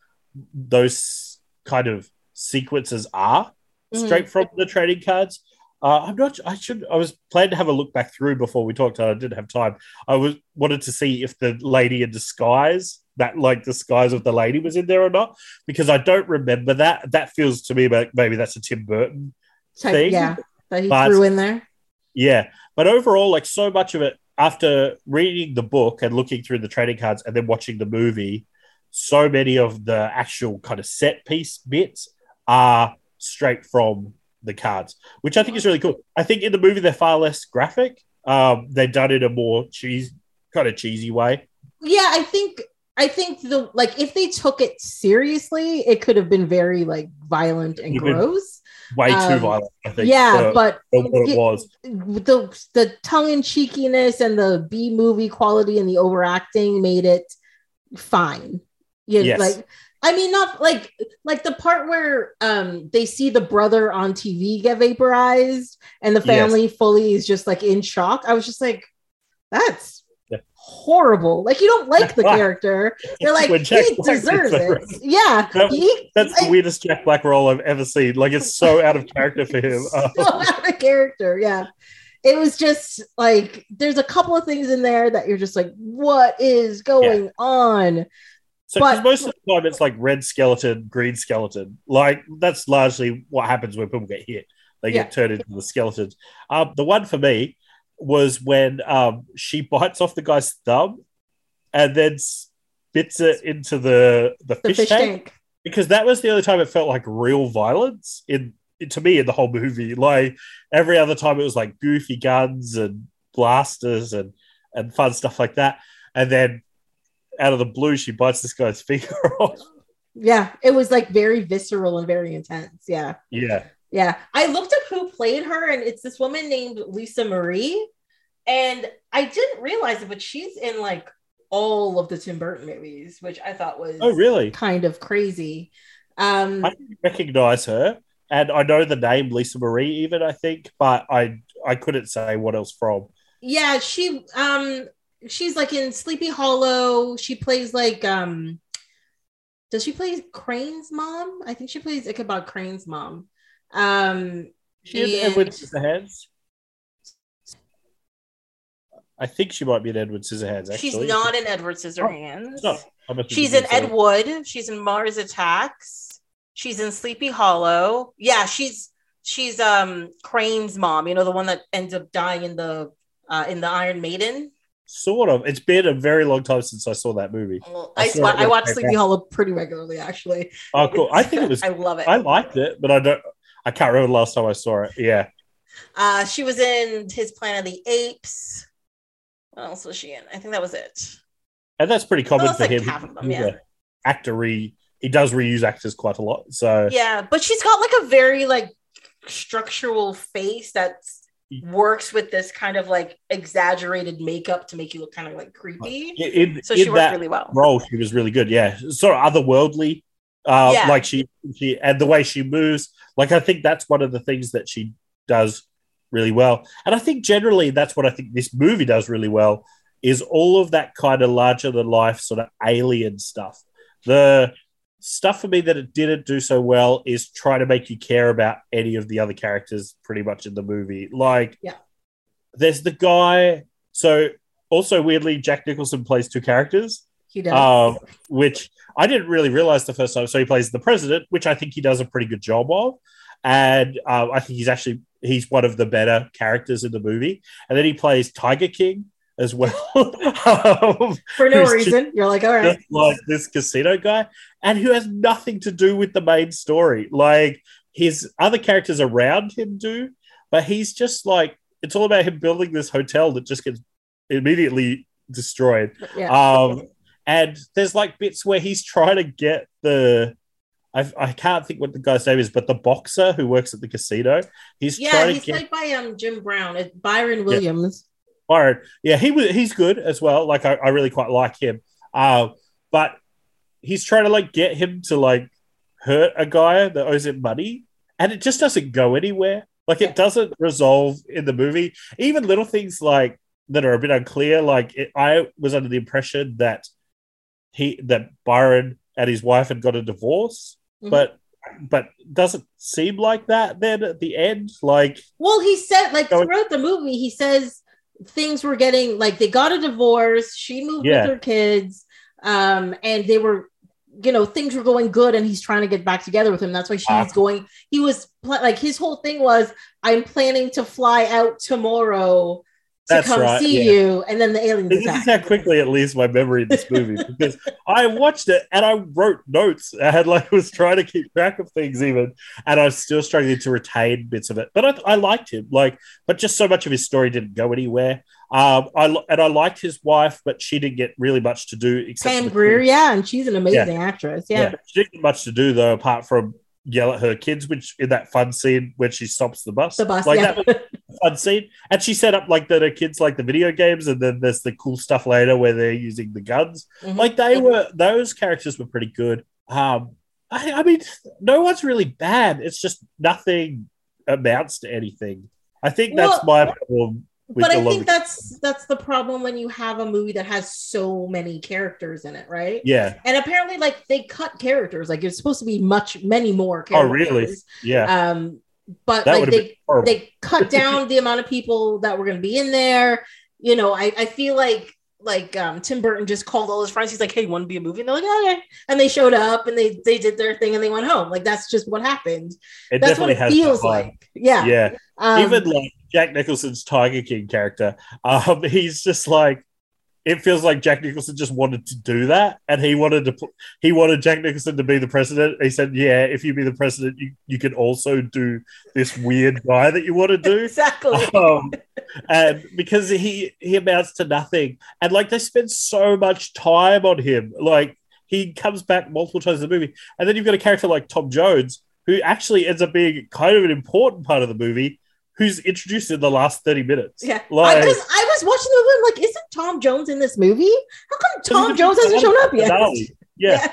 those kind of sequences are Mhm. straight from the trading cards. Uh, I'm not. I should. I was planning to have a look back through before we talked. I didn't have time. I was wanted to see if the lady in disguise, that like disguise of the lady, was in there or not, because I don't remember that. That feels to me like maybe that's a Tim Burton type, thing. yeah, that he But- threw in there. Yeah, but overall, like so much of it, after reading the book and looking through the trading cards and then watching the movie, so many of the actual kind of set piece bits are straight from the cards, which I think is really cool. I think in the movie they're far less graphic. Um, they've done it a more cheese, kind of cheesy way. Yeah, I think I think the like if they took it seriously, it could have been very like violent and gross. Way too Um, violent, I think. Yeah, for- but for what it it- was. the the tongue and cheekiness and the B movie quality and the overacting made it fine. Yeah, Yes. like I mean, not like like the part where um they see the brother on TV get vaporized and the Yes. family fully is just like in shock. I was just like, that's Yeah. horrible. Like you don't like the (laughs) character. They're like he Black deserves it. Yeah, That- he That's the weirdest Jack Black role I've ever seen. Like it's so out of (laughs) character for him. So out of character. Yeah. It was just like there's a couple of things in there that you're just like, what is going on? So But- most of the time it's like red skeleton, green skeleton. Like that's largely what happens when people get hit. They Yeah. get turned into the skeletons. Um, the one for me was when um, she bites off the guy's thumb and then spits it into the the, The fish, tank. because that was the only time it felt like real violence in, to me in the whole movie. Like every other time, it was like goofy guns and blasters and and fun stuff like that. And then out of the blue, she bites this guy's (laughs) finger off. Yeah, it was like very visceral and very intense. Yeah. Yeah, Yeah. I looked up who played her, and it's this woman named Lisa Marie. And I didn't realize it, but she's in like all of the Tim Burton movies, which I thought was Oh, really? kind of crazy. Um, I didn't recognize her, and I know the name Lisa Marie, even I think, but I I couldn't say what else from. yeah, she um she's like in Sleepy Hollow. She plays like um does she play Crane's mom? I think she plays Ichabod Crane's mom. Um She in and- Edward Scissorhands. I think she might be in Edward Scissorhands. Actually, She's not in Edward Scissorhands. No, I must be She's in thinking Ed. Wood. She's in Mars Attacks. She's in Sleepy Hollow. Yeah, she's she's um Crane's mom. You know the one that ends up dying in the uh, in the Iron Maiden. Sort of. It's been a very long time since I saw that movie. well, I I, I watch Sleepy dad. Hollow pretty regularly actually. Oh, cool. I think it was. (laughs) I love it. I liked it, but I don't. I can't remember the last time I saw it. Yeah. Uh, she was in His Planet of the Apes. What else was she in? I think that was it. And that's pretty common that's for like him. half of them, yeah. actor. He does reuse actors quite a lot. So Yeah, but she's got like a very like structural face that works with this kind of like exaggerated makeup to make you look kind of like creepy. in, So she worked really well. role, she was really good. Yeah, sort of otherworldly. Uh, Yeah. Like she, she, and the way she moves. Like I think that's one of the things that she does really well. And I think generally that's what I think this movie does really well is all of that kind of larger than life sort of alien stuff. The stuff for me that it didn't do so well is try to make you care about any of the other characters pretty much in the movie. Like, Yeah. there's the guy. So, also weirdly, Jack Nicholson plays two characters, He does. um, which I didn't really realize the first time. So, he plays the president, which I think he does a pretty good job of. And uh, I think he's actually he's one of the better characters in the movie. And then he plays Tiger King as well. (laughs) um, For no reason. You're like, all right. like this casino guy, and who has nothing to do with the main story. Like his other characters around him do, but he's just like it's all about him building this hotel that just gets immediately destroyed. Yeah. Um, and there's like bits where he's trying to get the. I, I can't think what the guy's name is, but the boxer who works at the casino, he's Yeah, he's get played by um Jim Brown. It's Byron Williams. Byron. Yeah, he was he's good as well. Like I, I really quite like him. Uh, but he's trying to like get him to like hurt a guy that owes him money, and it just doesn't go anywhere. Like it doesn't resolve in the movie. Even little things like that are a bit unclear. Like it, I was under the impression that he that Byron and his wife had got a divorce, Mhm. but but doesn't seem like that. Then at the end, like Well, he said like throughout the movie, he says things were getting like they got a divorce. She moved Yeah. with her kids, um, and they were, you know, things were going good, and he's trying to get back together with him. That's why she's going. He was pl- like his whole thing was, I'm planning to fly out tomorrow to That's come right, see yeah. you, and then the aliens This is how quickly at least, my memory of this movie (laughs) because I watched it and I wrote notes. I had like was trying to keep track of things even, and I was still struggling to retain bits of it. But I, I liked him, like, but just so much of his story didn't go anywhere. Um, I and I liked his wife, but she didn't get really much to do except Pam Grier, yeah, and she's an amazing actress. Yeah. Yeah. she didn't get much to do though, apart from yell at her kids, which in that fun scene when she stops the bus, the bus, like yeah. that was (laughs) fun scene. And she set up like that her kids like the video games, and then there's the cool stuff later where they're using the guns. Mhm. Like they were, those characters were pretty good. Um, I, I mean, no one's really bad. It's just nothing amounts to anything. I think that's my problem. With but I think that's that's the problem when you have a movie that has so many characters in it, right? yeah. And apparently, like they cut characters. Like it's supposed to be much, many more Characters. Oh, really? Yeah. Um, but That like they they cut down the amount of people that were going to be in there. You know, I I feel like like um Tim Burton just called all his friends. He's like, "Hey, want to be a movie?" And they're like, "Okay," and they showed up and they they did their thing and they went home. Like that's just what happened. it That's what it has feels like. Yeah. Yeah. Um, Even like Jack Nicholson's Tiger King character, um, (laughs) he's just like it feels like Jack Nicholson just wanted to do that, and he wanted to put he wanted Jack Nicholson to be the president. He said, "Yeah, if you be the president, you, you can also do this weird guy that you want to do." exactly. (laughs) um, and because he he amounts to nothing, and like they spend so much time on him, like he comes back multiple times in the movie, and then you've got a character like Tom Jones who actually ends up being kind of an important part of the movie, who's introduced in the last thirty minutes. Yeah, like because I, was watching the movie. I'm like, isn't Tom Jones in this movie? How come Tom Jones hasn't shown up yet? (laughs) Yeah.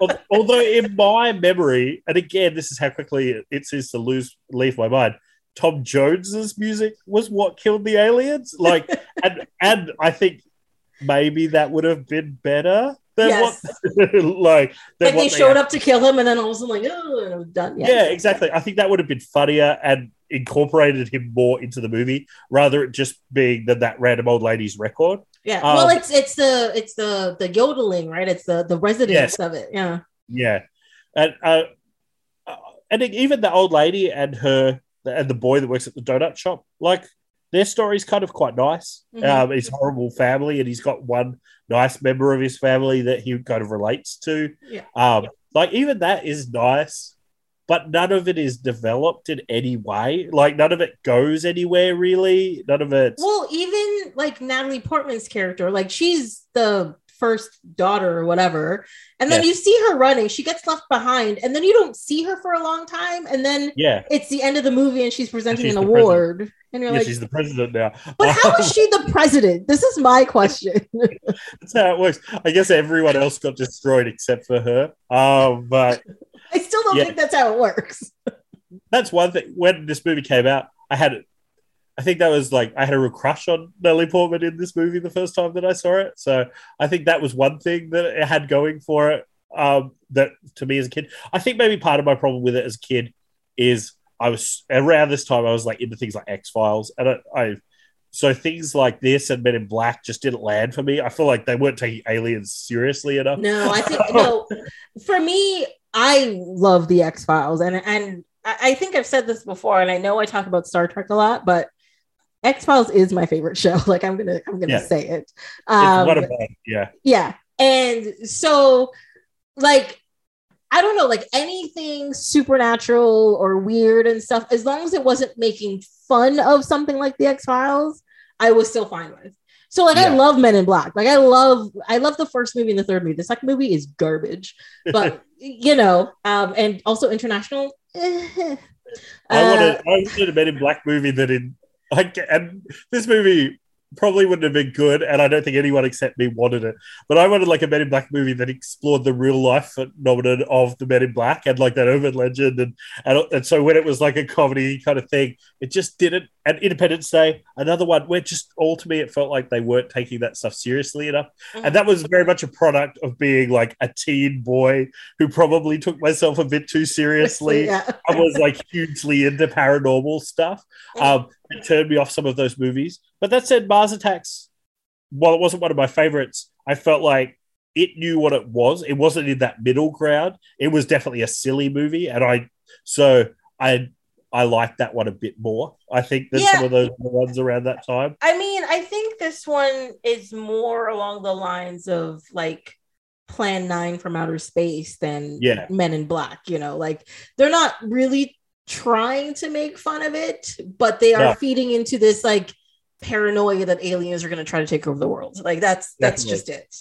Al- Although in my memory, and again, this is how quickly it, seems to lose leave my mind. Tom Jones's music was what killed the aliens. Like, (laughs) and and I think maybe that would have been better than Yes. what, (laughs) like, than like what they showed up to kill him, and then all of a sudden, like, oh, and it was done. Yeah. exactly. I think that would have been funnier and incorporated him more into the movie rather it just being than that random old lady's record. Yeah. Um, well, it's it's the it's the the yodeling, right? It's the the residence Yes. of it. Yeah. Yeah, and uh, and even the old lady and her and the boy that works at the donut shop, like their story's kind of quite nice. Mhm. Um, his horrible family, and he's got one nice member of his family that he kind of relates to. Yeah. Um, like even that is nice, but none of it is developed in any way. Like none of it goes anywhere really. None of it. Well, even like Natalie Portman's character, like she's the first daughter or whatever, and then Yeah. you see her running. She gets left behind, and then you don't see her for a long time, and then yeah, it's the end of the movie, and she's presenting she's an the president. award, and you're yeah, like, she's the president now. but how is (laughs) she the president? This is my question. That's how it works. I guess everyone else got destroyed except for her. Um, but I still don't Yeah. think that's how it works. (laughs) that's one thing. When this movie came out, I had, I think that was like I had a real crush on Natalie Portman in this movie the first time that I saw it. So I think that was one thing that it had going for it. Um, that to me as a kid, I think maybe part of my problem with it as a kid is I was around this time I was like into things like X Files, and I, I so things like this and Men in Black just didn't land for me. I feel like they weren't taking aliens seriously enough. No, I think (laughs) no. For me, I love the X Files, and and I think I've said this before, and I know I talk about Star Trek a lot, but X Files is my favorite (laughs) show. Like I'm gonna I'm gonna Yeah. say it. Um, of mine, yeah. yeah, and so like I don't know, like anything supernatural or weird and stuff, as long as it wasn't making fun of something like the X Files, I was still fine with. So like Yeah. I love Men in Black. Like I love I love the first movie and the third movie. The second movie is garbage. But (laughs) you know, um, and also international. eh. I Uh, wanted, I wanted a Men in Black movie that in, like, and this movie probably wouldn't have been good, and I don't think anyone except me wanted it. But I wanted like a Men in Black movie that explored the real life phenomenon of the Men in Black and like that urban legend, and and, and so when it was like a comedy kind of thing, it just didn't. And Independence Day, another one where just all to me it felt like they weren't taking that stuff seriously enough, and that was very much a product of being like a teen boy who probably took myself a bit too seriously. (laughs) yeah. I was like hugely into paranormal stuff. Um, it turned me off some of those movies. But that said, Mars Attacks, while it wasn't one of my favorites, I felt like it knew what it was. It wasn't in that middle ground. It was definitely a silly movie, and I so I I liked that one a bit more. I think than some of those ones around that time. I mean, I think this one is more along the lines of like Plan 9 from outer space than Yeah. Men in Black, you know, like they're not really trying to make fun of it, but they are No. feeding into this like paranoia that aliens are going to try to take over the world. Like that's that's Definitely. just it.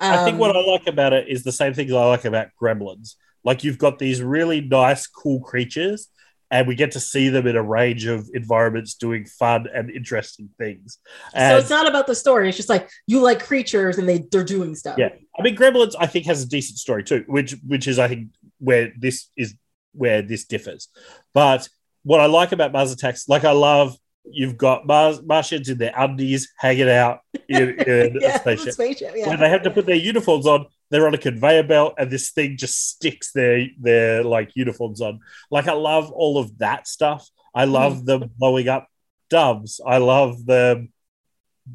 I think Um, what I like about it is the same things I like about Gremlins. Like you've got these really nice, cool creatures, and we get to see them in a range of environments doing fun and interesting things. so it's not about the story. It's just like you like creatures and they they're doing stuff. Yeah. I mean, Gremlins, I think, has a decent story too, which which is, I think, where this is where this differs. But what I like about Mars Attacks, like I love, you've got Mars Martians in their undies hanging out in, in yeah, (laughs) a spaceship. spaceship. Yeah. When they have to put their uniforms on, they're on a conveyor belt, and this thing just sticks their their like uniforms on. Like I love all of that stuff. I mm-hmm. love them blowing up doves. I love them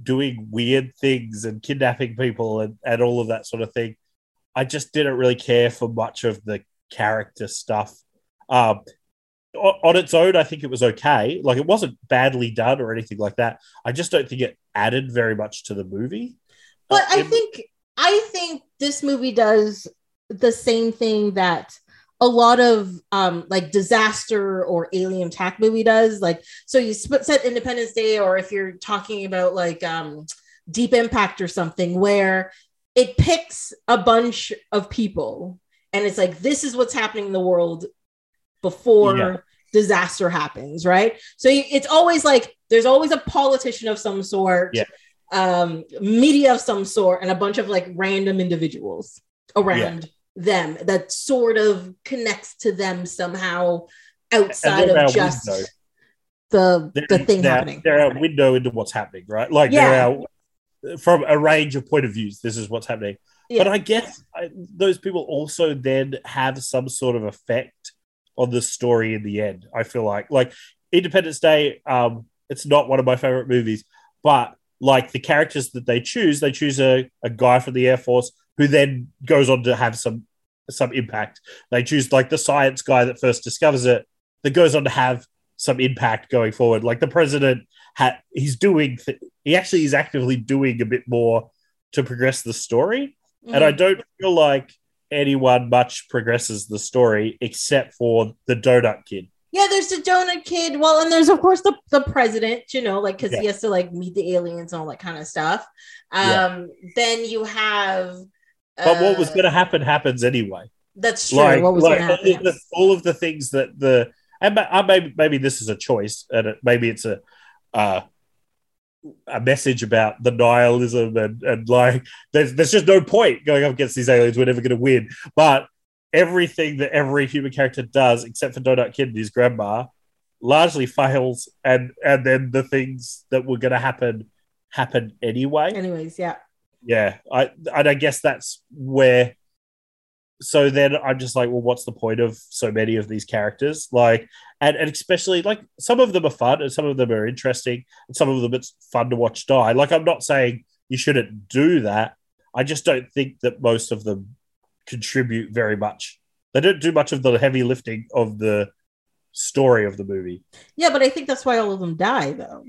doing weird things and kidnapping people and, and all of that sort of thing. I just didn't really care for much of the character stuff. O- on its own, I think it was okay. Like it wasn't badly done or anything like that. I just don't think it added very much to the movie. But Uh, I it- think I think this movie does the same thing that a lot of um like disaster or alien attack movie does. Like so you set Independence Day, or if you're talking about like um Deep Impact or something, where it picks a bunch of people and it's like this is what's happening in the world before Yeah. disaster happens, right? So it's always like there's always a politician of some sort, Yeah. um, media of some sort, and a bunch of like random individuals around them that sort of connects to them somehow outside of just window. the They're, the thing they're- happening. They're our window into what's happening, right? Like Yeah. they're our, from a range of point of views. This is what's happening. Yeah. But I guess I, those people also then have some sort of effect on the story in the end. I feel like, like Independence Day, um, it's not one of my favorite movies, but like the characters that they choose, they choose a, a guy from the Air Force who then goes on to have some some impact. They choose like the science guy that first discovers it, that goes on to have some impact going forward. Like the president, ha- he's doing, th- he actually is actively doing a bit more to progress the story. And I Mhm. don't feel like anyone much progresses the story except for the donut kid. yeah, there's the donut kid. Well, and there's of course the the president, you know, like because Yeah. he has to like meet the aliens and all that kind of stuff. Um, Yeah. then you have. But what was uh, going to happen happens anyway. That's true. Like, what was like all, happen? of the, all of the things that the and uh, maybe maybe this is a choice and it, maybe it's a uh, a message about the nihilism and, and like there's there's just no point going up against these aliens. We're never going to win. But everything that every human character does, except for Donut Kid and his grandma, largely fails, and and then the things that were going to happen happen anyway Anyways, yeah. yeah i and i guess that's where so then i'm just like well what's the point of so many of these characters? Like and, and especially like some of them are fun and some of them are interesting and some of them it's fun to watch die. Like i'm not saying you shouldn't do that. I just don't think that most of them contribute very much. They don't do much of the heavy lifting of the story of the movie. Yeah, but I think that's why all of them die, though.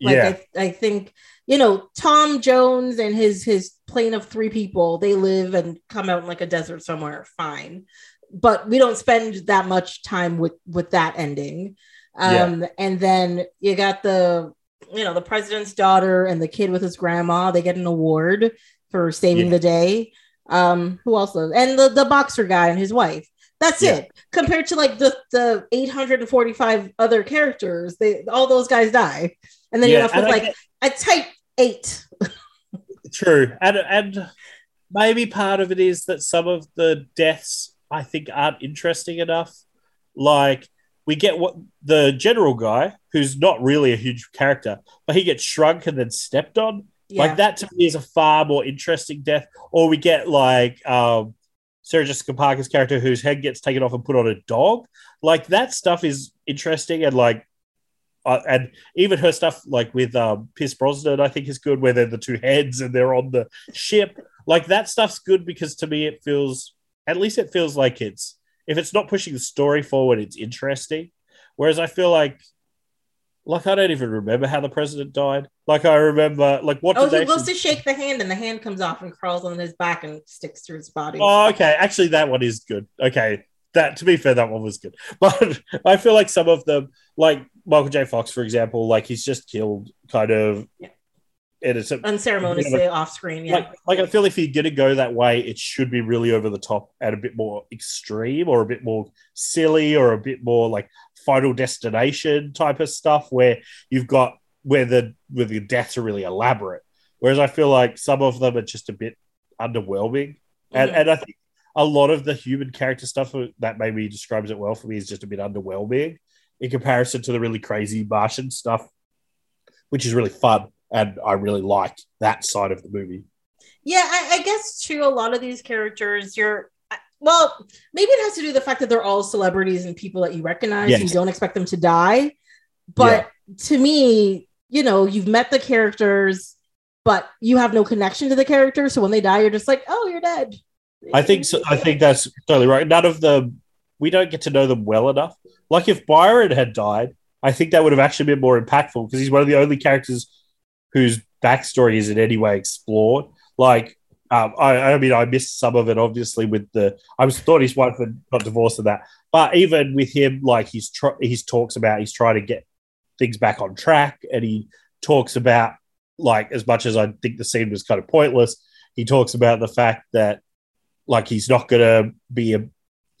Like yeah I, I think you know Tom Jones and his his plane of three people. They live and come out in like a desert somewhere. Fine, but we don't spend that much time with with that ending. Um, and then you got the you know, the president's daughter and the kid with his grandma, they get an award for saving Yeah. the day. Um, who else? does- And the, the boxer guy and his wife. That's Yeah. it. Compared to like the the 845 other characters, they all those guys die. And then you're left with like get- a tight eight. (laughs) True, and and maybe part of it is that some of the deaths I think aren't interesting enough. Like we get what the general guy, who's not really a huge character, but he gets shrunk and then stepped on. Yeah. Like that to me is a far more interesting death. Or we get like um, Sarah Jessica Parker's character whose head gets taken off and put on a dog. Like that stuff is interesting and like. Uh, and even her stuff, like with um, Pierce Brosnan, I think is good, where they're the two heads and they're on the ship. Like that stuff's good because to me it feels, at least it feels like it's if it's not pushing the story forward, it's interesting. Whereas I feel like, like I don't even remember how the president died. Like I remember, like what Oh, did he goes to shake the hand, and the hand comes off and crawls on his back and sticks to his body. Oh, okay. Actually, that one is good. Okay. That to be fair, that one was good. (laughs) But I feel like some of them, like Michael J. Fox, for example, like he's just killed kind of Yeah. it's a, Unceremoniously off screen, yeah. like like I feel if you're gonna go that way, it should be really over the top and a bit more extreme or a bit more silly or a bit more like final destination type of stuff where you've got where the where the deaths are really elaborate. Whereas I feel like some of them are just a bit underwhelming. And Mhm. and I think a lot of the human character stuff that maybe describes it well for me is just a bit underwhelming in comparison to the really crazy Martian stuff, which is really fun. And I really like that side of the movie. Yeah, I, I guess too. A lot of these characters, you're well, maybe it has to do with the fact that they're all celebrities and people that you recognize. Yes. You don't expect them to die, but to me, you know, you've met the characters, but you have no connection to the characters. So when they die, you're just like, oh, you're dead. I think so. I think that's totally right. None of them, we don't get to know them well enough. Like if Byron had died, I think that would have actually been more impactful because he's one of the only characters whose backstory is in any way explored. Like, um, I, I mean, I missed some of it obviously with the. I was thought his wife had got divorced and that, but even with him, like he's tr- he's talks about he's trying to get things back on track, and he talks about like as much as I think the scene was kind of pointless. He talks about the fact that like he's not gonna be a,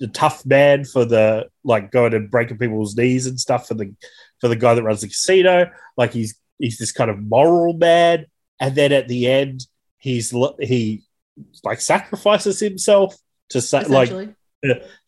a tough man for the like going and breaking people's knees and stuff for the for the guy that runs the casino. Like he's he's this kind of moral man, and then at the end he's he like sacrifices himself to sa- like Essentially.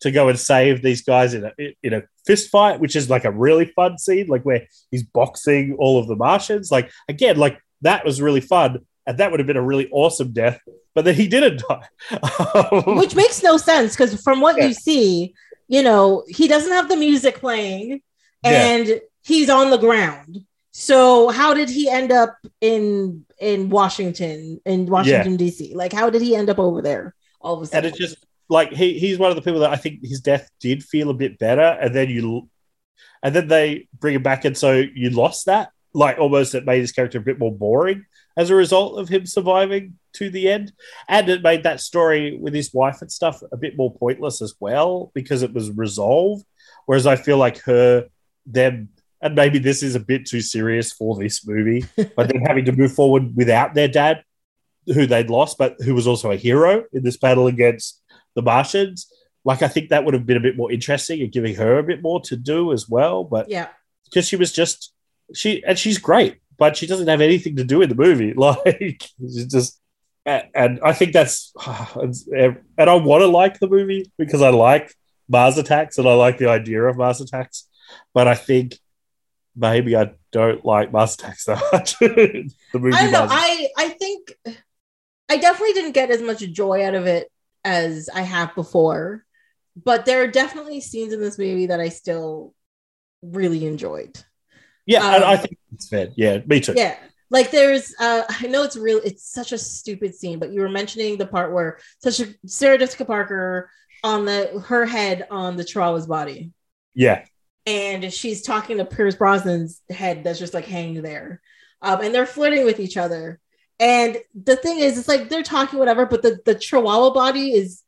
to go and save these guys in a in a fist fight, which is like a really fun scene, like where he's boxing all of the Martians. Like again, like that was really fun, and that would have been a really awesome death. But then he didn't die. Um, (laughs) which makes no sense because from what Yeah. you see, you know, he doesn't have the music playing Yeah. and he's on the ground. So how did he end up in in Washington in Washington D.C.? Like how did he end up over there all of a sudden? and sudden? it just like he he's one of the people that I think his death did feel a bit better, and then you and then they bring him back, and so you lost that. Like almost it made his character a bit more boring as a result of him surviving to the end, and it made that story with his wife and stuff a bit more pointless as well because it was resolved. Whereas I feel like her them and maybe this is a bit too serious for this movie, (laughs) but then having to move forward without their dad, who they'd lost, but who was also a hero in this battle against the Martians. Like I think that would have been a bit more interesting and giving her a bit more to do as well. But yeah. because she was just she and she's great, but she doesn't have anything to do in the movie. (laughs) Like she's just and I think that's (sighs) and I want to like the movie because I like Mars attacks and I like the idea of Mars attacks, but I think maybe I don't like Mars attacks that (laughs) much. the movie I don't know. I I think I definitely didn't get as much joy out of it as I have before, but there are definitely scenes in this movie that I still really enjoyed. Yeah, um, I think it's fair. Yeah, me too. Yeah. Like there's uh I know it's real it's such a stupid scene, but you were mentioning the part where such a Sarah Jessica Parker on the her head on the Chihuahua's body. Yeah, And she's talking to Pierce Brosnan's head that's just like hanging there. Um, and they're flirting with each other. And the thing is, it's like they're talking whatever, but the, the Chihuahua body is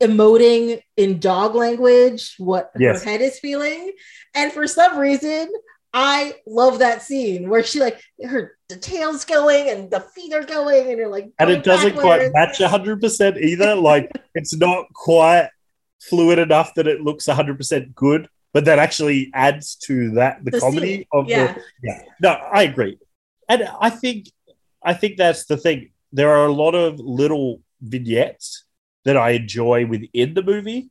emoting in dog language what Yes. her head is feeling. And for some reason, I love that scene where she like her the tail's going and the feet are going and you're like and it doesn't backwards. quite match 100% either like (laughs) it's not quite fluid enough that it looks 100% good but that actually adds to that the, The comedy scene, of yeah. the yeah no i agree and i think i think that's the thing there are a lot of little vignettes that i enjoy within the movie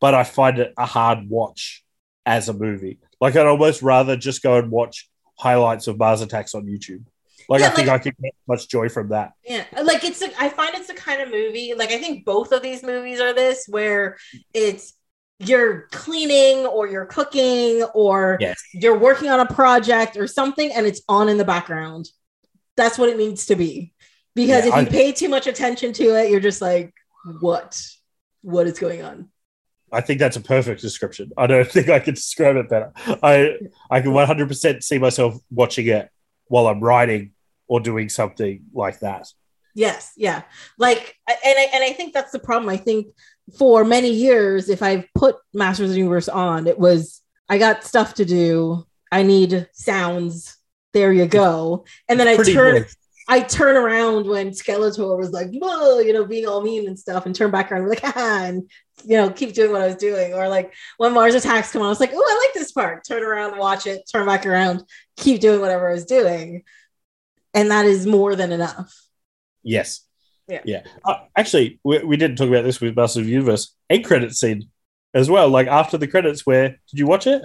but i find it a hard watch as a movie like i'd almost rather just go and watch highlights of mars attacks on youtube like Yeah, i think like- i could get much joy from that Yeah, like it's. A, I find it's the kind of movie. Like I think both of these movies are this, where it's you're cleaning or you're cooking or Yes. you're working on a project or something, and it's on in the background. That's what it needs to be. Because Yeah, if you I- pay too much attention to it, you're just like, what? What is going on? I think that's a perfect description. I don't think I could describe it better. I I can 100% see myself watching it while I'm writing or doing something like that. Yes, yeah. Like and I and I think that's the problem. I think for many years, if I've put Masters of the Universe on, it was I got stuff to do. I need sounds. There you go. And then I Pretty turn. I turn around when Skeletor was like, Whoa, you know, being all mean and stuff, and turn back around like, ah, and you know, keep doing what I was doing. Or like when Mars attacks come on, I was like, oh, I like this part. Turn around, watch it, turn back around, keep doing whatever I was doing. And that is more than enough. Yes. Yeah. Yeah. Uh, actually, we, we didn't talk about this with Masters of the Universe. End credit scene as well. Like after the credits, where did you watch it?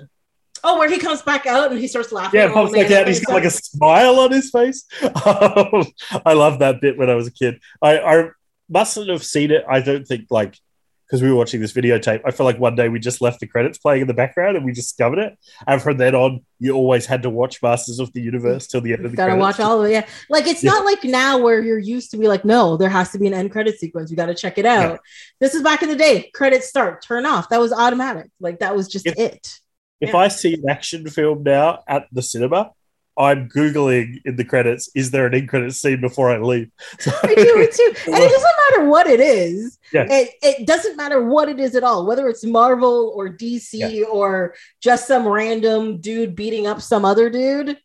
Oh, where he comes back out and he starts laughing. Yeah, pops back out. He's got like a smile on his face. (laughs) I love that bit when I was a kid. I, I mustn't have seen it. I don't think like because we were watching this videotape. I feel like one day we just left the credits playing in the background and we discovered it. And from then on, you always had to watch Masters of the Universe till the end of the Gotta credits. watch all of it. Yeah. Like it's Yeah. not like now where you're used to be like, no, there has to be an end credit sequence. You got to check it out. Yeah. This is back in the day. Credits start, turn off. That was automatic. Like that was just it. If Yeah. I see an action film now at the cinema, I'm googling in the credits, is there an end credit scene before I leave? So, I do it too. And it doesn't matter what it is. Yeah. It, it doesn't matter what it is at all, whether it's Marvel or DC or just some random dude beating up some other dude.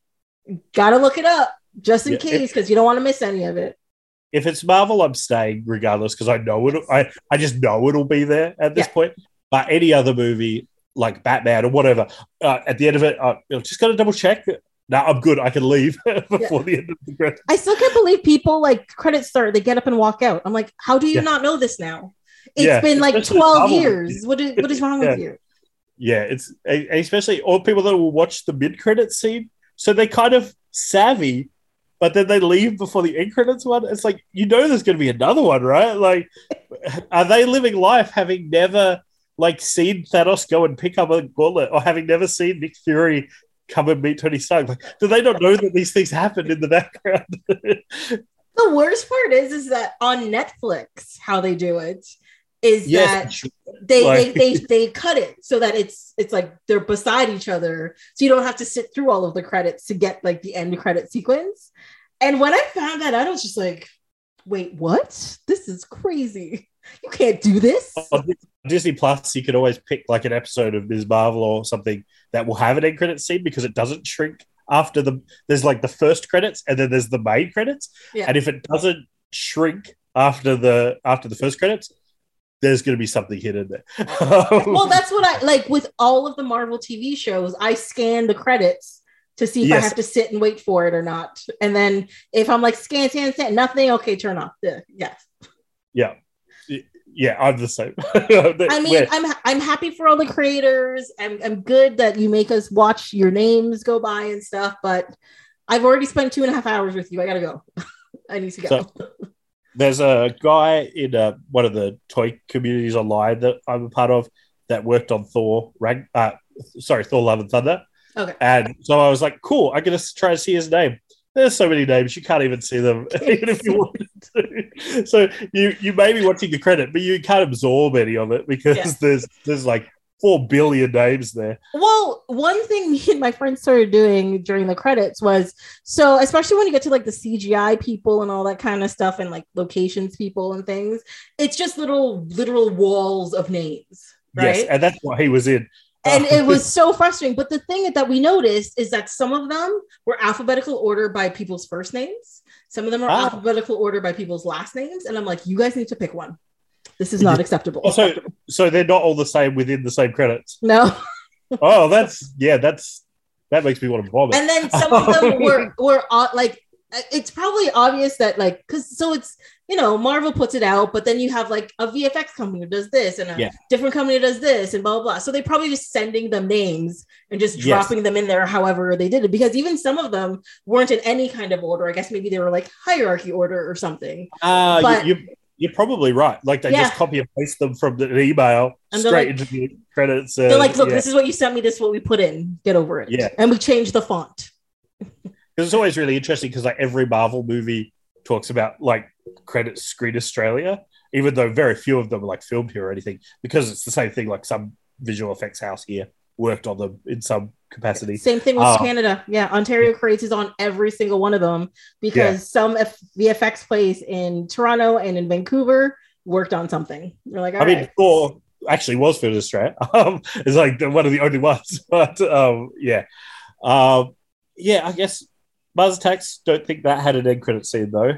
Gotta look it up just in Yeah. case because you don't want to miss any of it. if it's Marvel, I'm staying regardless because I know it. I I just know it'll be there at this Yeah. point. But any other movie like Batman or whatever, uh, at the end of it, uh, just got to double check. Now I'm good. I can leave (laughs) before the end of the credits. I still can't believe people like credits start, they get up and walk out. I'm like, how do you Yeah. not know this now? It's Yeah, been like especially 12 Marvel years. What is what is wrong with you? Yeah, it's especially all people that will watch the mid credits scene, so they kind of savvy, but then they leave before the end credits one. It's like you know there's going to be another one, right? Like, (laughs) are they living life having never like seen Thanos go and pick up a gauntlet, or having never seen Nick Fury come and meet Tony Stark? Like, do they not know that these things happened in the background? (laughs) The worst part is is that on Netflix, how they do it is that yes, they, Like- they they they cut it so that it's it's like they're beside each other so you don't have to sit through all of the credits to get like the end credit sequence and when i found that out i was just like wait what this is crazy you can't do this oh, on Disney Plus, you can always pick like an episode of Ms. Marvel or something that will have an end credit scene because it doesn't shrink after the there's like the first credits and then there's the main credits. Yeah. And if it doesn't shrink after the after the first credits, there's going to be something hidden there. (laughs) well that's what i like with all of the marvel tv shows i scan the credits to see if i have to sit and wait for it or not and then if i'm like scan scan scan nothing okay turn off yeah yes yeah. Yeah, I'm the same. (laughs) I mean, I'm I'm happy for all the creators. I'm I'm good that you make us watch your names go by and stuff, but I've already spent two and a half hours with you. I gotta go. (laughs) I need to go. So- there's a guy in uh, one of the toy communities online that I'm a part of that worked on Thor, Rag- uh, sorry, Thor: Love and Thunder. Okay. And so I was like, cool, I'm gonna try to see his name. There's so many names you can't even see them, (laughs) even if you wanted to. So you you may be watching the credit, but you can't absorb any of it because Yeah. there's there's like four billion names there. Well, one thing me and my friends started doing during the credits was so, especially when you get to like the CGI people and all that kind of stuff, and like locations people and things, it's just little literal walls of names, right? Yes, and that's what he was in. And it was so frustrating. But the thing that we noticed is that some of them were alphabetical order by people's first names. Some of them are Ah. alphabetical order by people's last names, and I'm like, you guys need to pick one. This is not acceptable. Also, so they're not all the same within the same credits. no. (laughs) Oh, that's yeah, that's that makes me want to vomit. and then some of them (laughs) were were uh, like it's probably obvious that like because so it's you know marvel puts it out but then you have like a vfx company who does this and a Yeah. different company does this and blah blah blah so they probably just sending them names and just Yes. dropping them in there however they did it because even some of them weren't in any kind of order i guess maybe they were like hierarchy order or something Uh, But- you, you, you're probably right. Like they Yeah. just copy and paste them from the email And straight like- into the credits. Uh, they're like look yeah. this is what you sent me this is what we put in get over it Yeah. and we changed the font 'Cause (laughs) it's always really interesting because like every Marvel movie talks about like credits Screen Australia, even though very few of them are like filmed here or anything, because it's the same thing. Like some visual effects house here worked on them in some capacity. Same thing with Oh. Canada. Yeah, Ontario Creates is on every single one of them because Yeah. some F- VFX place in Toronto and in Vancouver worked on something. You're like, I mean, right. Thor actually was filmed in Australia. (laughs) Um, it's like one of the only ones, (laughs) but um, yeah, um, yeah. I guess Mars Attacks. Don't think that had an end credit scene though.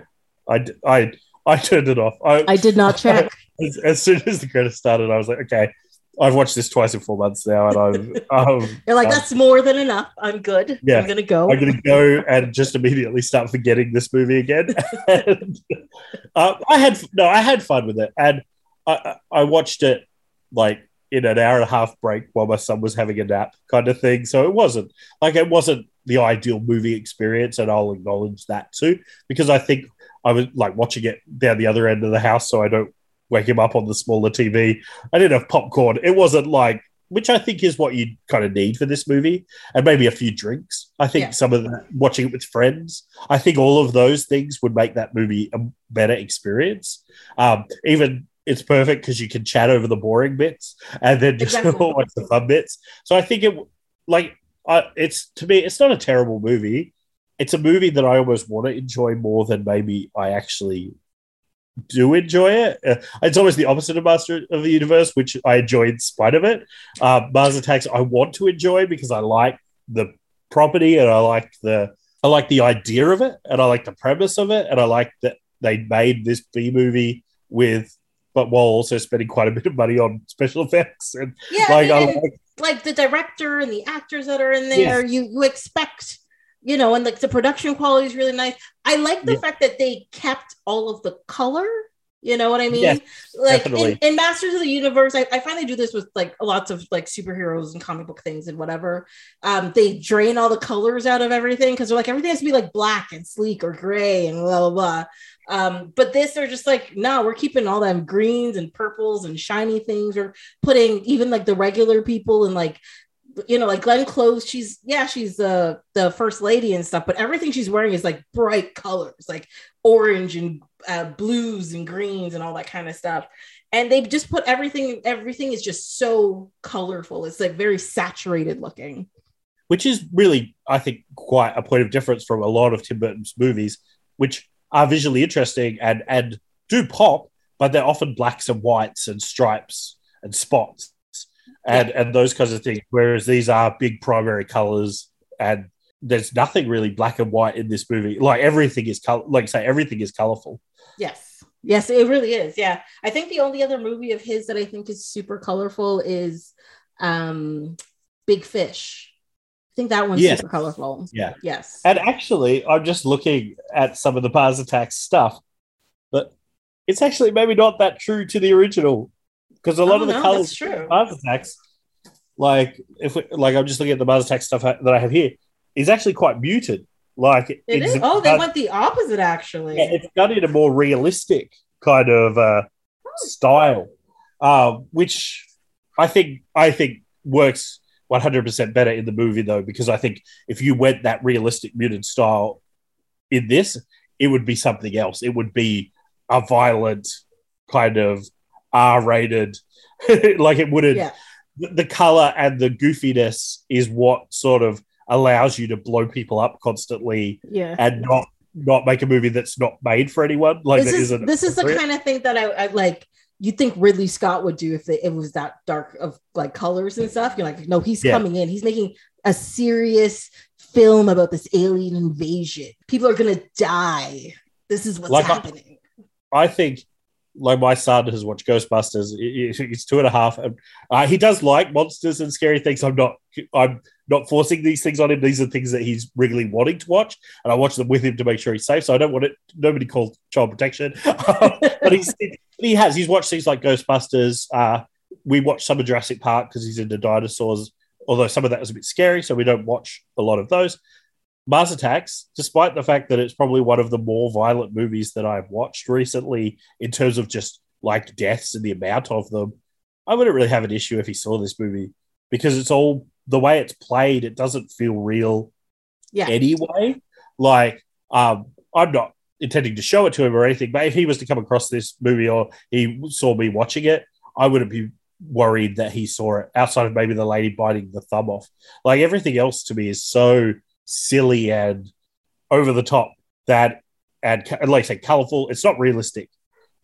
I I I turned it off. I, I did not (laughs) check. as, as soon as the credits started, I was like, okay, I've watched this twice in four months now, and I'm um, (laughs) You're like, um, that's more than enough. I'm good. Yeah. I'm gonna go. I'm going to go and just immediately start forgetting this movie again. (laughs) and, uh, I had no, I had fun with it, and I, I I watched it like in an hour and a half break while my son was having a nap, kind of thing. So it wasn't like it wasn't the ideal movie experience, and I'll acknowledge that too, because I think I was like watching it down the other end of the house, so I don't wake him up on the smaller TV. I didn't have popcorn. It wasn't like. Which I think is what you kind of need for this movie, and maybe a few drinks. I think Yeah. some of the watching it with friends. I think all of those things would make that movie a better experience. Um, even it's perfect because you can chat over the boring bits and then just Exactly. (laughs) watch the fun bits. So I think it like I it's to me it's not a terrible movie. It's a movie that I almost want to enjoy more than maybe I actually do enjoy it. Uh, it's almost the opposite of Master of the Universe, which I enjoy in spite of it. Uh, Mars Attacks I want to enjoy because I like the property and I like the I like the idea of it and I like the premise of it and I like that they made this B movie with but while also spending quite a bit of money on special effects and yeah, like like like the director and the actors that are in there, you you expect, you know, and like the production quality is really nice. I like the Yeah. fact that they kept all of the color. You know what I mean? Yes, like in, in Masters of the Universe, I, I find they do this with like lots of like superheroes and comic book things and whatever. Um, they drain all the colors out of everything because they're like everything has to be like black and sleek or gray and blah blah blah. Um, but this they're just like, no, we're keeping all them greens and purples and shiny things. We're putting even like the regular people and like you know, like Glenn Close, she's yeah, she's the the first lady and stuff, but everything she's wearing is like bright colors, like orange and uh, blues and greens and all that kind of stuff. And they just put everything, everything is just so colorful. It's like very saturated looking. which is really, I think, quite a point of difference from a lot of Tim Burton's movies, which are visually interesting and and do pop, but they're often blacks and whites and stripes and spots and and those kinds of things. Whereas these are big primary colors, and there's nothing really black and white in this movie. Like everything is color, like say everything is colorful. Yes. Yes, it really is. Yeah. I think the only other movie of his that I think is super colorful is um Big Fish. I think that one's Yes. super colorful. Yeah. Yes. And actually, I'm just looking at some of the Mars Attacks stuff, but it's actually maybe not that true to the original because a lot Oh, of the no, colors true. Attacks, like if we, like I'm just looking at the Attacks stuff that I have here, is actually quite muted. Like It it's is. Oh, they done- went the opposite actually. Yeah, it's got in a more realistic kind of uh, style, uh, which I think I think works 100% better in the movie though, because I think if you went that realistic muted style in this, it would be something else. It would be a violent kind of R-rated, (laughs) like it wouldn't. yeah. The, the color and the goofiness is what sort of allows you to blow people up constantly Yeah. and not not make a movie that's not made for anyone. Like this that is isn't this is the kind of thing that I, I like you think Ridley Scott would do if they, it was that dark of like colors and stuff. You're like, no, he's Yeah. coming in. He's making a serious film about this alien invasion. People are gonna die. This is what's Like I- happening. I think, like my son has watched Ghostbusters. He's two and a half. Uh, he does like monsters and scary things. I'm not. I'm not forcing these things on him. These are things that he's really wanting to watch, and I watch them with him to make sure he's safe. So I don't want it. Nobody calls child protection, (laughs) but he's he has. He's watched things like Ghostbusters. Uh, we watched some of Jurassic Park because he's into dinosaurs. Although some of that was a bit scary, so we don't watch a lot of those. Mars Attacks, despite the fact that it's probably one of the more violent movies that I've watched recently in terms of just like deaths and the amount of them, I wouldn't really have an issue if he saw this movie because it's all the way it's played, it doesn't feel real Yeah. anyway. Like, um, I'm not intending to show it to him or anything, but if he was to come across this movie or he saw me watching it, I wouldn't be worried that he saw it outside of maybe the lady biting the thumb off. Like everything else to me is so silly and over the top that and like I say colorful. It's not realistic,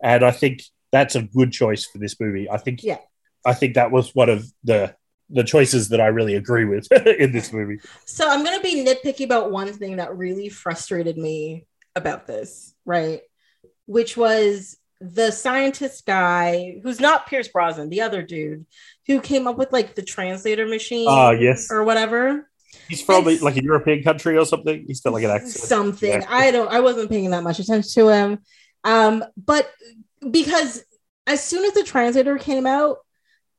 and I think that's a good choice for this movie. I think Yeah. I think that was one of the the choices that I really agree with (laughs) in this movie. So I'm gonna be nitpicky about one thing that really frustrated me about this, right? Which was the scientist guy who's not Pierce Brosnan, the other dude who came up with like the translator machine Ah, yes. or whatever. He's It's- like a European country or something. He's got like an accent. Something. Yeah. I don't I wasn't paying that much attention to him. Um, but because as soon as the translator came out,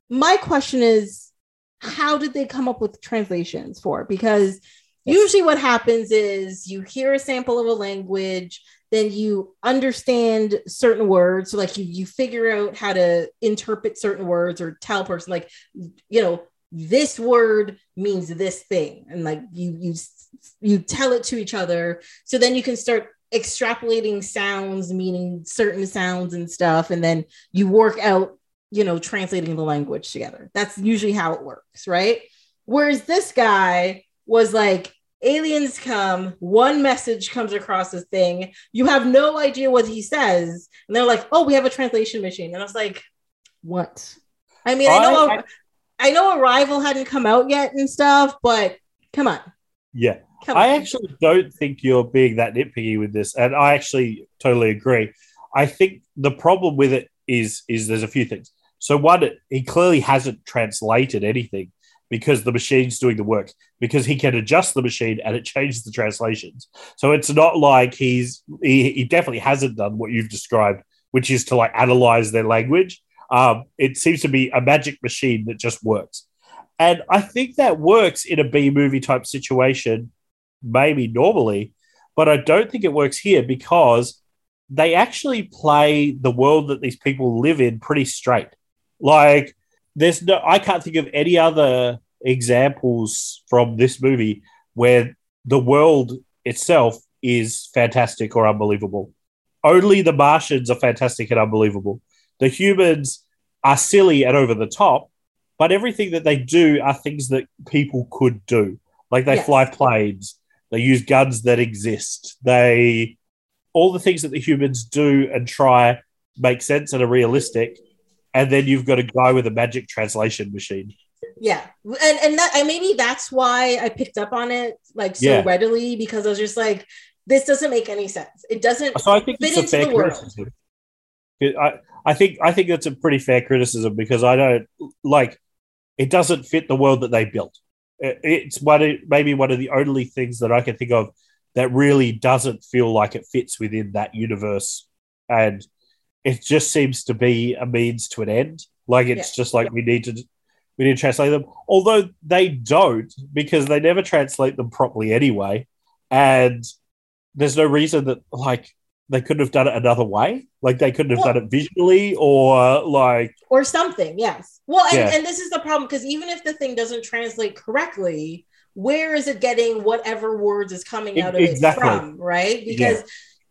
my question is how did they come up with translations for? it? Because usually what happens is you hear a sample of a language then you understand certain words so like you you figure out how to interpret certain words or tell a person like you know this word means this thing. And like you you you tell it to each other. So then you can start extrapolating sounds meaning certain sounds and stuff. And then you work out you know translating the language together. That's usually how it works right? Whereas this guy was like aliens come one message comes across this thing. You have no idea what he says. And they're like oh we have a translation machine. And i was like what? I mean i know I- I know Arrival hadn't come out yet and stuff, but come on. Yeah. Come I on. actually don't think you're being that nitpicky with this, and I actually totally agree. I think the problem with it is is there's a few things. So one, he clearly hasn't translated anything because the machine's doing the work because he can adjust the machine and it changes the translations. So it's not like he's he, he definitely hasn't done what you've described, which is to like analyze their language. Um, it seems to be a magic machine that just works. And I think that works in a B movie type situation, maybe normally, but I don't think it works here because they actually play the world that these people live in pretty straight. Like, there's no, I can't think of any other examples from this movie where the world itself is fantastic or unbelievable. Only the Martians are fantastic and unbelievable. The humans are silly and over the top, but everything that they do are things that people could do. Like they Yes. fly planes, they use guns that exist, they all the things that the humans do and try make sense and are realistic. And then you've got a guy with a magic translation machine. Yeah. And and that and maybe that's why I picked up on it like so Yeah. readily because I was just like, this doesn't make any sense. It doesn't So I think Fit it's a fair criticism. I, I think I think that's a pretty fair criticism because I don't like it doesn't fit the world that they built. It's one of, maybe one of the only things that I can think of that really doesn't feel like it fits within that universe, and it just seems to be a means to an end. Like it's just like we need to we need to translate them, although they don't because they never translate them properly anyway, and there's no reason that like they couldn't have done it another way. Like they couldn't have Well- done it visually or like or something, yes. Well, and, Yeah. and this is the problem because even if the thing doesn't translate correctly, where is it getting whatever words is coming out of Exactly. it from, right? Because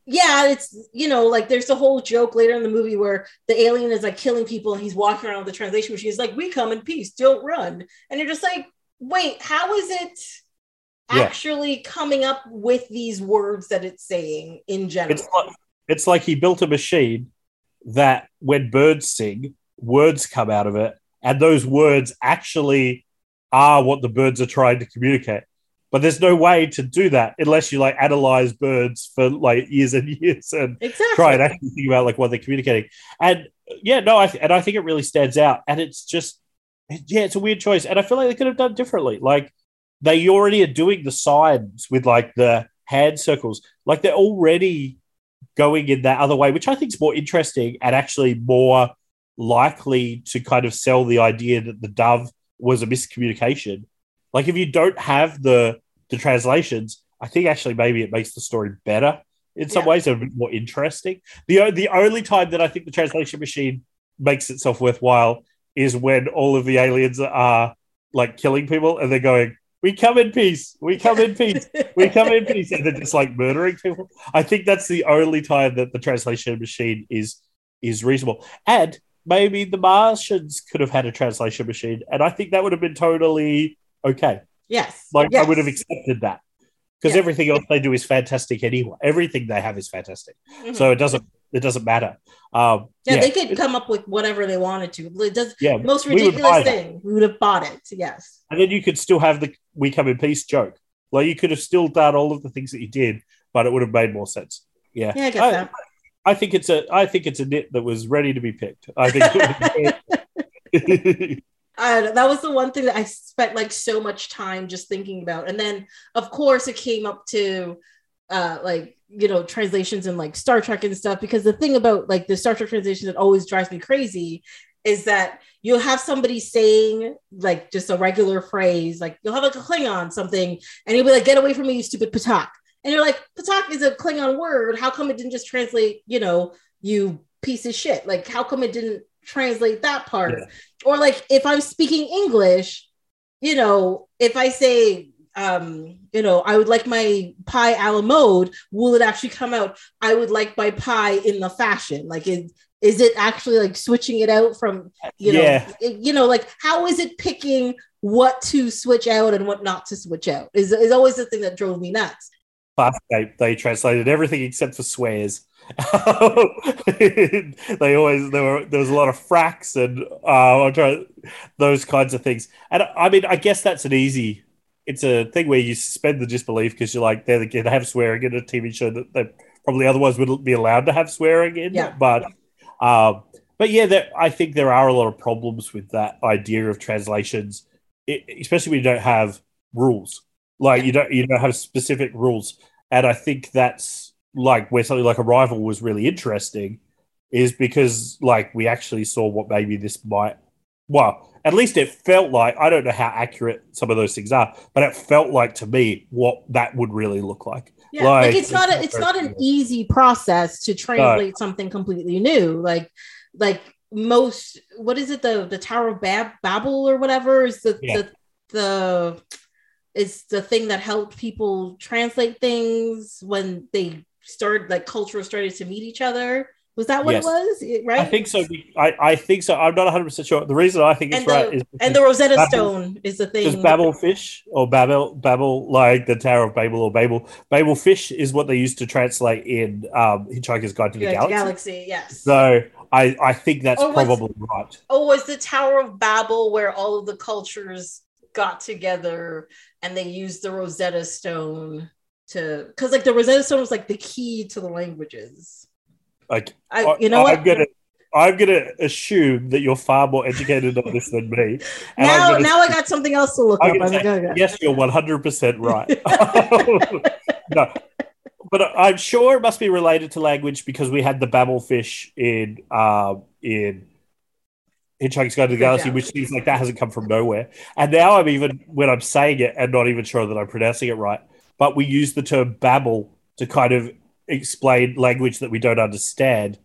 yeah, it's you know, like there's a whole joke later in the movie where the alien is like killing people and he's walking around with the translation machine. He's like, "We come in peace, don't run," and you're just like, "Wait, how is it?" Yeah. Actually, coming up with these words that it's saying in general. it's like it's like he built a machine that when birds sing, words come out of it, and those words actually are what the birds are trying to communicate. But there's no way to do that unless you like analyze birds for like years and (laughs) years and exactly. try and actually think about like what they're communicating. And yeah, no, I and I think it really stands out. And it's just yeah, it's a weird choice. And I feel like they could have done differently. Like they already are doing the signs with like the hand circles. Like they're already going in that other way, which I think is more interesting and actually more likely to kind of sell the idea that the dove was a miscommunication. Like if you don't have the the translations, I think actually maybe it makes the story better in some Yeah. ways, a bit more interesting. The the only time that I think the translation machine makes itself worthwhile is when all of the aliens are like killing people and they're going, "We come in peace, we come in (laughs) peace, we come in peace," and they're just like murdering people. I think that's the only time that the translation machine is is reasonable. And maybe the Martians could have had a translation machine, and I think that would have been totally okay. yes. Like I would have accepted that because Yeah. everything else they do is fantastic anyway. Everything they have is fantastic, Mhm. so it doesn't it doesn't matter. Um, yeah, they could come up with whatever they wanted to. It does yeah, most we would buy ridiculous that. thing. We would have bought it. Yes. and then you could still have the "We come in peace" joke. Like you could have still done all of the things that you did, but it would have made more sense. Yeah, Yeah, I get I, that. I think it's a I think it's a nit that was ready to be picked. I think. It Uh, (laughs) (laughs) that was the one thing that I spent like so much time just thinking about. And then, of course, it came up to uh, like, you know, translations and like Star Trek and stuff. Because the thing about like the Star Trek translation that always drives me crazy is that you'll have somebody saying like just a regular phrase, like you'll have like a Klingon something, and you'll be like, get away from me, you stupid Patak. And you're like, Patak is a Klingon word. How come it didn't just translate, you know, you piece of shit? Like, how come it didn't translate that part? Yeah. or like if I'm speaking English, you know, if I say, um, you know, I would like my pie a la mode, will it actually come out? I would like my pie in the fashion. Like, is, is it actually like switching it out from, you know, Yeah. it- you know, like how is it picking what to switch out and what not to switch out? Is is always the thing that drove me nuts. Farscape, they translated everything except for swears. (laughs) they always there were there was a lot of fracks and uh, I'm trying those kinds of things. And I mean, I guess that's an easy. It's a thing where you suspend the disbelief because you're like they're going to have swearing in a TV show that they probably otherwise wouldn't be allowed to have swearing in. Yeah. But um, but yeah, there, I think there are a lot of problems with that idea of translations, i especially when you don't have rules. Like you don't you don't have specific rules, and I think that's like where something like Arrival was really interesting, is because like we actually saw what maybe this might. Well, at least it felt like I don't know how accurate some of those things are, but it felt like to me what that would really look like. Yeah, like, Like, it's not a, it's not an easy process to translate something completely new. Like like most what is it the the Tower of Bab- Babel or whatever is the Yeah. the the is the thing that helped people translate things when they started like culture started to meet each other. Was that what Yes. it was? Right? I think so. I, I think so. I'm not 100 percent sure. The reason I think it's And the- right is And the Rosetta Babel- Stone is the Because thing. Babel fish or Babel, Babel, like the Tower of Babel or Babel, Babel fish is what they used to translate in um, Hitchhiker's Guide to the Galaxy. Galaxy, yes. So I, I think that's was- probably right. oh, was the Tower of Babel where all of the cultures got together and they used the Rosetta Stone to because like the Rosetta Stone was like the key to the languages. Like I, you know I'm what? gonna, I'm gonna assume that you're far more educated on this than me. Now, now I got something else to look I'm up. say. Yes, you're 100 percent (laughs) right. (laughs) no, but I'm sure it must be related to language because we had the Babel fish in um, in Hitchhiker's Guide to the Galaxy, job. which seems like that hasn't come from nowhere. And now I'm even when I'm saying it and not even sure that I'm pronouncing it right. But we use the term Babel to kind of explain language that we don't understand,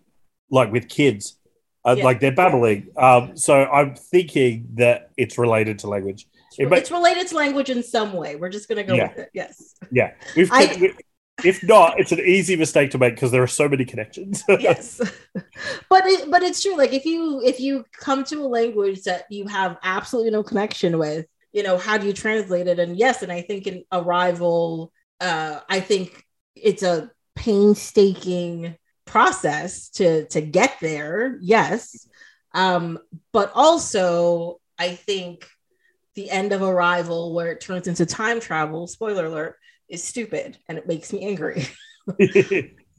like with kids. Uh, Yeah. Like they're babbling. Um, so I'm thinking that it's related to language. It may- it's related to language in some way. We're just gonna go Yeah. with it. Yes. Yeah, we've. I- we- if not, it's an easy mistake to make because there are so many connections. (laughs) yes (laughs) but it, but it's true like if you if you come to a language that you have absolutely no connection with you know how do you translate it and yes and i think in arrival uh i think it's a painstaking process to to get there yes um but also i think the end of arrival where it turns into time travel spoiler alert is stupid and it makes me angry (laughs)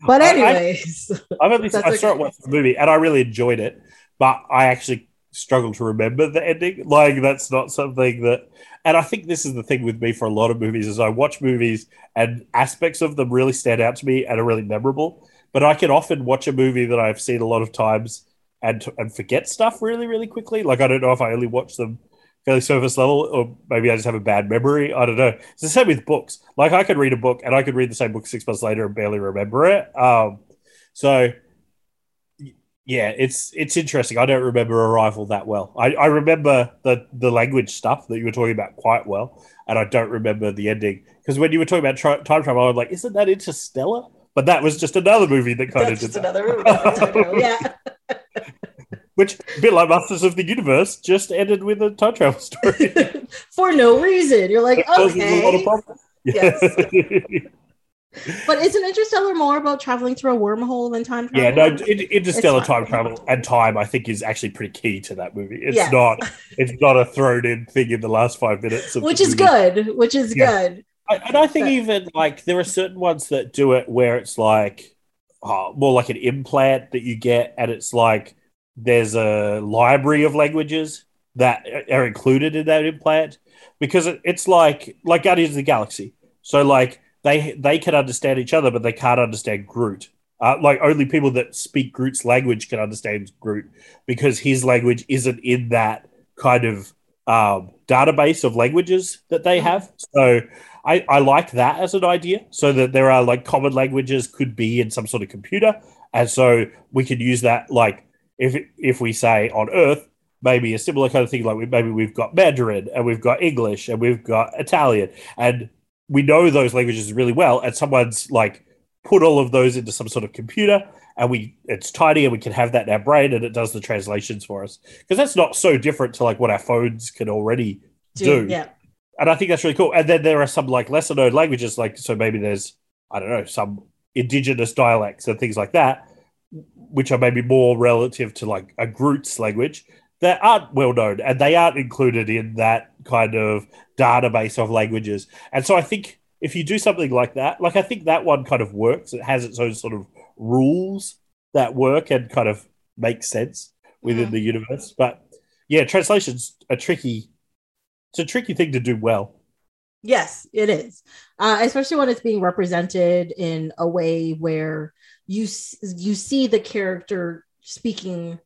but anyways I, I, I've I okay. started watching the movie and I really enjoyed it, but I actually struggle to remember the ending. Like that's not something that and I think this is the thing with me for a lot of movies is I watch movies and aspects of them really stand out to me and are really memorable. But I can often watch a movie that I've seen a lot of times and and forget stuff really really quickly. Like I don't know if I only watch them fairly surface level, or maybe I just have a bad memory. I don't know. It's the same with books. Like I could read a book and I could read the same book six months later and barely remember it. Um, so yeah, it's it's interesting. I don't remember Arrival that well. I, I remember the the language stuff that you were talking about quite well, and I don't remember the ending because when you were talking about tri- time travel, I was like, "Isn't that Interstellar?" But that was just another movie that kind That's of did just that. another movie. yeah. (laughs) (laughs) Which, a bit like Masters of the Universe, just ended with a time travel story (laughs) for no reason. You're like, okay, yes. But isn't Interstellar more about traveling through a wormhole than time travel? Yeah, no, Interstellar time travel and time, I think, is actually pretty key to that movie. It's yes. not, (laughs) it's not a thrown in thing in the last five minutes, which is good. Which is yeah. good. I, and I think but, even like there are certain ones that do it where it's like oh, more like an implant that you get, and it's like there's a library of languages that are included in that implant because it's like like Guardians of the Galaxy. So like they they can understand each other, but they can't understand Groot. Uh, like only people that speak Groot's language can understand Groot because his language isn't in that kind of um, database of languages that they mm-hmm. have. So I, I like that as an idea, so that there are like common languages could be in some sort of computer, and so we could use that like if if we say on Earth maybe a similar kind of thing like we, maybe we've got Mandarin and we've got English and we've got Italian and we know those languages really well, and someone's like put all of those into some sort of computer, and we it's tidy, and we can have that in our brain, and it does the translations for us because that's not so different to like what our phones can already do. Yeah. And I think that's really cool. And then there are some like lesser known languages, like so maybe there's I don't know some indigenous dialects and things like that, which are maybe more relative to like a Groot's language that aren't well known and they aren't included in that kind of database of languages. And so I think if you do something like that, like I think that one kind of works. It has its own sort of rules that work and kind of make sense within. Mm-hmm. the universe. But yeah, translation's a tricky it's a tricky thing to do well. Yes, it is. Uh, especially when it's being represented in a way where you you see the character speaking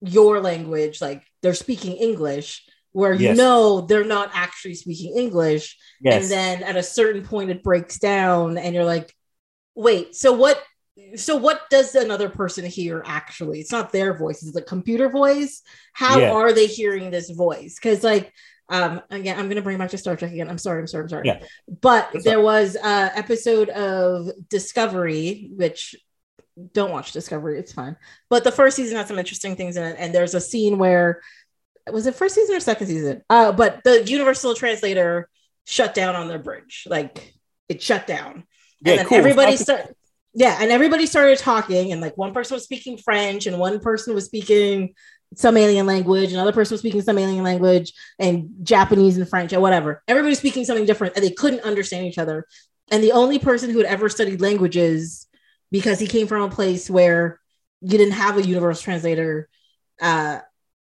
your language, like they're speaking English, where you yes. know they're not actually speaking English. Yes. And then at a certain point it breaks down and you're like, wait, so what so what does another person hear actually? It's not their voice, it's a computer voice. How yeah. are they hearing this voice? Because like um again, I'm gonna bring back to Star Trek again. I'm sorry, I'm sorry, I'm sorry. Yeah. But That's there was a episode of Discovery, which don't watch Discovery, it's fine. But the first season had some interesting things in it, and there's a scene where was it first season or second season? Uh, but the Universal Translator shut down on their bridge. Like it shut down. Yeah, and then cool. everybody started yeah, and everybody started talking, and like one person was speaking French, and one person was speaking some alien language, another person was speaking some alien language, and Japanese and French, and whatever. Everybody speaking something different, and they couldn't understand each other. And the only person who had ever studied languages, because he came from a place where you didn't have a universal translator, uh,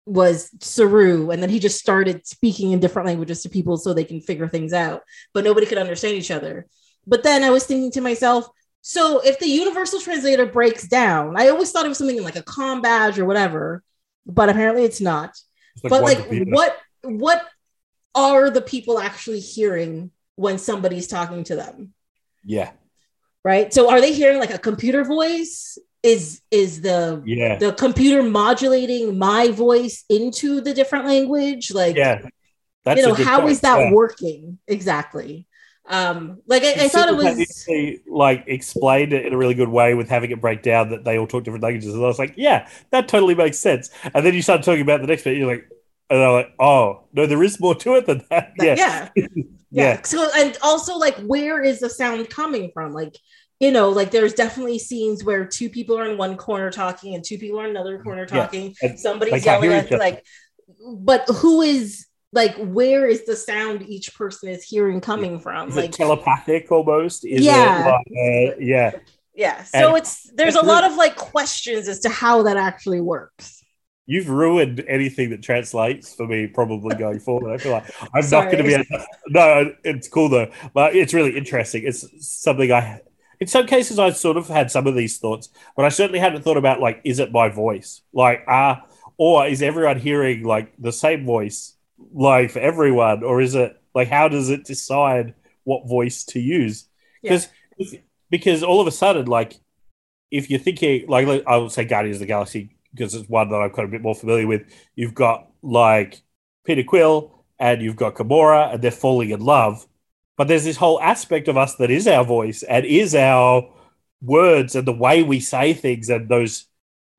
was Saru, and then he just started speaking in different languages to people so they can figure things out, but nobody could understand each other. But then I was thinking to myself, so if the universal translator breaks down, I always thought it was something like a com badge or whatever, but apparently it's not. It's like but like what what are the people actually hearing when somebody's talking to them? Yeah. Right. So are they hearing like a computer voice? Is is the yeah the computer modulating my voice into the different language like yeah That's you know how point. is that yeah. working exactly um like i, I thought it was like explained it in a really good way with having it break down that they all talk different languages and i was like yeah that totally makes sense and then you start talking about the next bit you're like and i'm like oh no there is more to it than that yeah yeah. (laughs) yeah. yeah. So and also like where is the sound coming from? Like you know, like there's definitely scenes where two people are in one corner talking and two people are in another corner talking. and Somebody's can't yelling at like, but who is like, where is the sound each person is hearing coming from? Is Like, telepathic almost? Is Yeah. It like, uh, yeah. yeah. So And it's there's a lot of like questions as to how that actually works. You've ruined anything that translates for me, probably (laughs) going forward. I feel like I'm not going to be. Able no, it's cool though, but it's really interesting. It's something I, in some cases, I sort of had some of these thoughts, but I certainly hadn't thought about like, is it my voice? Like, ah, or is everyone hearing like the same voice, like for everyone, or is it like how does it decide what voice to use? Because because all of a sudden, like, if you're thinking like like, I would say Guardians of the Galaxy because it's one that I'm kind of a bit more familiar with. You've got like Peter Quill and you've got Gamora, and they're falling in love. But there's this whole aspect of us that is our voice and is our words and the way we say things and those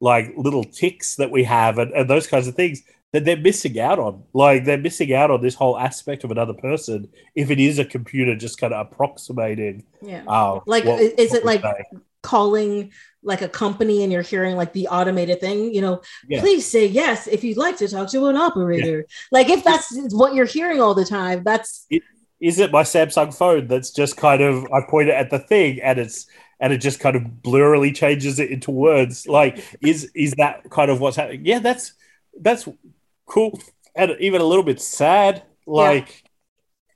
like little ticks that we have and, and those kinds of things that they're missing out on. Like they're missing out on this whole aspect of another person if it is a computer just kind of approximating. Yeah. Uh, Like, what- is what it like say. calling like a company and you're hearing like the automated thing, you know, Yeah. please say yes if you'd like to talk to an operator. Like if that's what you're hearing all the time, that's is it my Samsung phone that's just kind of I point it at the thing and it's and it just kind of blurrily changes it into words? Like, is is that kind of what's happening? Yeah, that's that's cool and even a little bit sad. Like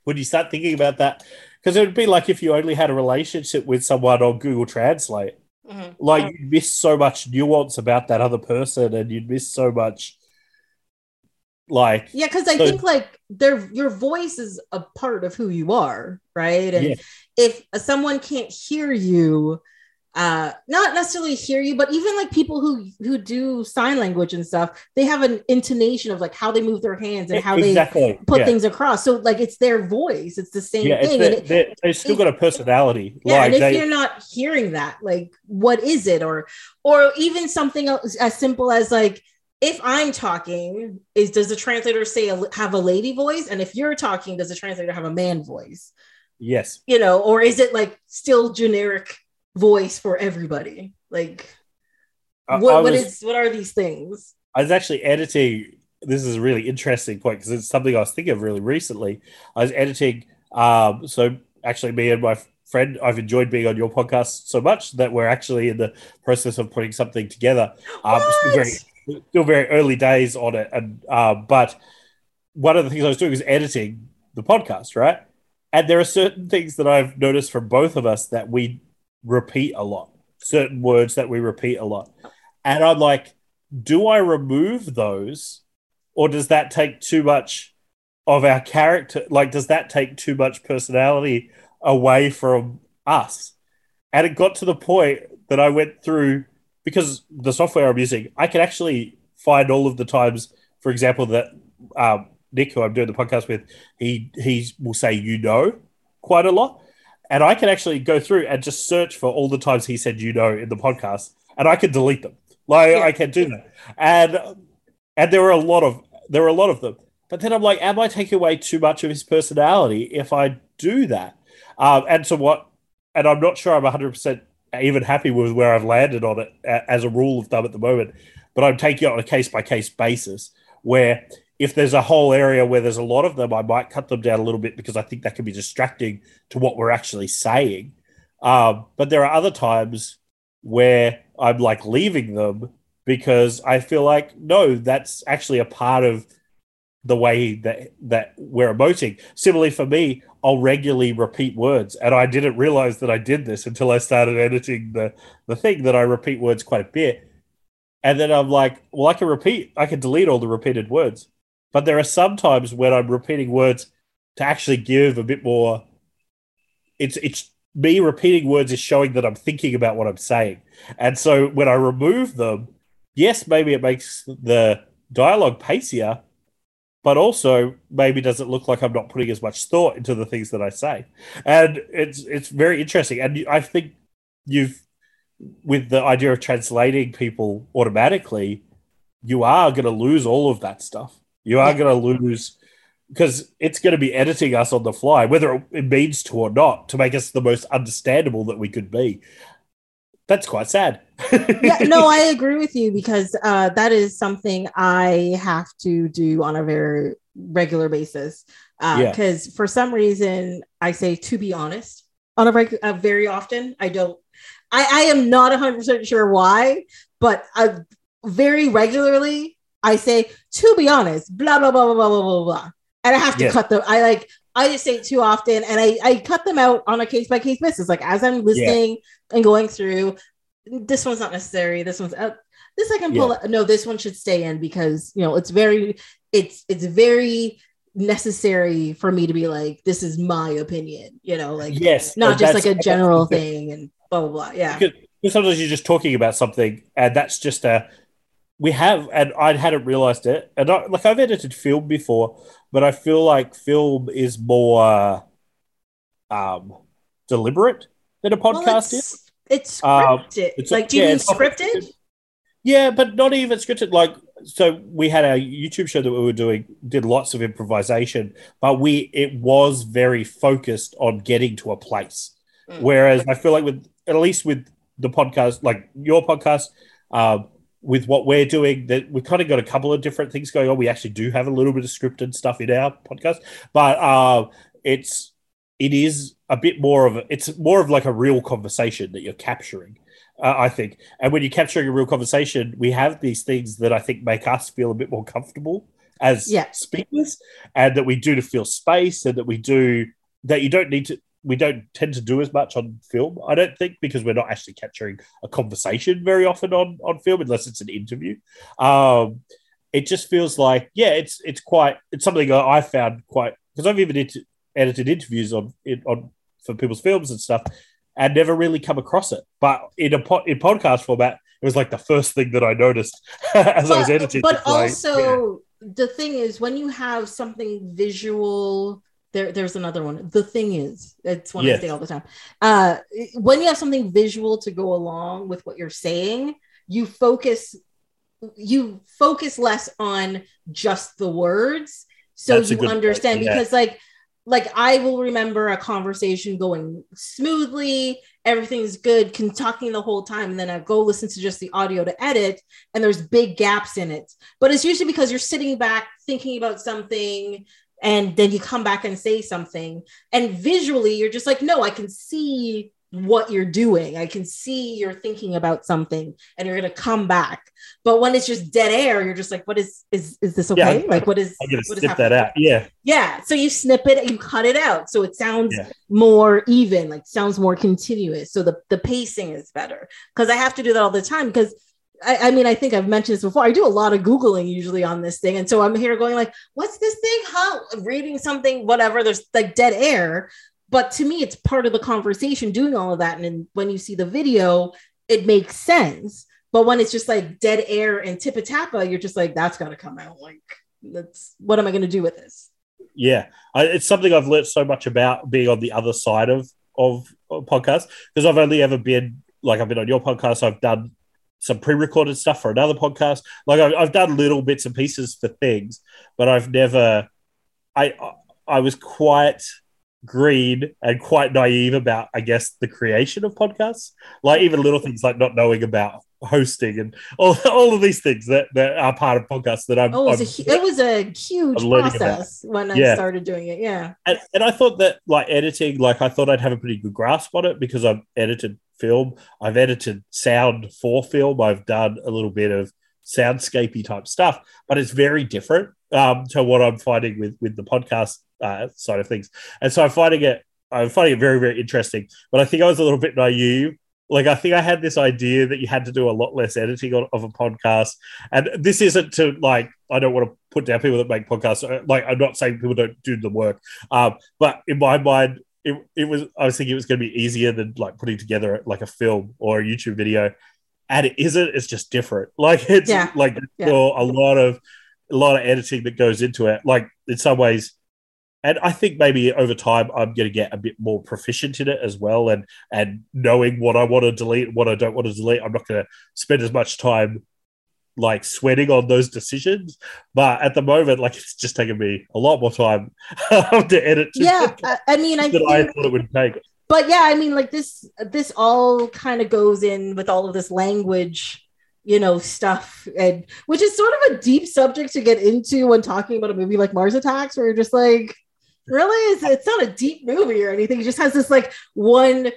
when you start thinking about that, because it would be like if you only had a relationship with someone on Google Translate. Mhm. Like you'd miss so much nuance about that other person, and you'd miss so much. Like, yeah, because I So- think like their your voice is a part of who you are, right? And Yeah. if someone can't hear you, uh not necessarily hear you but even like people who who do sign language and stuff they have an intonation of like how they move their hands and how they put yeah. things across so like it's their voice it's the same yeah, thing the- and it- they- they've still got a personality. yeah like and if they, you're not hearing that like what is it or or even something as simple as like if i'm talking is does the translator say a, have a lady voice and if you're talking does the translator have a man voice yes, you know or is it like still generic voice for everybody like what, was, is what are these things I was actually editing. This is a really interesting point because it's something I was thinking of really recently. I was editing. Um, so actually, me and my friend, I've enjoyed being on your podcast so much that we're actually in the process of putting something together. Um, very, still very early days on it, and uh, but one of the things I was doing was editing the podcast, right? And there are certain things that I've noticed from both of us that we repeat a lot, certain words that we repeat a lot, and I'm like, do I remove those, or does that take too much of our character? Like, does that take too much personality away from us? And it got to the point that I went through because the software I'm using, I can actually find all of the times, for example, that um, Nick, who I'm doing the podcast with, he he will say you know quite a lot, and I can actually go through and just search for all the times he said you know in the podcast, and I can delete them. Like Yeah. I can do that, and and there are a lot of there are a lot of them. But then I'm like, am I taking away too much of his personality if I do that? Um, and so what? And I'm not sure I'm 100 percent even happy with where I've landed on it as a rule of thumb at the moment. But I'm taking it on a case by case basis where if there's a whole area where there's a lot of them, I might cut them down a little bit because I think that can be distracting to what we're actually saying. Um, but there are other times where I'm like leaving them because I feel like no, that's actually a part of the way that that we're emoting. Similarly for me, I'll regularly repeat words, and I didn't realize that I did this until I started editing the the thing that I repeat words quite a bit. And then I'm like, well, I can repeat, I can delete all the repeated words. But there are some times when I'm repeating words to actually give a bit more. It's it's me repeating words is showing that I'm thinking about what I'm saying. And so when I remove them, yes, maybe it makes the dialogue pacier, but also maybe does it look like I'm not putting as much thought into the things that I say. And it's it's very interesting. And I think you've with the idea of translating people automatically, you are going to lose all of that stuff. You are Yeah. going to lose because it's going to be editing us on the fly, whether it means to or not, to make us the most understandable that we could be. That's quite sad. yeah, no, (laughs) I agree with you because uh, that is something I have to do on a very regular basis. Because uh, yeah. for some reason, I say to be honest on a reg- uh, very often. I don't. I, I am not 100% sure why, but I, very regularly I say to be honest, blah blah blah blah blah blah blah and I have to cut them. I like I just say it too often, and I I cut them out on a case by case basis. Like as I'm listening yeah. and going through, this one's not necessary. This one's out. This I can pull. Yeah. No, this one should stay in because you know it's very it's it's very necessary for me to be like this is my opinion. You know, like yes, not just like a general thing and blah blah blah. Yeah. Because sometimes you're just talking about something, and that's just a we have, and I hadn't realized it. And I, like I've edited film before, but I feel like film is more um, deliberate than a podcast well, it's, is. It's um, scripted. Um, it's, like, do you yeah, mean scripted? Yeah, but not even scripted. Like, so we had a YouTube show that we were doing, did lots of improvisation, but we it was very focused on getting to a place. Mm. Whereas I feel like with at least with the podcast, like your podcast, um, with what we're doing that we've kind of got a couple of different things going on. We actually do have a little bit of scripted stuff in our podcast, but uh, it's it is a bit more of a, it's more of like a real conversation that you're capturing. Uh, I think, and when you're capturing a real conversation, we have these things that I think make us feel a bit more comfortable as yeah. speakers, and that we do to feel space, and that we do that you don't need to we don't tend to do as much on film, I don't think, because we're not actually capturing a conversation very often on, on film unless it's an interview. Um, it just feels like, yeah, it's it's quite it's something I found quite because I've even ed- edited interviews on it on for people's films and stuff, and never really come across it. But in a po- in podcast format, it was like the first thing that I noticed (laughs) as but, I was editing. But also, like, yeah. the thing is, when you have something visual there, there's another one. The thing is, it's one yes. I say all the time. Uh, when you have something visual to go along with what you're saying, you focus, you focus less on just the words, so That's you understand. Yeah. Because like, like I will remember a conversation going smoothly, everything's good, can talking the whole time, and then I go listen to just the audio to edit, and there's big gaps in it. But it's usually because you're sitting back thinking about something and then you come back and say something and visually you're just like no i can see what you're doing. I can see you're thinking about something and you're going to come back. But when it's just dead air you're just like what is is is this okay? Yeah, like what is i snip that out. Yeah. Yeah. So you snip it and you cut it out. So it sounds yeah. more even like sounds more continuous. So the the pacing is better. Because i have to do that all the time. Because I, I, mean, I think I've mentioned this before. I do a lot of Googling usually on this thing. And so I'm here going like, what's this thing? Huh? Reading something, whatever. There's like dead air. But to me, it's part of the conversation doing all of that. And when you see the video, it makes sense. But when it's just like dead air and tippa tappa, you're just like, that's got to come out. Like, that's what am I going to do with this? Yeah. I, it's something I've learned so much about being on the other side of, of, of podcasts because I've only ever been like, I've been on your podcast. I've done some pre-recorded stuff for another podcast. Like I've, I've done little bits and pieces for things, but I've never. I I was quite green and quite naive about, I guess, the creation of podcasts. Like even little things like not knowing about hosting and all, (laughs) all of these things that, that are part of podcasts that I'm. Oh, it was, I'm, a, it was a huge process about. when I yeah. started doing it. Yeah. And, and I thought that like editing, like I thought I'd have a pretty good grasp on it because I've edited film. I've edited sound for film. I've done a little bit of soundscapey type stuff, but it's very different um, to what I'm finding with with the podcast uh, side of things. And so I'm finding it I'm finding it very very interesting. But I think I was a little bit naive. Like I think I had this idea that you had to do a lot less editing on, of a podcast, and this isn't to like I don't want to put down people that make podcasts. Uh, like I'm not saying people don't do the work, um, but in my mind, it, it was I was thinking it was going to be easier than like putting together like a film or a YouTube video, and it isn't. It's just different. (laughs) Like it's yeah. like yeah. a lot of a lot of editing that goes into it. Like in some ways, and I think maybe over time I'm going to get a bit more proficient in it as well, and and knowing what I want to delete, what I don't want to delete. I'm not going to spend as much time like sweating on those decisions. But at the moment, like it's just taken me a lot more time (laughs) um, to edit. Yeah, (laughs) I, I mean, I think, I thought it would take. but yeah, I mean, like this, this all kind of goes in with all of this language, you know, stuff, and which is sort of a deep subject to get into when talking about a movie like Mars Attacks, where you're just like, really, it's, it's not a deep movie or anything. It just has this like one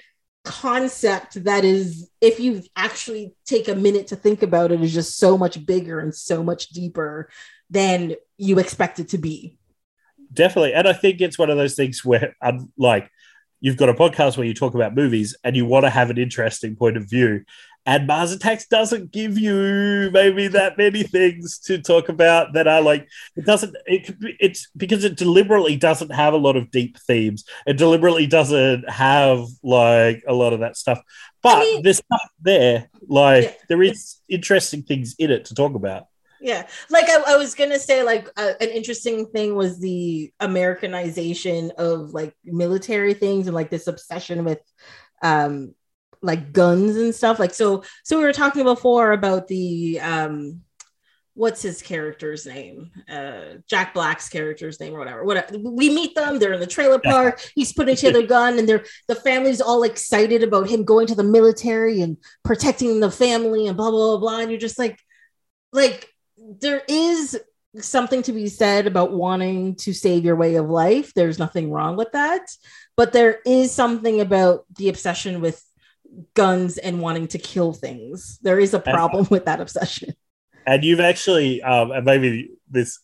concept that is, if you actually take a minute to think about it, is just so much bigger and so much deeper than you expect it to be. Definitely. And I think it's one of those things where, um, like, you've got a podcast where you talk about movies and you want to have an interesting point of view. And Mars Attacks doesn't give you maybe that many things to talk about that are like, it doesn't, it, could be- it's because it deliberately doesn't have a lot of deep themes. It deliberately doesn't have like a lot of that stuff. But I mean- there's stuff there. Like, Yeah. there is interesting things in it to talk about. Yeah, like I, I was gonna say, like uh, an interesting thing was the Americanization of like military things and like this obsession with, um, like guns and stuff. Like so, so we were talking before about the um, what's his character's name? Uh, Jack Black's character's name or whatever. Whatever. We meet them. They're in the trailer park. He's putting each other gun, and they're the family's all excited about him going to the military and protecting the family and blah blah blah. blah. And you're just like, like there is something to be said about wanting to save your way of life. There's nothing wrong with that. But there is something about the obsession with guns and wanting to kill things. There is a problem with that obsession. And you've actually, um, and maybe this,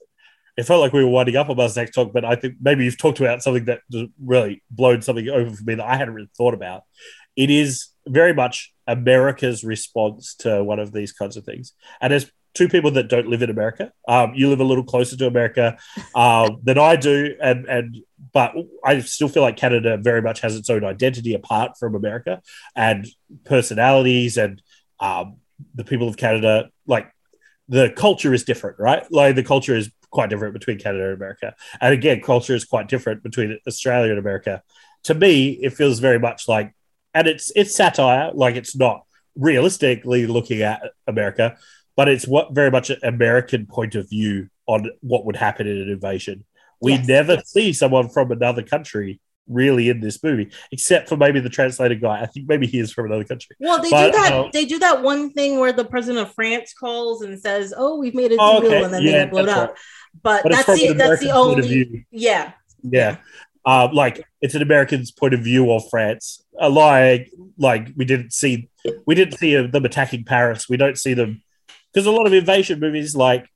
it felt like we were winding up on Buzz Next Talk, but I think maybe you've talked about something that just really blown something over for me that I hadn't really thought about. It is very much America's response to one of these kinds of things. And as two people that don't live in America, um, you live a little closer to America um, (laughs) than I do, and and but I still feel like Canada very much has its own identity apart from America and personalities and um, the people of Canada like the culture is different, right? Like the culture is quite different between Canada and America. And again, culture is quite different between Australia and America. To me, it feels very much like, and it's it's satire, like it's not realistically looking at America, but it's what very much an American point of view on what would happen in an invasion. We Yes, never yes. see someone from another country really in this movie, except for maybe the translator guy. I think maybe he is from another country. Well, they But, do that. uh, they do that one thing where the president of France calls and says, "Oh, we've made a deal," Oh, okay. and then Yeah, they get blown that's up. right. But, But that's the that's the only. view. Yeah, Yeah. Uh, like it's an American's point of view of France. Uh, like, like we didn't see, we didn't see uh, them attacking Paris. We don't see them because a lot of invasion movies, like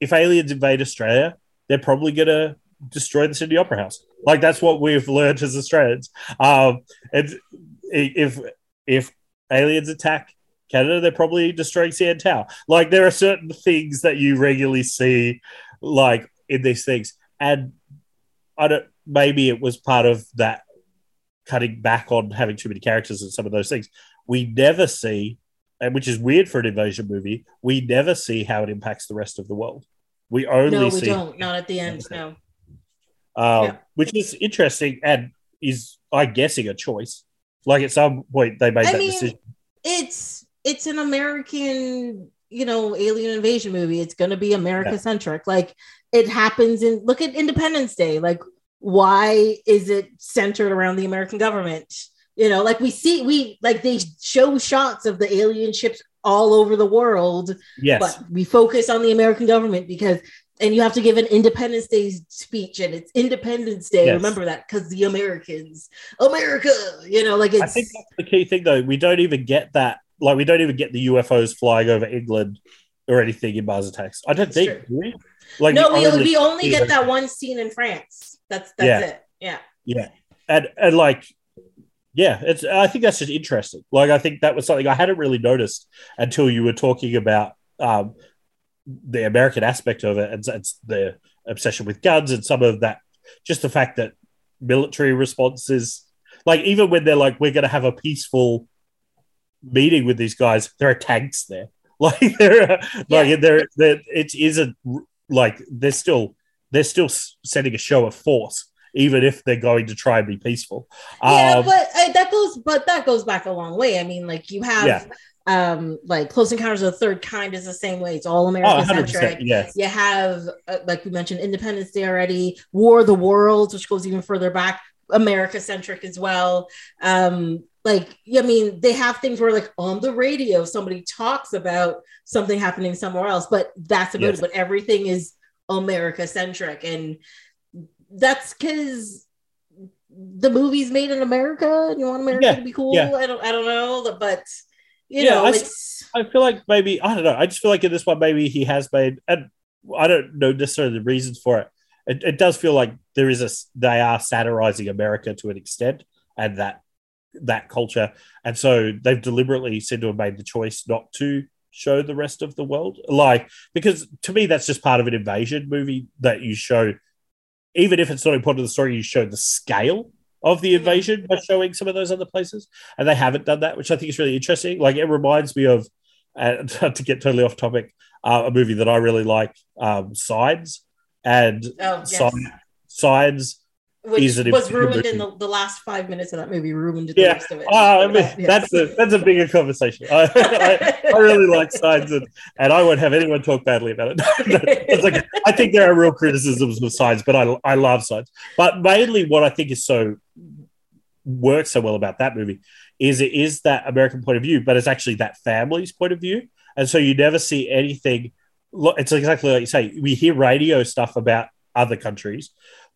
if aliens invade Australia, they're probably gonna destroy the Sydney Opera House. Like that's what we've learned as Australians. Um, and if if aliens attack Canada, they're probably destroying CN Tower. Like there are certain things that you regularly see, like in these things, and I don't. Maybe it was part of that cutting back on having too many characters and some of those things. We never see, and which is weird for an invasion movie. We never see how it impacts the rest of the world. We only no, we see, don't. Not at the end. No. um, Yeah. which is interesting and is, I guessing, a choice. Like at some point they made I that mean, decision. it's it's an American, you know, alien invasion movie. It's going to be America centric. Like it happens in look at Independence Day. Like why is it centered around the American government? You know, like we see we like they show shots of the alien ships all over the world, Yes, but we focus on the American government because and you have to give an Independence Day speech and it's Independence Day. Yes. Remember that because the Americans, America, you know, like it's I think that's the key thing, though. We don't even get that. Like, we don't even get the UFOs flying over England or anything in Mars Attacks. I don't That's think. we? Like, no, we, only- we only get that one scene in France. That's that's Yeah. it. Yeah. Yeah, and and like, yeah, it's. I think that's just interesting. Like, I think that was something I hadn't really noticed until you were talking about um, the American aspect of it, and it's the obsession with guns and some of that. Just the fact that military responses, like, even when they're like, we're going to have a peaceful meeting with these guys, there are tanks there. (laughs) Like, there, are, like, Yeah. there, it isn't like they're still they're still setting a show of force even if they're going to try and be peaceful. Yeah, Um, but uh, that goes, but that goes back a long way. I mean, like you have, Yeah. um, like Close Encounters of the Third Kind is the same way. It's all oh, American 100%. centric. Yes. You have, uh, like we mentioned, Independence Day already, War of the Worlds, which goes even further back, America centric as well. Um, like, I mean, they have things where, like, on the radio, somebody talks about something happening somewhere else, but that's about Yes. it. But everything is America centric. And that's because the movie's made in America and you want America Yeah, to be cool. yeah. I don't, I don't know, but you Yeah, know, I it's. I feel like maybe I don't know. I just feel like in this one, maybe he has made, and I don't know necessarily the reasons for it. It, it does feel like there is a they are satirizing America to an extent and that that culture, and so they've deliberately said to have made the choice not to show the rest of the world, like because to me that's just part of an invasion movie that you show, even if it's not important to the story, you show the scale of the invasion by showing some of those other places and they haven't done that, which I think is really interesting. Like it reminds me of, uh, (laughs) to get totally off topic, uh, a movie that I really like, um, Signs, and Oh, yes. Sign- Signs. Which was ruined in the, the last five minutes of that movie, ruined the Yeah. rest of it. Oh, I mean, yes. that's a that's a bigger conversation. I, (laughs) I, I really like Signs, and, and I won't have anyone talk badly about it. (laughs) it's like I think there are real criticisms of Signs, but I I love Signs. But mainly, what I think is so works so well about that movie is it is that American point of view, but it's actually that family's point of view, and so you never see anything. It's exactly like you say. We hear radio stuff about other countries,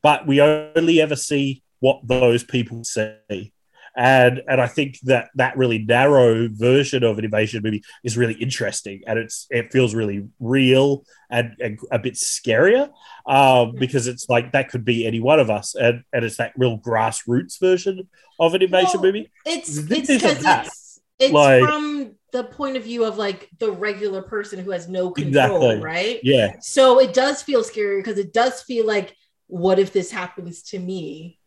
but we only ever see what those people see. And and I think that that really narrow version of an invasion movie is really interesting, and it's it feels really real and, and a bit scarier um, because it's like that could be any one of us, and and it's that real grassroots version of an invasion Well, movie. it's This it's because it's it's Like- from the point of view of like the regular person who has no control, Exactly. right? Yeah, So it does feel scary because it does feel like, what if this happens to me?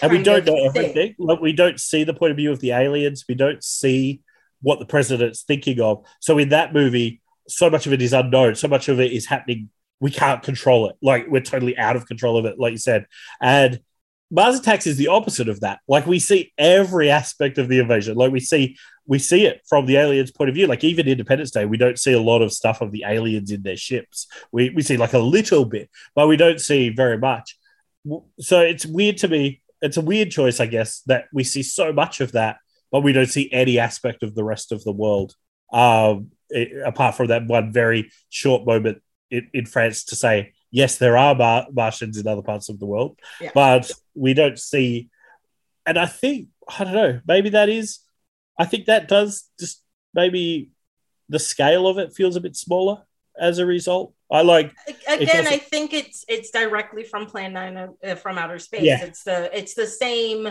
and we don't know thing. everything. Like, we don't see the point of view of the aliens. We don't see what the president's thinking of. So in that movie, so much of it is unknown. So much of it is happening. We can't control it. Like we're totally out of control of it, like you said. And Mars Attacks is the opposite of that. Like we see every aspect of the invasion. Like we see we see it from the aliens' point of view. Like even Independence Day, we don't see a lot of stuff of the aliens in their ships. We we see like a little bit, but we don't see very much. So it's weird to me. It's a weird choice, I guess, that we see so much of that, but we don't see any aspect of the rest of the world. Um, it- apart from that one very short moment in, in France to say, yes, there are Mar- Martians in other parts of the world, Yeah. but we don't see. And I think, I don't know, maybe that is, I think that does just maybe the scale of it feels a bit smaller as a result. I like, Again, I think it's it's directly from Plan Nine uh, from outer space. Yeah. It's the it's the same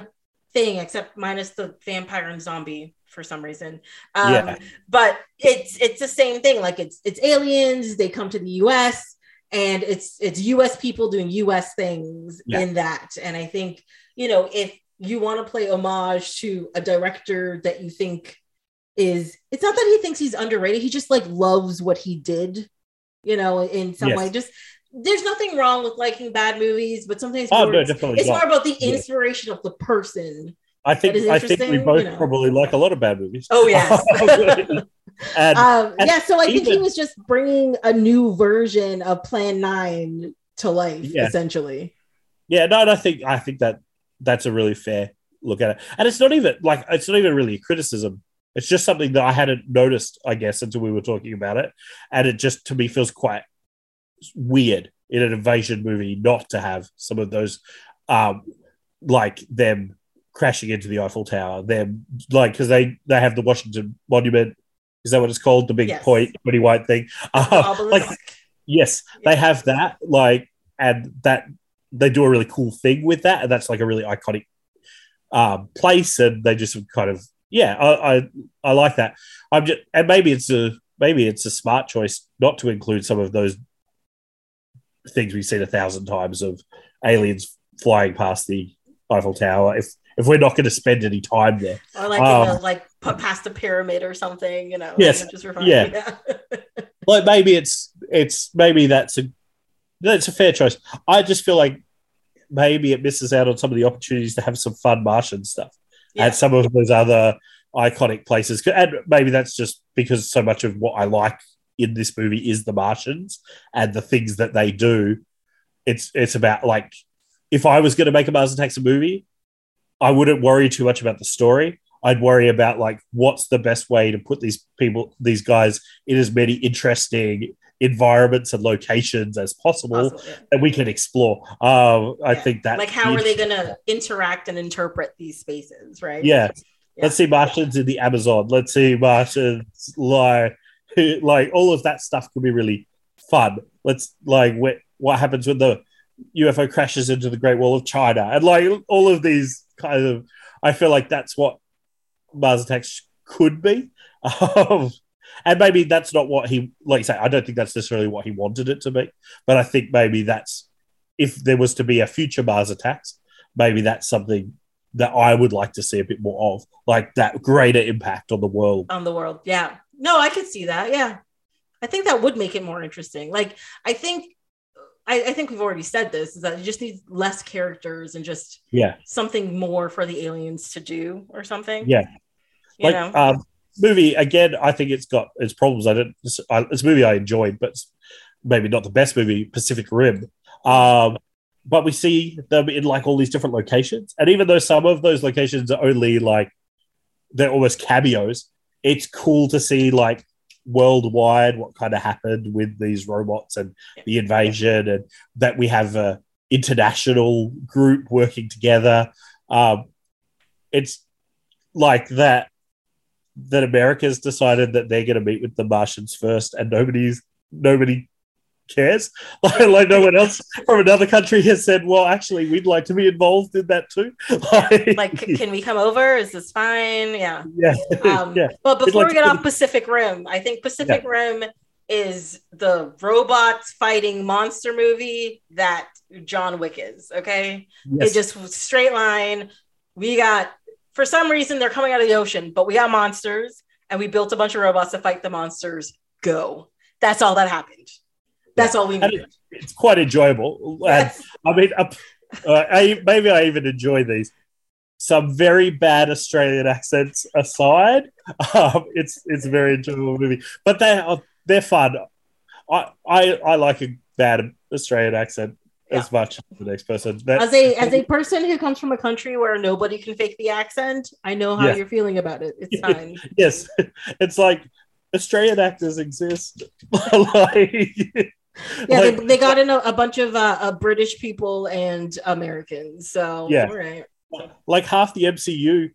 thing except minus the vampire and zombie for some reason. Um, Yeah. But it's it's the same thing. Like it's it's aliens. They come to the U.S. and it's it's U.S. people doing U.S. things Yeah. in that. And I think you know if you want to play homage to a director that you think is it's not that he thinks he's underrated. He just like loves what he did, you know, in some Yes. way. Just there's nothing wrong with liking bad movies, but sometimes oh, no, it's more about the Yeah. inspiration of the person. I think I think we both you know. probably like a lot of bad movies. Oh, yes. (laughs) (laughs) and Um, and yeah, so I think he was just bringing a new version of Plan Nine to life, Yeah. essentially. yeah, no, and I think I think that that's a really fair look at it. And it's not even like it's not even really a criticism. It's just something that I hadn't noticed, I guess, until we were talking about it. And it just to me feels quite weird in an invasion movie not to have some of those um like them crashing into the Eiffel Tower, them like because they they have the Washington Monument. Is that what it's called? The big Yes. point, pretty white thing. (laughs) Uh, like Obelisk. Yes, they have that, like, and that they do a really cool thing with that, and that's like a really iconic um, place, and they just kind of, yeah, I, I, I like that. I'm just, and maybe it's a maybe it's a smart choice not to include some of those things we've seen a thousand times of aliens flying past the Eiffel Tower. If if we're not going to spend any time there, or like um, in the, like put past a pyramid or something, you know. Yes. Just for fun. Yeah. (laughs) like maybe it's it's maybe that's a that's a fair choice. I just feel like maybe it misses out on some of the opportunities to have some fun Martian stuff Yeah. at some of those other iconic places. And maybe that's just because so much of what I like in this movie is the Martians and the things that they do. It's it's about like if I was going to make a Mars Attacks movie, I wouldn't worry too much about the story. I'd worry about like what's the best way to put these people, these guys, in as many interesting environments and locations as possible Possible, yeah. that we can explore. Um, I Yeah. think that like how are they going to interact and interpret these spaces, right? Yeah. Yeah. Let's see Martians in the Amazon. Let's see Martians like (laughs) like all of that stuff could be really fun. Let's like what what happens when the UFO crashes into the Great Wall of China and like all of these kind of I feel like that's what Mars Attacks could be. (laughs) Um, and maybe that's not what he like you say, I don't think that's necessarily what he wanted it to be. But I think maybe that's if there was to be a future Mars Attacks, maybe that's something that I would like to see a bit more of, like that greater impact on the world. on the world. Yeah. No, I could see that. Yeah. I think that would make it more interesting. Like, I think, I, I think we've already said this is that you just need less characters and just Yeah, something more for the aliens to do or something. yeah. You like know? um, movie again. I think it's got its problems. I don't. It's, I, it's a movie I enjoyed, but maybe not the best movie. Pacific Rim. Um, but we see them in like all these different locations, and even though some of those locations are only like they're almost cameos, it's cool to see like worldwide what kind of happened with these robots and the invasion, and that we have a international group working together. Um, it's like that that America's decided that they're going to meet with the Martians first, and nobody's nobody cares. (laughs) Like, like no one else from another country has said, "Well, actually, we'd like to be involved in that too." (laughs) Like, like, can we come over? Is this fine? Yeah. yeah, (laughs) Um, yeah, But before like we get off Pacific Rim, I think Pacific Rim is the robots fighting monster movie that John Wick is. Okay. yes. It just straight line. We got, for some reason, they're coming out of the ocean, but we got monsters and we built a bunch of robots to fight the monsters. Go. That's all that happened. That's all we needed. it's quite enjoyable. Yes. I mean, uh, uh, I, maybe I even enjoy these. Some very bad Australian (laughs) accents aside, um, it's it's a very enjoyable movie. But they are they're fun. I I, I like a bad Australian accent as much as the next person. That, As a as a person who comes from a country where nobody can fake the accent, I know how Yeah. you're feeling about it. It's (laughs) fine. yes, (laughs) it's like Australian actors exist. (laughs) like, Yeah, like- they, they got in a, a bunch of uh, uh, British people and Americans. So Yeah. all right. like half the MCU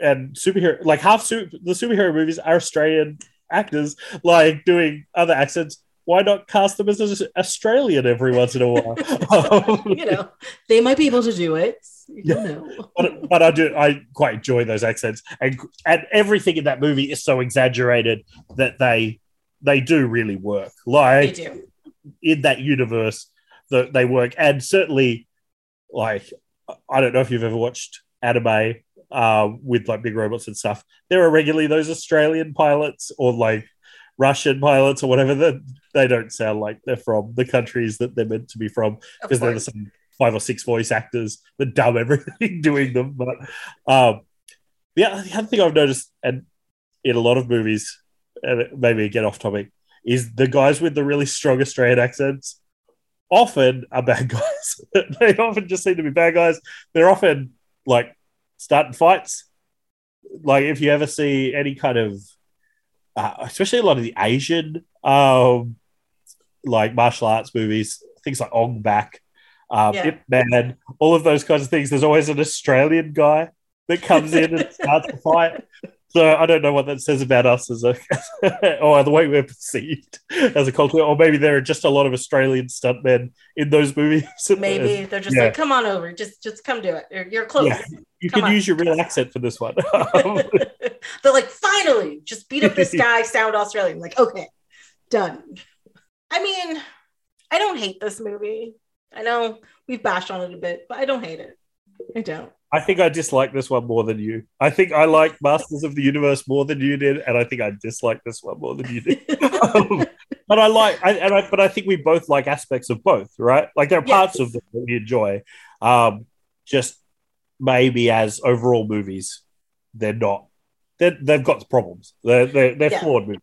and superhero, like half su- the superhero movies are Australian actors, like doing other accents. Why not cast them as an Australian every once in a while? (laughs) you know, they might be able to do it. You Yeah. know. but, but I do I quite enjoy those accents and and everything in that movie is so exaggerated that they they do really work. They Like do. in that universe that they work and certainly like I don't know if you've ever watched anime uh, with like big robots and stuff. There are regularly those Australian pilots or like Russian pilots or whatever that they don't sound like they're from the countries that they're meant to be from because there are some five or six voice actors that dub everything (laughs) doing them. But um, the, other, the other thing I've noticed, and in a lot of movies, and maybe get off topic, is the guys with the really strong Australian accents often are bad (laughs) guys. (laughs) they often just seem to be bad guys. They're often like starting fights. Like if you ever see any kind of, uh, especially a lot of the Asian, um, like martial arts movies, things like Ong Bak, um, Yeah. Ip Man, all of those kinds of things. There's always an Australian guy that comes in and starts a fight. So I don't know what that says about us as a, (laughs) or the way we're perceived as a culture, or maybe there are just a lot of Australian stuntmen in those movies. (laughs) Maybe they're just Yeah. like, come on over, just just come do it. You're, you're close. Yeah. you come can on. use your real accent for this one. (laughs) They're like, finally, just beat up this guy, sound Australian. Like, okay, done. I mean, I don't hate this movie. I know we've bashed on it a bit, but I don't hate it. I don't. I think I dislike this one more than you. I think I like Masters of the Universe more than you did, and I think I dislike this one more than you did. (laughs) Um, but I like, I, and I, but I think we both like aspects of both, right? Like there are Yes. parts of them that we enjoy. Um, just maybe as overall movies, they're not. They're, they've got problems. They're they're, they're Yeah. flawed movies.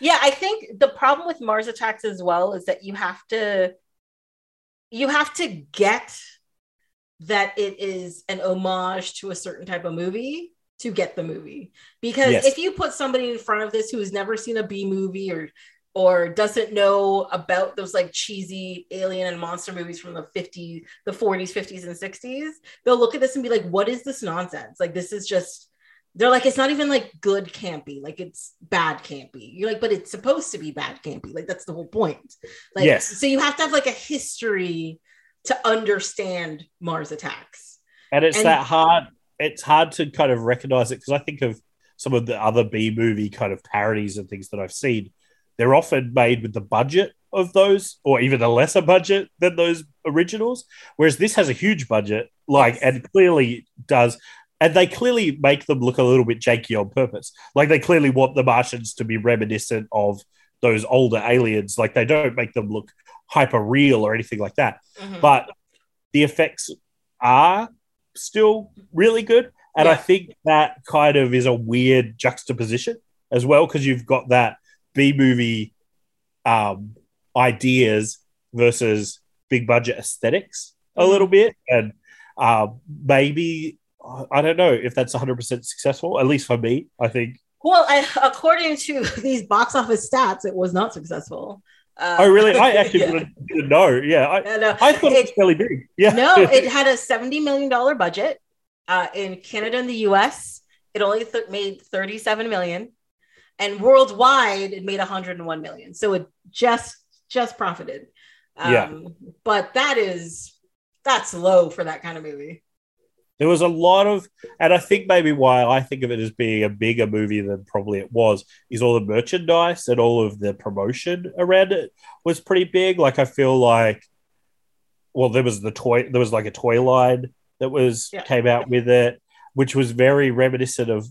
Yeah, I think the problem with Mars Attacks as well is that you have to you have to get that it is an homage to a certain type of movie to get the movie. Because Yes. if you put somebody in front of this who has never seen a B movie or or doesn't know about those like cheesy alien and monster movies from the 50s, the 40s, 50s, and 60s, they'll look at this and be like, what is this nonsense? Like this is just they're like, it's not even like good campy, like it's bad campy. You're like, but it's supposed to be bad campy. Like that's the whole point. Like, Yes. so you have to have like a history to understand Mars attacks. and it's And- that hard. It's hard to kind of recognize it because I think of some of the other B movie kind of parodies and things that I've seen. They're often made with the budget of those, or even a lesser budget than those originals. Whereas this has a huge budget, like, Yes. and clearly does. And they clearly make them look a little bit janky on purpose. Like they clearly want the Martians to be reminiscent of those older aliens. Like they don't make them look hyper real or anything like that Mhm. but the effects are still really good. And I think that kind of is a weird juxtaposition as well, because you've got that B movie um, ideas versus big budget aesthetics a little bit. And uh, maybe, I don't know if that's 100% successful, at least for me, I think. Well, I, according to (laughs) these box office stats, it was not successful. Uh, Oh, really? I actually (laughs) yeah. didn't, didn't know. Yeah. I, Yeah, no, I thought it, It- was fairly big. Yeah. no, (laughs) it had a seventy million dollar budget. Uh, in Canada and the U.S., it only th- made thirty-seven million, and worldwide, it made one hundred and one million. So it just just profited. Um, Yeah. but that is that's low for that kind of movie. There was a lot of, and I think maybe why I think of it as being a bigger movie than probably it was is all the merchandise and all of the promotion around it was pretty big. Like I feel like, well, there was the toy, there was like a toy line that was Yeah. came out with it, which was very reminiscent of.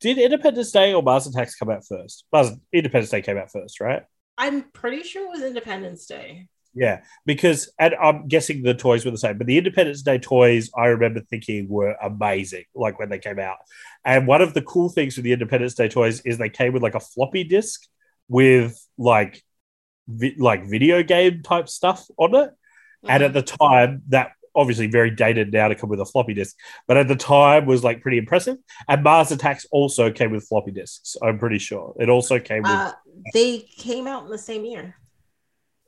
Did Independence Day or Mars Attacks come out first? Mars, Independence Day came out first, right? I'm pretty sure it was Independence Day. Yeah, because and I'm guessing the toys were the same, but the Independence Day toys I remember thinking were amazing, like when they came out. And one of the cool things with the Independence Day toys is they came with like a floppy disk with like vi- like video game type stuff on it. And Mhm. at the time, that obviously very dated now to come with a floppy disk, but at the time was like pretty impressive. And Mars Attacks also came with floppy disks. I'm pretty sure it also came with. Uh, they came out in the same year.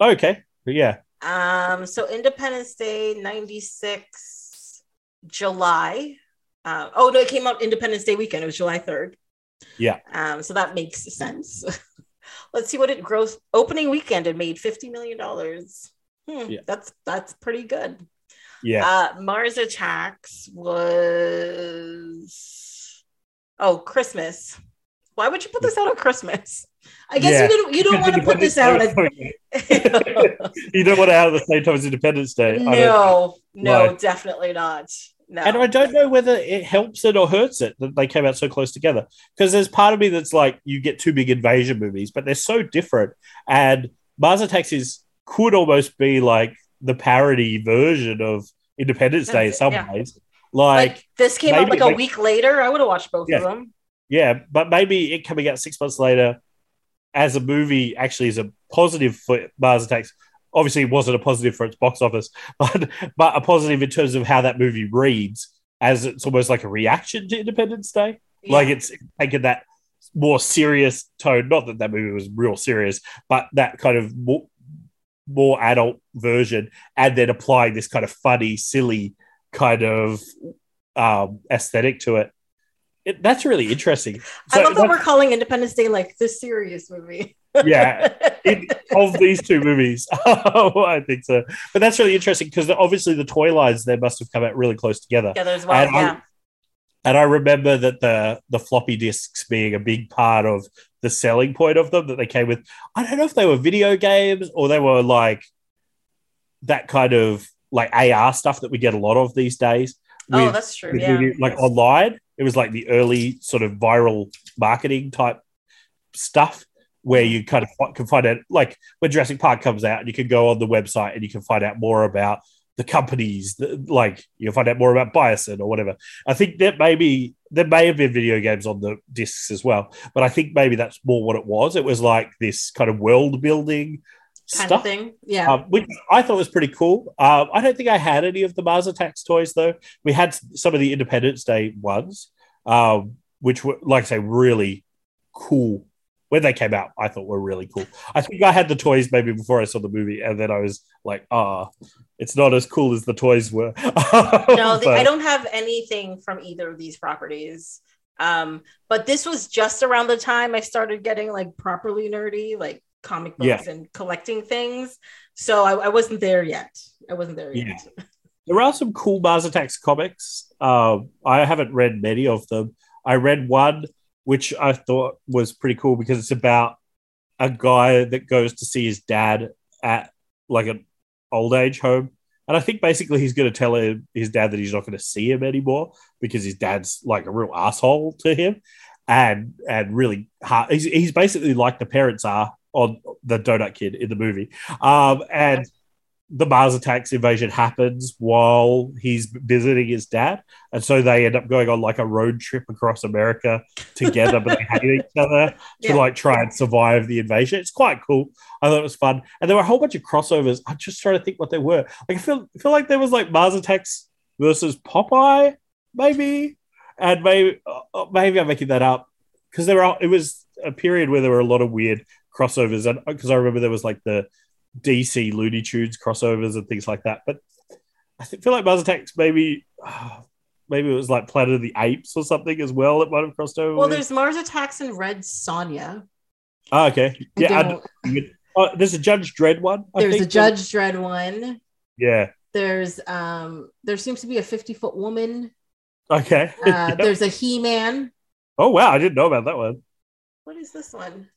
okay, but yeah, Um, so Independence Day 96 July. Uh, oh no, it came out Independence Day weekend. It was July 3rd. Yeah. Um, so that makes sense. (laughs) Let's see what it gross opening weekend it made 50 million dollars. Hmm, Yeah. That's that's pretty good. yeah. Uh, Mars Attacks was oh Christmas. Why would you put this out on Christmas? I guess Yeah. you didn't you don't want to put this out as (laughs) you don't want to have it at the same time as Independence Day. No, no, No. definitely not. No. and I don't know whether it helps it or hurts it that they came out so close together. Because there's part of me that's like, you get two big invasion movies, but they're so different. And Mars Attacks is could almost be like the parody version of Independence Day in some Yeah. ways. Like, like this came out like a like- week later. I would have watched both Yeah. of them. yeah, but maybe it coming out six months later as a movie actually is a positive for Mars Attacks. Obviously, it wasn't a positive for its box office, (laughs) but but a positive in terms of how that movie reads, as it's almost like a reaction to Independence Day. Like it's taken that more serious tone. Not that that movie was real serious, but that kind of more, more adult version, and then applying this kind of funny, silly kind of um, aesthetic to it. It that's really interesting. I love that we're calling Independence Day like the serious movie. yeah, (laughs) in, of these two movies, (laughs) oh, I think so. But that's really interesting because obviously the toy lines there must have come out really close together. together as well. And I- And I remember that the the floppy disks being a big part of the selling point of them that they came with. I don't know if they were video games or they were like that kind of like AR stuff that we get a lot of these days. oh, that's true. with Yeah. video- like online. It was like the early sort of viral marketing type stuff where you kind of can find out, like when Jurassic Park comes out, and you can go on the website and you can find out more about the companies, that, like you'll find out more about Biosyn or whatever. I think that maybe there may have been video games on the discs as well, but I think maybe that's more what it was. It was like this kind of world building Kind stuff of thing. Yeah. um, which I thought was pretty cool. Um, I don't think I had any of the Mars Attacks toys though. We had some of the Independence Day ones, um, which were, like I say, really cool. When they came out, I thought were really cool. I think I had the toys maybe before I saw the movie, and then I was like, "Ah, it's not as cool as the toys were." (laughs) no, the, I don't have anything from either of these properties. Um, but this was just around the time I started getting like properly nerdy, like comic books Yeah. and collecting things. So I, I wasn't there yet. I wasn't there Yeah. yet. There are some cool Mars Attacks comics. Um, I haven't read many of them. I read one which I thought was pretty cool because it's about a guy that goes to see his dad at like an old age home. And I think basically he's going to tell him, his dad that he's not going to see him anymore because his dad's like a real asshole to him and and really hard. He's, he's basically like the parents are on the Donut Kid in the movie. Um, and the Mars attacks invasion happens while he's visiting his dad, and so they end up going on like a road trip across America together, but they (laughs) hate each other to Yeah. like try and survive the invasion. It's quite cool. I thought it was fun, and there were a whole bunch of crossovers. I'm just trying to think what they were. Like I feel I feel like there was like Mars attacks versus Popeye, maybe, and maybe uh, maybe I'm making that up because there are. It was a period where there were a lot of weird crossovers, and because I remember there was like the DC Looney Tunes crossovers and things like that. But I feel like Mars Attacks maybe ah, (sighs) maybe it was like Planet of the Apes or something as well. It might have crossed over. Well, there's Mars Attacks and Red Sonja. oh, okay, yeah. oh, there's a Judge Dredd one. I there's a. Judge Dredd one. Yeah. There's um there seems to be a 50 foot woman. Okay. (laughs) Uh, Yep. There's a He-Man. Oh wow, I didn't know about that one. What is this one?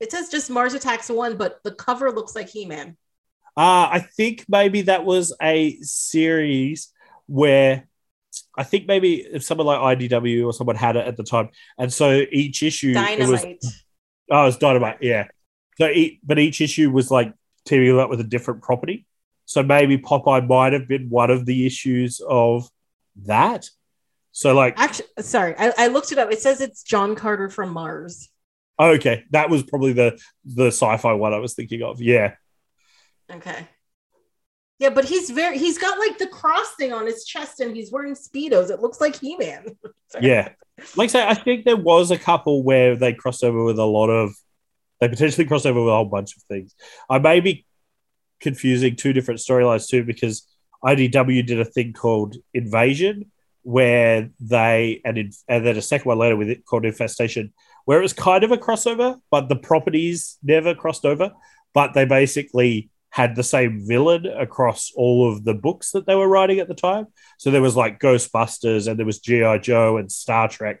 It says just Mars Attacks one, but the cover looks like He-Man. Uh, I think maybe that was a series where I think maybe if someone like IDW or someone had it at the time, and so each issue it was Dynamite. Oh, it's Dynamite. Yeah. So, e- but each issue was like teaming up with a different property. So maybe Popeye might have been one of the issues of that. So, like, Actually, sorry, I, I looked it up. It says it's John Carter from Mars. Oh, okay, that was probably the the sci-fi one I was thinking of. Yeah, Okay. Yeah, but he's very he's got like the cross thing on his chest and he's wearing speedos. It looks like He-Man. (laughs) Yeah. Like I say, I think there was a couple where they crossed over with a lot of. They potentially crossed over with a whole bunch of things. I may be confusing two different storylines too because IDW did a thing called Invasion, where they and in, and then a second one later with it called Infestation, where it was kind of a crossover, but the properties never crossed over. But they basically had the same villain across all of the books that they were writing at the time. So there was like Ghostbusters and there was GI Joe and Star Trek.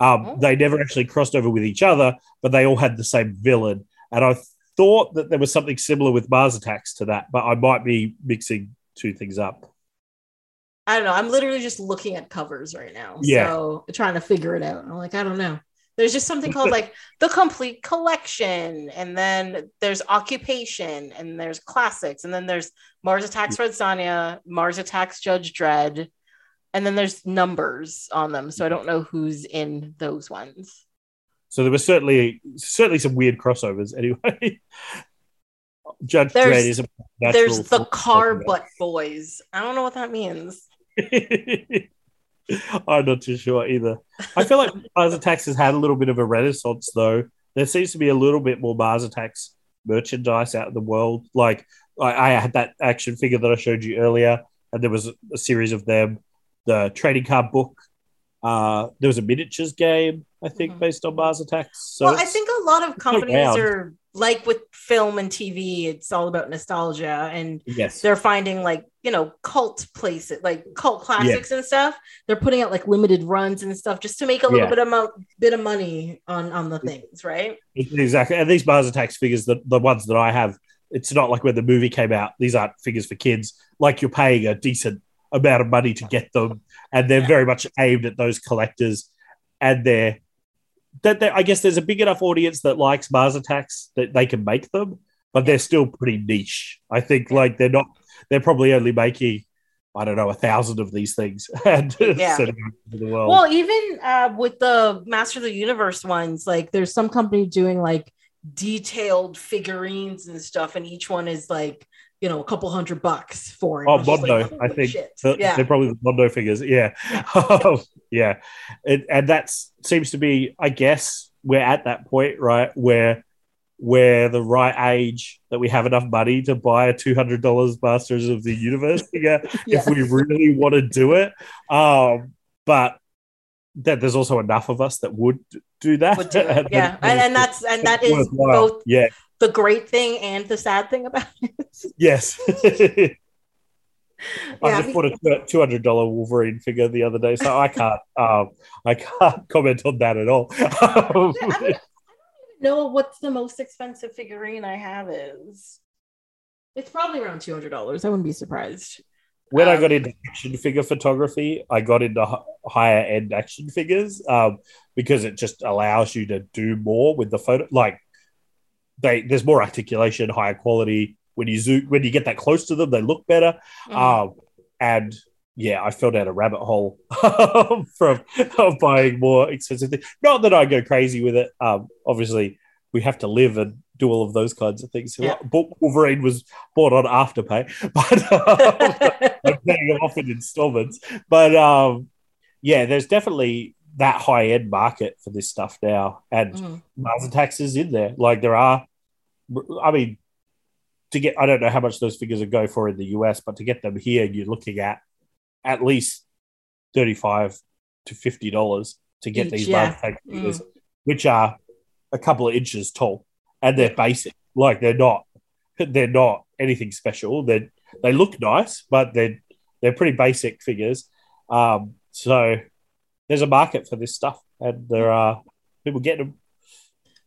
Um, Oh. They never actually crossed over with each other, but they all had the same villain. And I thought that there was something similar with Mars Attacks to that, but I might be mixing two things up. I don't know. I'm literally just looking at covers right now. Yeah. So trying to figure it out. I'm like, I don't know. There's just something called like (laughs) the complete collection, and then there's occupation, and there's classics, and then there's Mars Attacks Red Sonja, Mars Attacks Judge Dredd, and then there's numbers on them. So I don't know who's in those ones. So there was certainly certainly some weird crossovers anyway. (laughs) Judge There's- Dredd is a There's the car butt boys. I don't know what that means. (laughs) (laughs) I'm not too sure either. I feel like (laughs) Mars Attacks has had a little bit of a renaissance though. There seems to be a little bit more Mars Attacks merchandise out in the world. Like I, I had that action figure that I showed you earlier, and there was a, a series of them. The trading card book. Uh, there was a miniatures game, I think, Mhm. based on Mars Attacks. So well, I think a lot of companies are like with film and TV, it's all about nostalgia and yes, they're finding like, you know, cult places, like cult classics and stuff. They're putting out like limited runs and stuff just to make a little Yeah. bit of mo- bit of money on on the things, right? Exactly. And these Mars Attacks figures, the, the ones that I have, it's not like when the movie came out, these aren't figures for kids. Like you're paying a decent amount of money to get them. And they're very much aimed at those collectors. And they're that I guess there's a big enough audience that likes Mars Attacks that they can make them, but they're still pretty niche. I think like they're not. They're probably only making. I don't know a thousand of these things (laughs) and Yeah. (laughs) the world. Well, even uh, with the Master of the Universe ones, like there's some company doing like detailed figurines and stuff, and each one is like you know a couple hundred bucks for it. Oh, Mondo, like, I think. So yeah, They're probably the Mondo figures. Yeah. (laughs) yeah. It, and that seems to be, I guess, we're at that point, right? Where we're the right age that we have enough money to buy a $200 Masters of the Universe figure Yeah. if (laughs) we really want to do it. Um, but that there's also enough of us that would do that. Would do it. (laughs) yeah, and, and that's and that is worthwhile. both Yeah. the great thing and the sad thing about it. Yes. (laughs) I Yeah, just bought a two hundred dollar Wolverine figure the other day, so I can't (laughs) um, I can't comment on that at all. Um, I don't, I don't know what's the most expensive figurine I have is. It's probably around two hundred dollars. I wouldn't be surprised. When I Um, got into action figure photography, I got into h- higher end action figures um, because it just allows you to do more with the photo. Like they, there's more articulation, higher quality. When you zoom, when you get that close to them, they look better. Mm. Um, and yeah, I fell down a rabbit hole (laughs) from of buying more expensive things. Not that I go crazy with it. Um, obviously, we have to live and do all of those kinds of things. Yeah. Wolverine was bought on afterpay, (laughs) but (laughs) um, paying it off in installments. But um, yeah, there's definitely that high end market for this stuff now, and Mhm. Mars Attacks is in there. Like there are, I mean, to get I don't know how much those figures would go for in the US, but to get them here, you're looking at at least thirty five to fifty dollars to get Each, these yeah. Attack figures, which are a couple of inches tall, and they're basic. Like they're not they're not anything special. They they look nice, but they're they're pretty basic figures. Um, so there's a market for this stuff, and there are people getting them.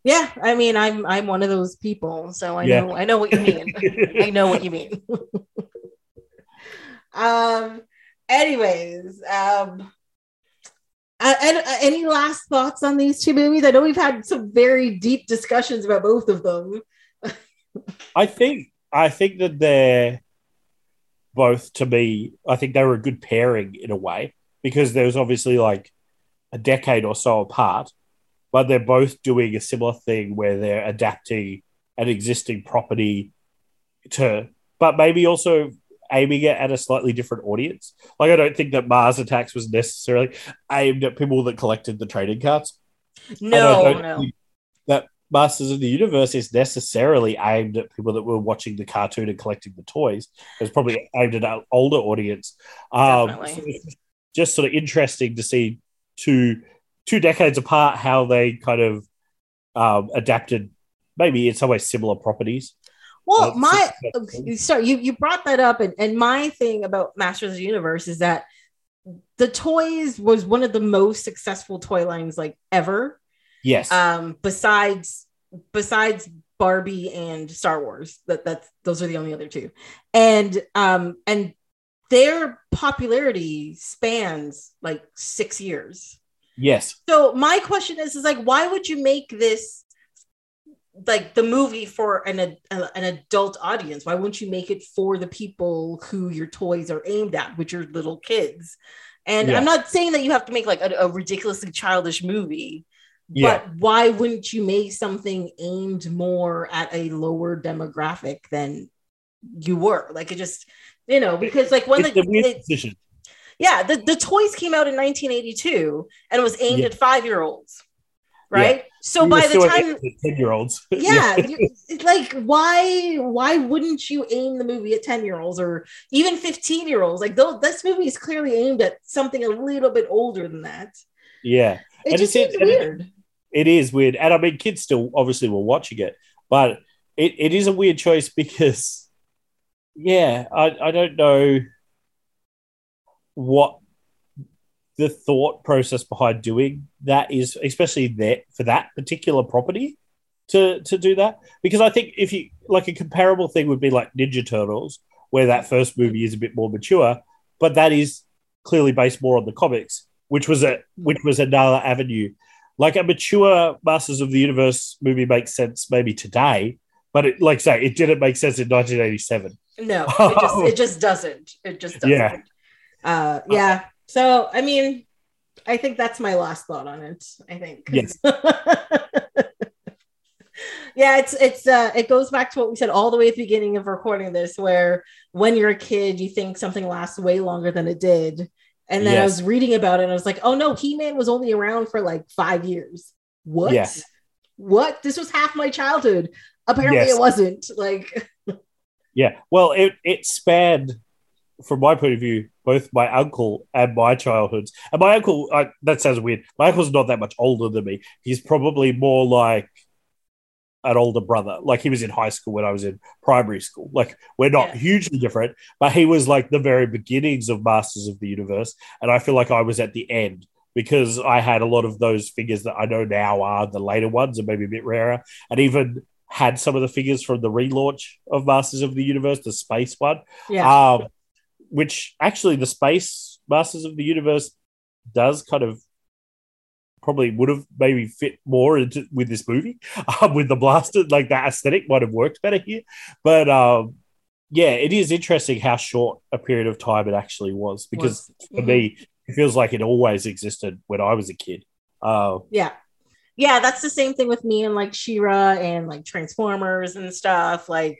Yeah, I mean, I'm I'm one of those people, so I Yeah. know I know what you mean. (laughs) I know what you mean. (laughs) um. Anyways, um. Uh, and, uh, any last thoughts on these two movies? I know we've had some very deep discussions about both of them. I think I think that they're both to me. I think they were a good pairing in a way because there was obviously like a decade or so apart, but they're both doing a similar thing where they're adapting an existing property to, but maybe also aiming it at a slightly different audience. Like I don't think that Mars Attacks was necessarily aimed at people that collected the trading cards. No, no. That Masters of the Universe is necessarily aimed at people that were watching the cartoon and collecting the toys. It's probably aimed at an older audience. Um, Definitely. so just sort of interesting to see two two decades apart how they kind of um, adapted, maybe in some ways similar properties. Well, my sorry, you you brought that up, and and my thing about Masters of the Universe is that the toys was one of the most successful toy lines like ever. Yes, Um, besides besides Barbie and Star Wars, that that's those are the only other two, and um and their popularity spans like six years. yes, So my question is, is like, why would you make this like the movie for an ad- an adult audience? Why wouldn't you make it for the people who your toys are aimed at, which are little kids? And Yeah. I'm not saying that you have to make like a, a ridiculously childish movie, yeah, but why wouldn't you make something aimed more at a lower demographic than you were? Like it just, you know, because like when it's the, a weird it- yeah, the, the toys came out in 1982 and was aimed Yeah. at five year olds, right? So We by the time, ten year olds, (laughs) yeah, it's like why why wouldn't you aim the movie at 10 year olds or even 15 year olds? Like though this movie is clearly aimed at something a little bit older than that. yeah. It And just it's- seems it- weird. it is weird. And I mean, kids still obviously were watching it, but it, it is a weird choice because, yeah, I, I don't know what the thought process behind doing that is, especially that for that particular property to, to do that. Because I think if you like a comparable thing would be like Ninja Turtles, where that first movie is a bit more mature, but that is clearly based more on the comics, which was a which was another avenue like a mature Masters of the Universe movie makes sense maybe today, but it, like say, it didn't make sense in 1987. No, it just, it (laughs) just doesn't. It just doesn't. Yeah. Uh, yeah. So, I mean, I think that's my last thought on it. I think. Yes. (laughs) yeah, it's it's uh it goes back to what we said all the way at the beginning of recording this, where when you're a kid, you think something lasts way longer than it did. And then I was reading about it and I was like, oh no, He-Man was only around for like five years. What? Yeah. What? This was half my childhood. Apparently Yes. it wasn't. Like (laughs) Yeah. Well, it, it spanned, from my point of view, both my uncle and my childhoods. And my uncle, I, that sounds weird. My uncle's not that much older than me. He's probably more like an older brother. Like he was in high school when I was in primary school. Like we're not Yeah. hugely different, but he was like the very beginnings of Masters of the Universe. And I feel like I was at the end because I had a lot of those figures that I know now are the later ones and maybe a bit rarer. And even had some of the figures from the relaunch of Masters of the Universe, the space one. yeah. Um, which actually the space Masters of the Universe does kind of probably would have maybe fit more into with this movie (laughs) um, with the blaster like that aesthetic might have worked better here but um yeah it is interesting how short a period of time it actually was because for Mhm. me it feels like it always existed when i was a kid uh, Yeah. Yeah, that's the same thing with me and like She-Ra and like Transformers and stuff. Like,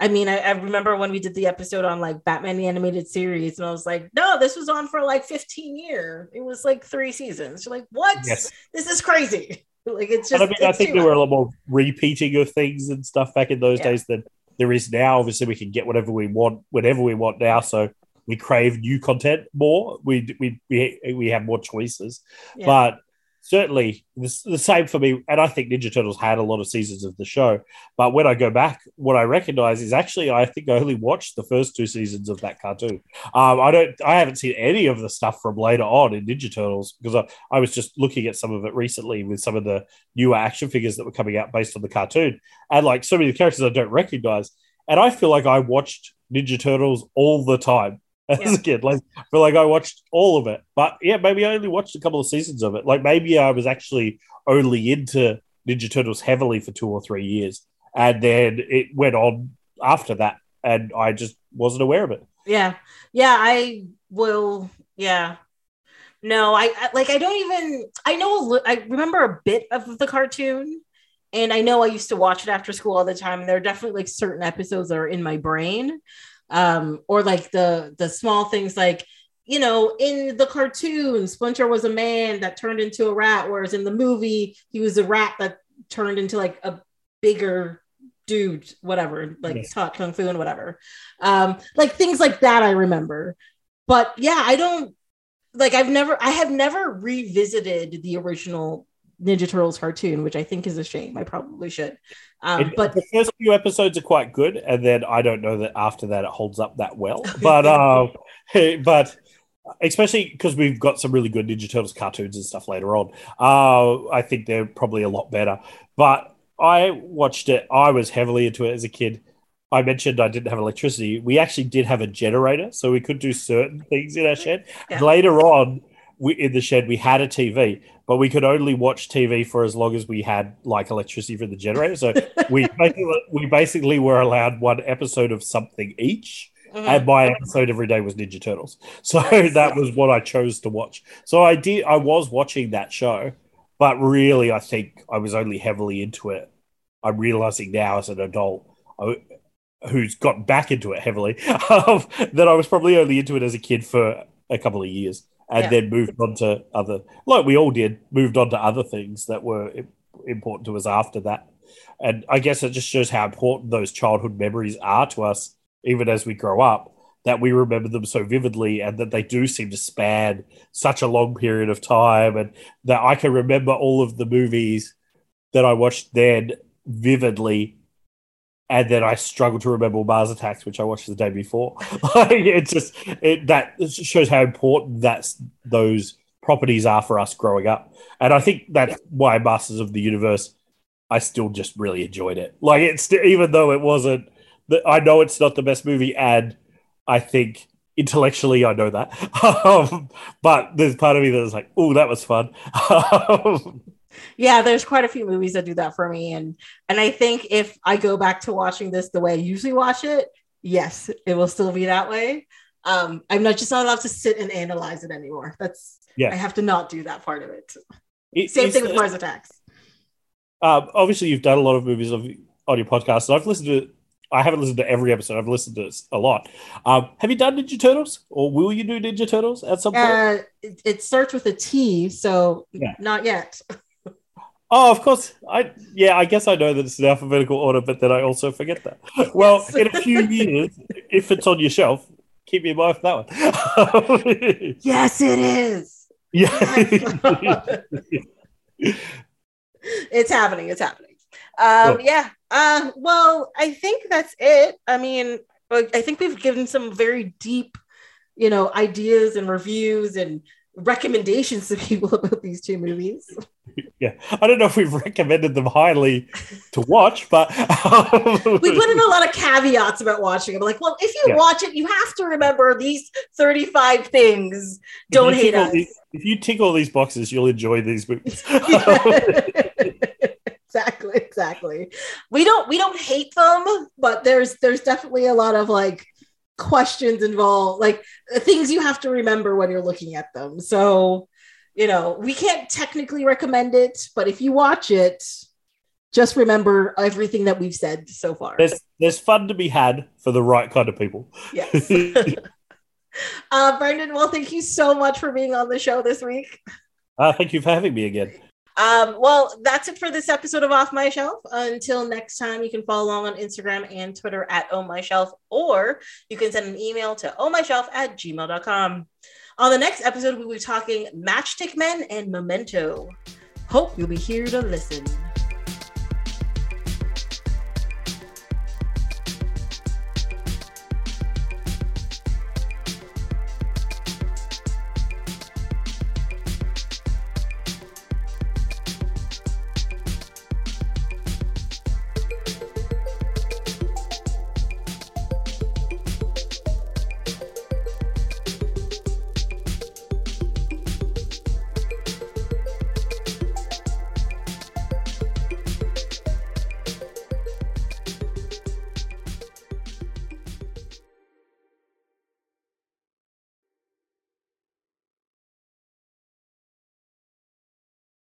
I mean, I, I remember when we did the episode on like Batman the Animated Series, and I was like, no, this was on for like 15 years. It was like three seasons. You're like, what? yes This is crazy. (laughs) Like, it's and just. I mean, I think there were a much. lot more repeating of things and stuff back in those Yeah. days than there is now. Obviously, we can get whatever we want, whenever we want now. So we crave new content more. We we we, we have more choices, Yeah. but certainly the, the same for me. And I think Ninja Turtles had a lot of seasons of the show. But when I go back, what I recognize is actually I think I only watched the first two seasons of that cartoon. Um, I don't, I haven't seen any of the stuff from later on in Ninja Turtles because I, I was just looking at some of it recently with some of the newer action figures that were coming out based on the cartoon, and like so many of the characters I don't recognize. And I feel like I watched Ninja Turtles all the time (laughs) as Yeah. a kid. Like, feel like I watched all of it. But yeah, maybe I only watched a couple of seasons of it. Like maybe I was actually only into Ninja Turtles heavily for two or three years, and then it went on after that, and I just wasn't aware of it. Yeah. Yeah. I will. Yeah. No, I, I like, I don't even, I know, I remember a bit of the cartoon and I know I used to watch it after school all the time. And there are definitely like certain episodes that are in my brain. Um, or like the, the small things like, you know, in the cartoon, Splinter was a man that turned into a rat, whereas in the movie, he was a rat that turned into like a bigger dude, whatever, like Yes. taught kung fu and whatever. Um, like things like that I remember. But yeah, I don't like I've never I have never revisited the original Ninja Turtles cartoon, which I think is a shame. I probably should. Um, It- but the first few episodes are quite good, and then I don't know that after that it holds up that well. (laughs) But um, (laughs) but especially because we've got some really good Ninja Turtles cartoons and stuff later on, uh, I think they're probably a lot better. But I watched it. I was heavily into it as a kid. I mentioned I didn't have electricity. We actually did have a generator, so we could do certain things in our shed. Yeah. Later on, we, in the shed, we had a TV, but we could only watch TV for as long as we had like electricity for the generator. So (laughs) we basically, we basically were allowed one episode of something each, Mhm. and my episode every day was Ninja Turtles. So Nice. (laughs) that was what I chose to watch. So I did, I was watching that show, but really, I think I was only heavily into it. I'm realizing now as an adult. I, Who's got back into it heavily? (laughs) That I was probably only into it as a kid for a couple of years, and Yeah. then moved on to other, like we all did, moved on to other things that were important to us after that. And I guess it just shows how important those childhood memories are to us, even as we grow up, that we remember them so vividly and that they do seem to span such a long period of time. And that I can remember all of the movies that I watched then vividly. And then I struggle to remember Mars Attacks, which I watched the day before. (laughs) like, it's just it, that shows how important that's those properties are for us growing up. And I think that's why Masters of the Universe I still just really enjoyed it. Like it's even though it wasn't, I know it's not the best movie, and I think intellectually I know that. (laughs) um, but there's part of me that is like, oh, that was fun. (laughs) Yeah, there's quite a few movies that do that for me, and and I think if I go back to watching this the way I usually watch it, yes, it will still be that way. Um, I'm not just not allowed to sit and analyze it anymore. That's Yeah. I have to not do that part of it. It- Same thing with Mars Attacks. Um, obviously, you've done a lot of movies of, on your podcast, and I've listened to. I haven't listened to every episode. I've listened to this a lot. Um, have you done Ninja Turtles, or will you do Ninja Turtles at some point? Uh, it, it starts with a T, so Yeah. not yet. (laughs) oh, of course. I yeah. I guess I know that it's in alphabetical order, but then I also forget that. Well, Yes. in a few (laughs) years, if it's on your shelf, keep me in mind for that one. (laughs) Yes, it is. yeah. it's happening. It's happening. Um, Cool. yeah. Um, well, I think that's it. I mean, I think we've given some very deep, you know, ideas and reviews and recommendations to people (laughs) about these two movies. (laughs) yeah. I don't know if we've recommended them highly to watch, but um, We put in a lot of caveats about watching it. Like, well, if you Yeah. watch it, you have to remember these 35 things. Don't hate us. these- if you tick all these boxes, you'll enjoy these (laughs) movies. exactly exactly we don't we don't hate them but there's there's definitely a lot of like questions involved like things you have to remember when you're looking at them so you know we can't technically recommend it but if you watch it just remember everything that we've said so far there's there's fun to be had for the right kind of people. yes (laughs) uh brendan well thank you so much for being on the show this week Uh, thank you for having me again. Um, well, that's it for this episode of Off My Shelf. Until next time, you can follow along on Instagram and Twitter at Oh My Shelf, or you can send an email to ohmyshelf at gmail.com. On the next episode, we'll be talking Matchstick Men and Memento. Hope you'll be here to listen.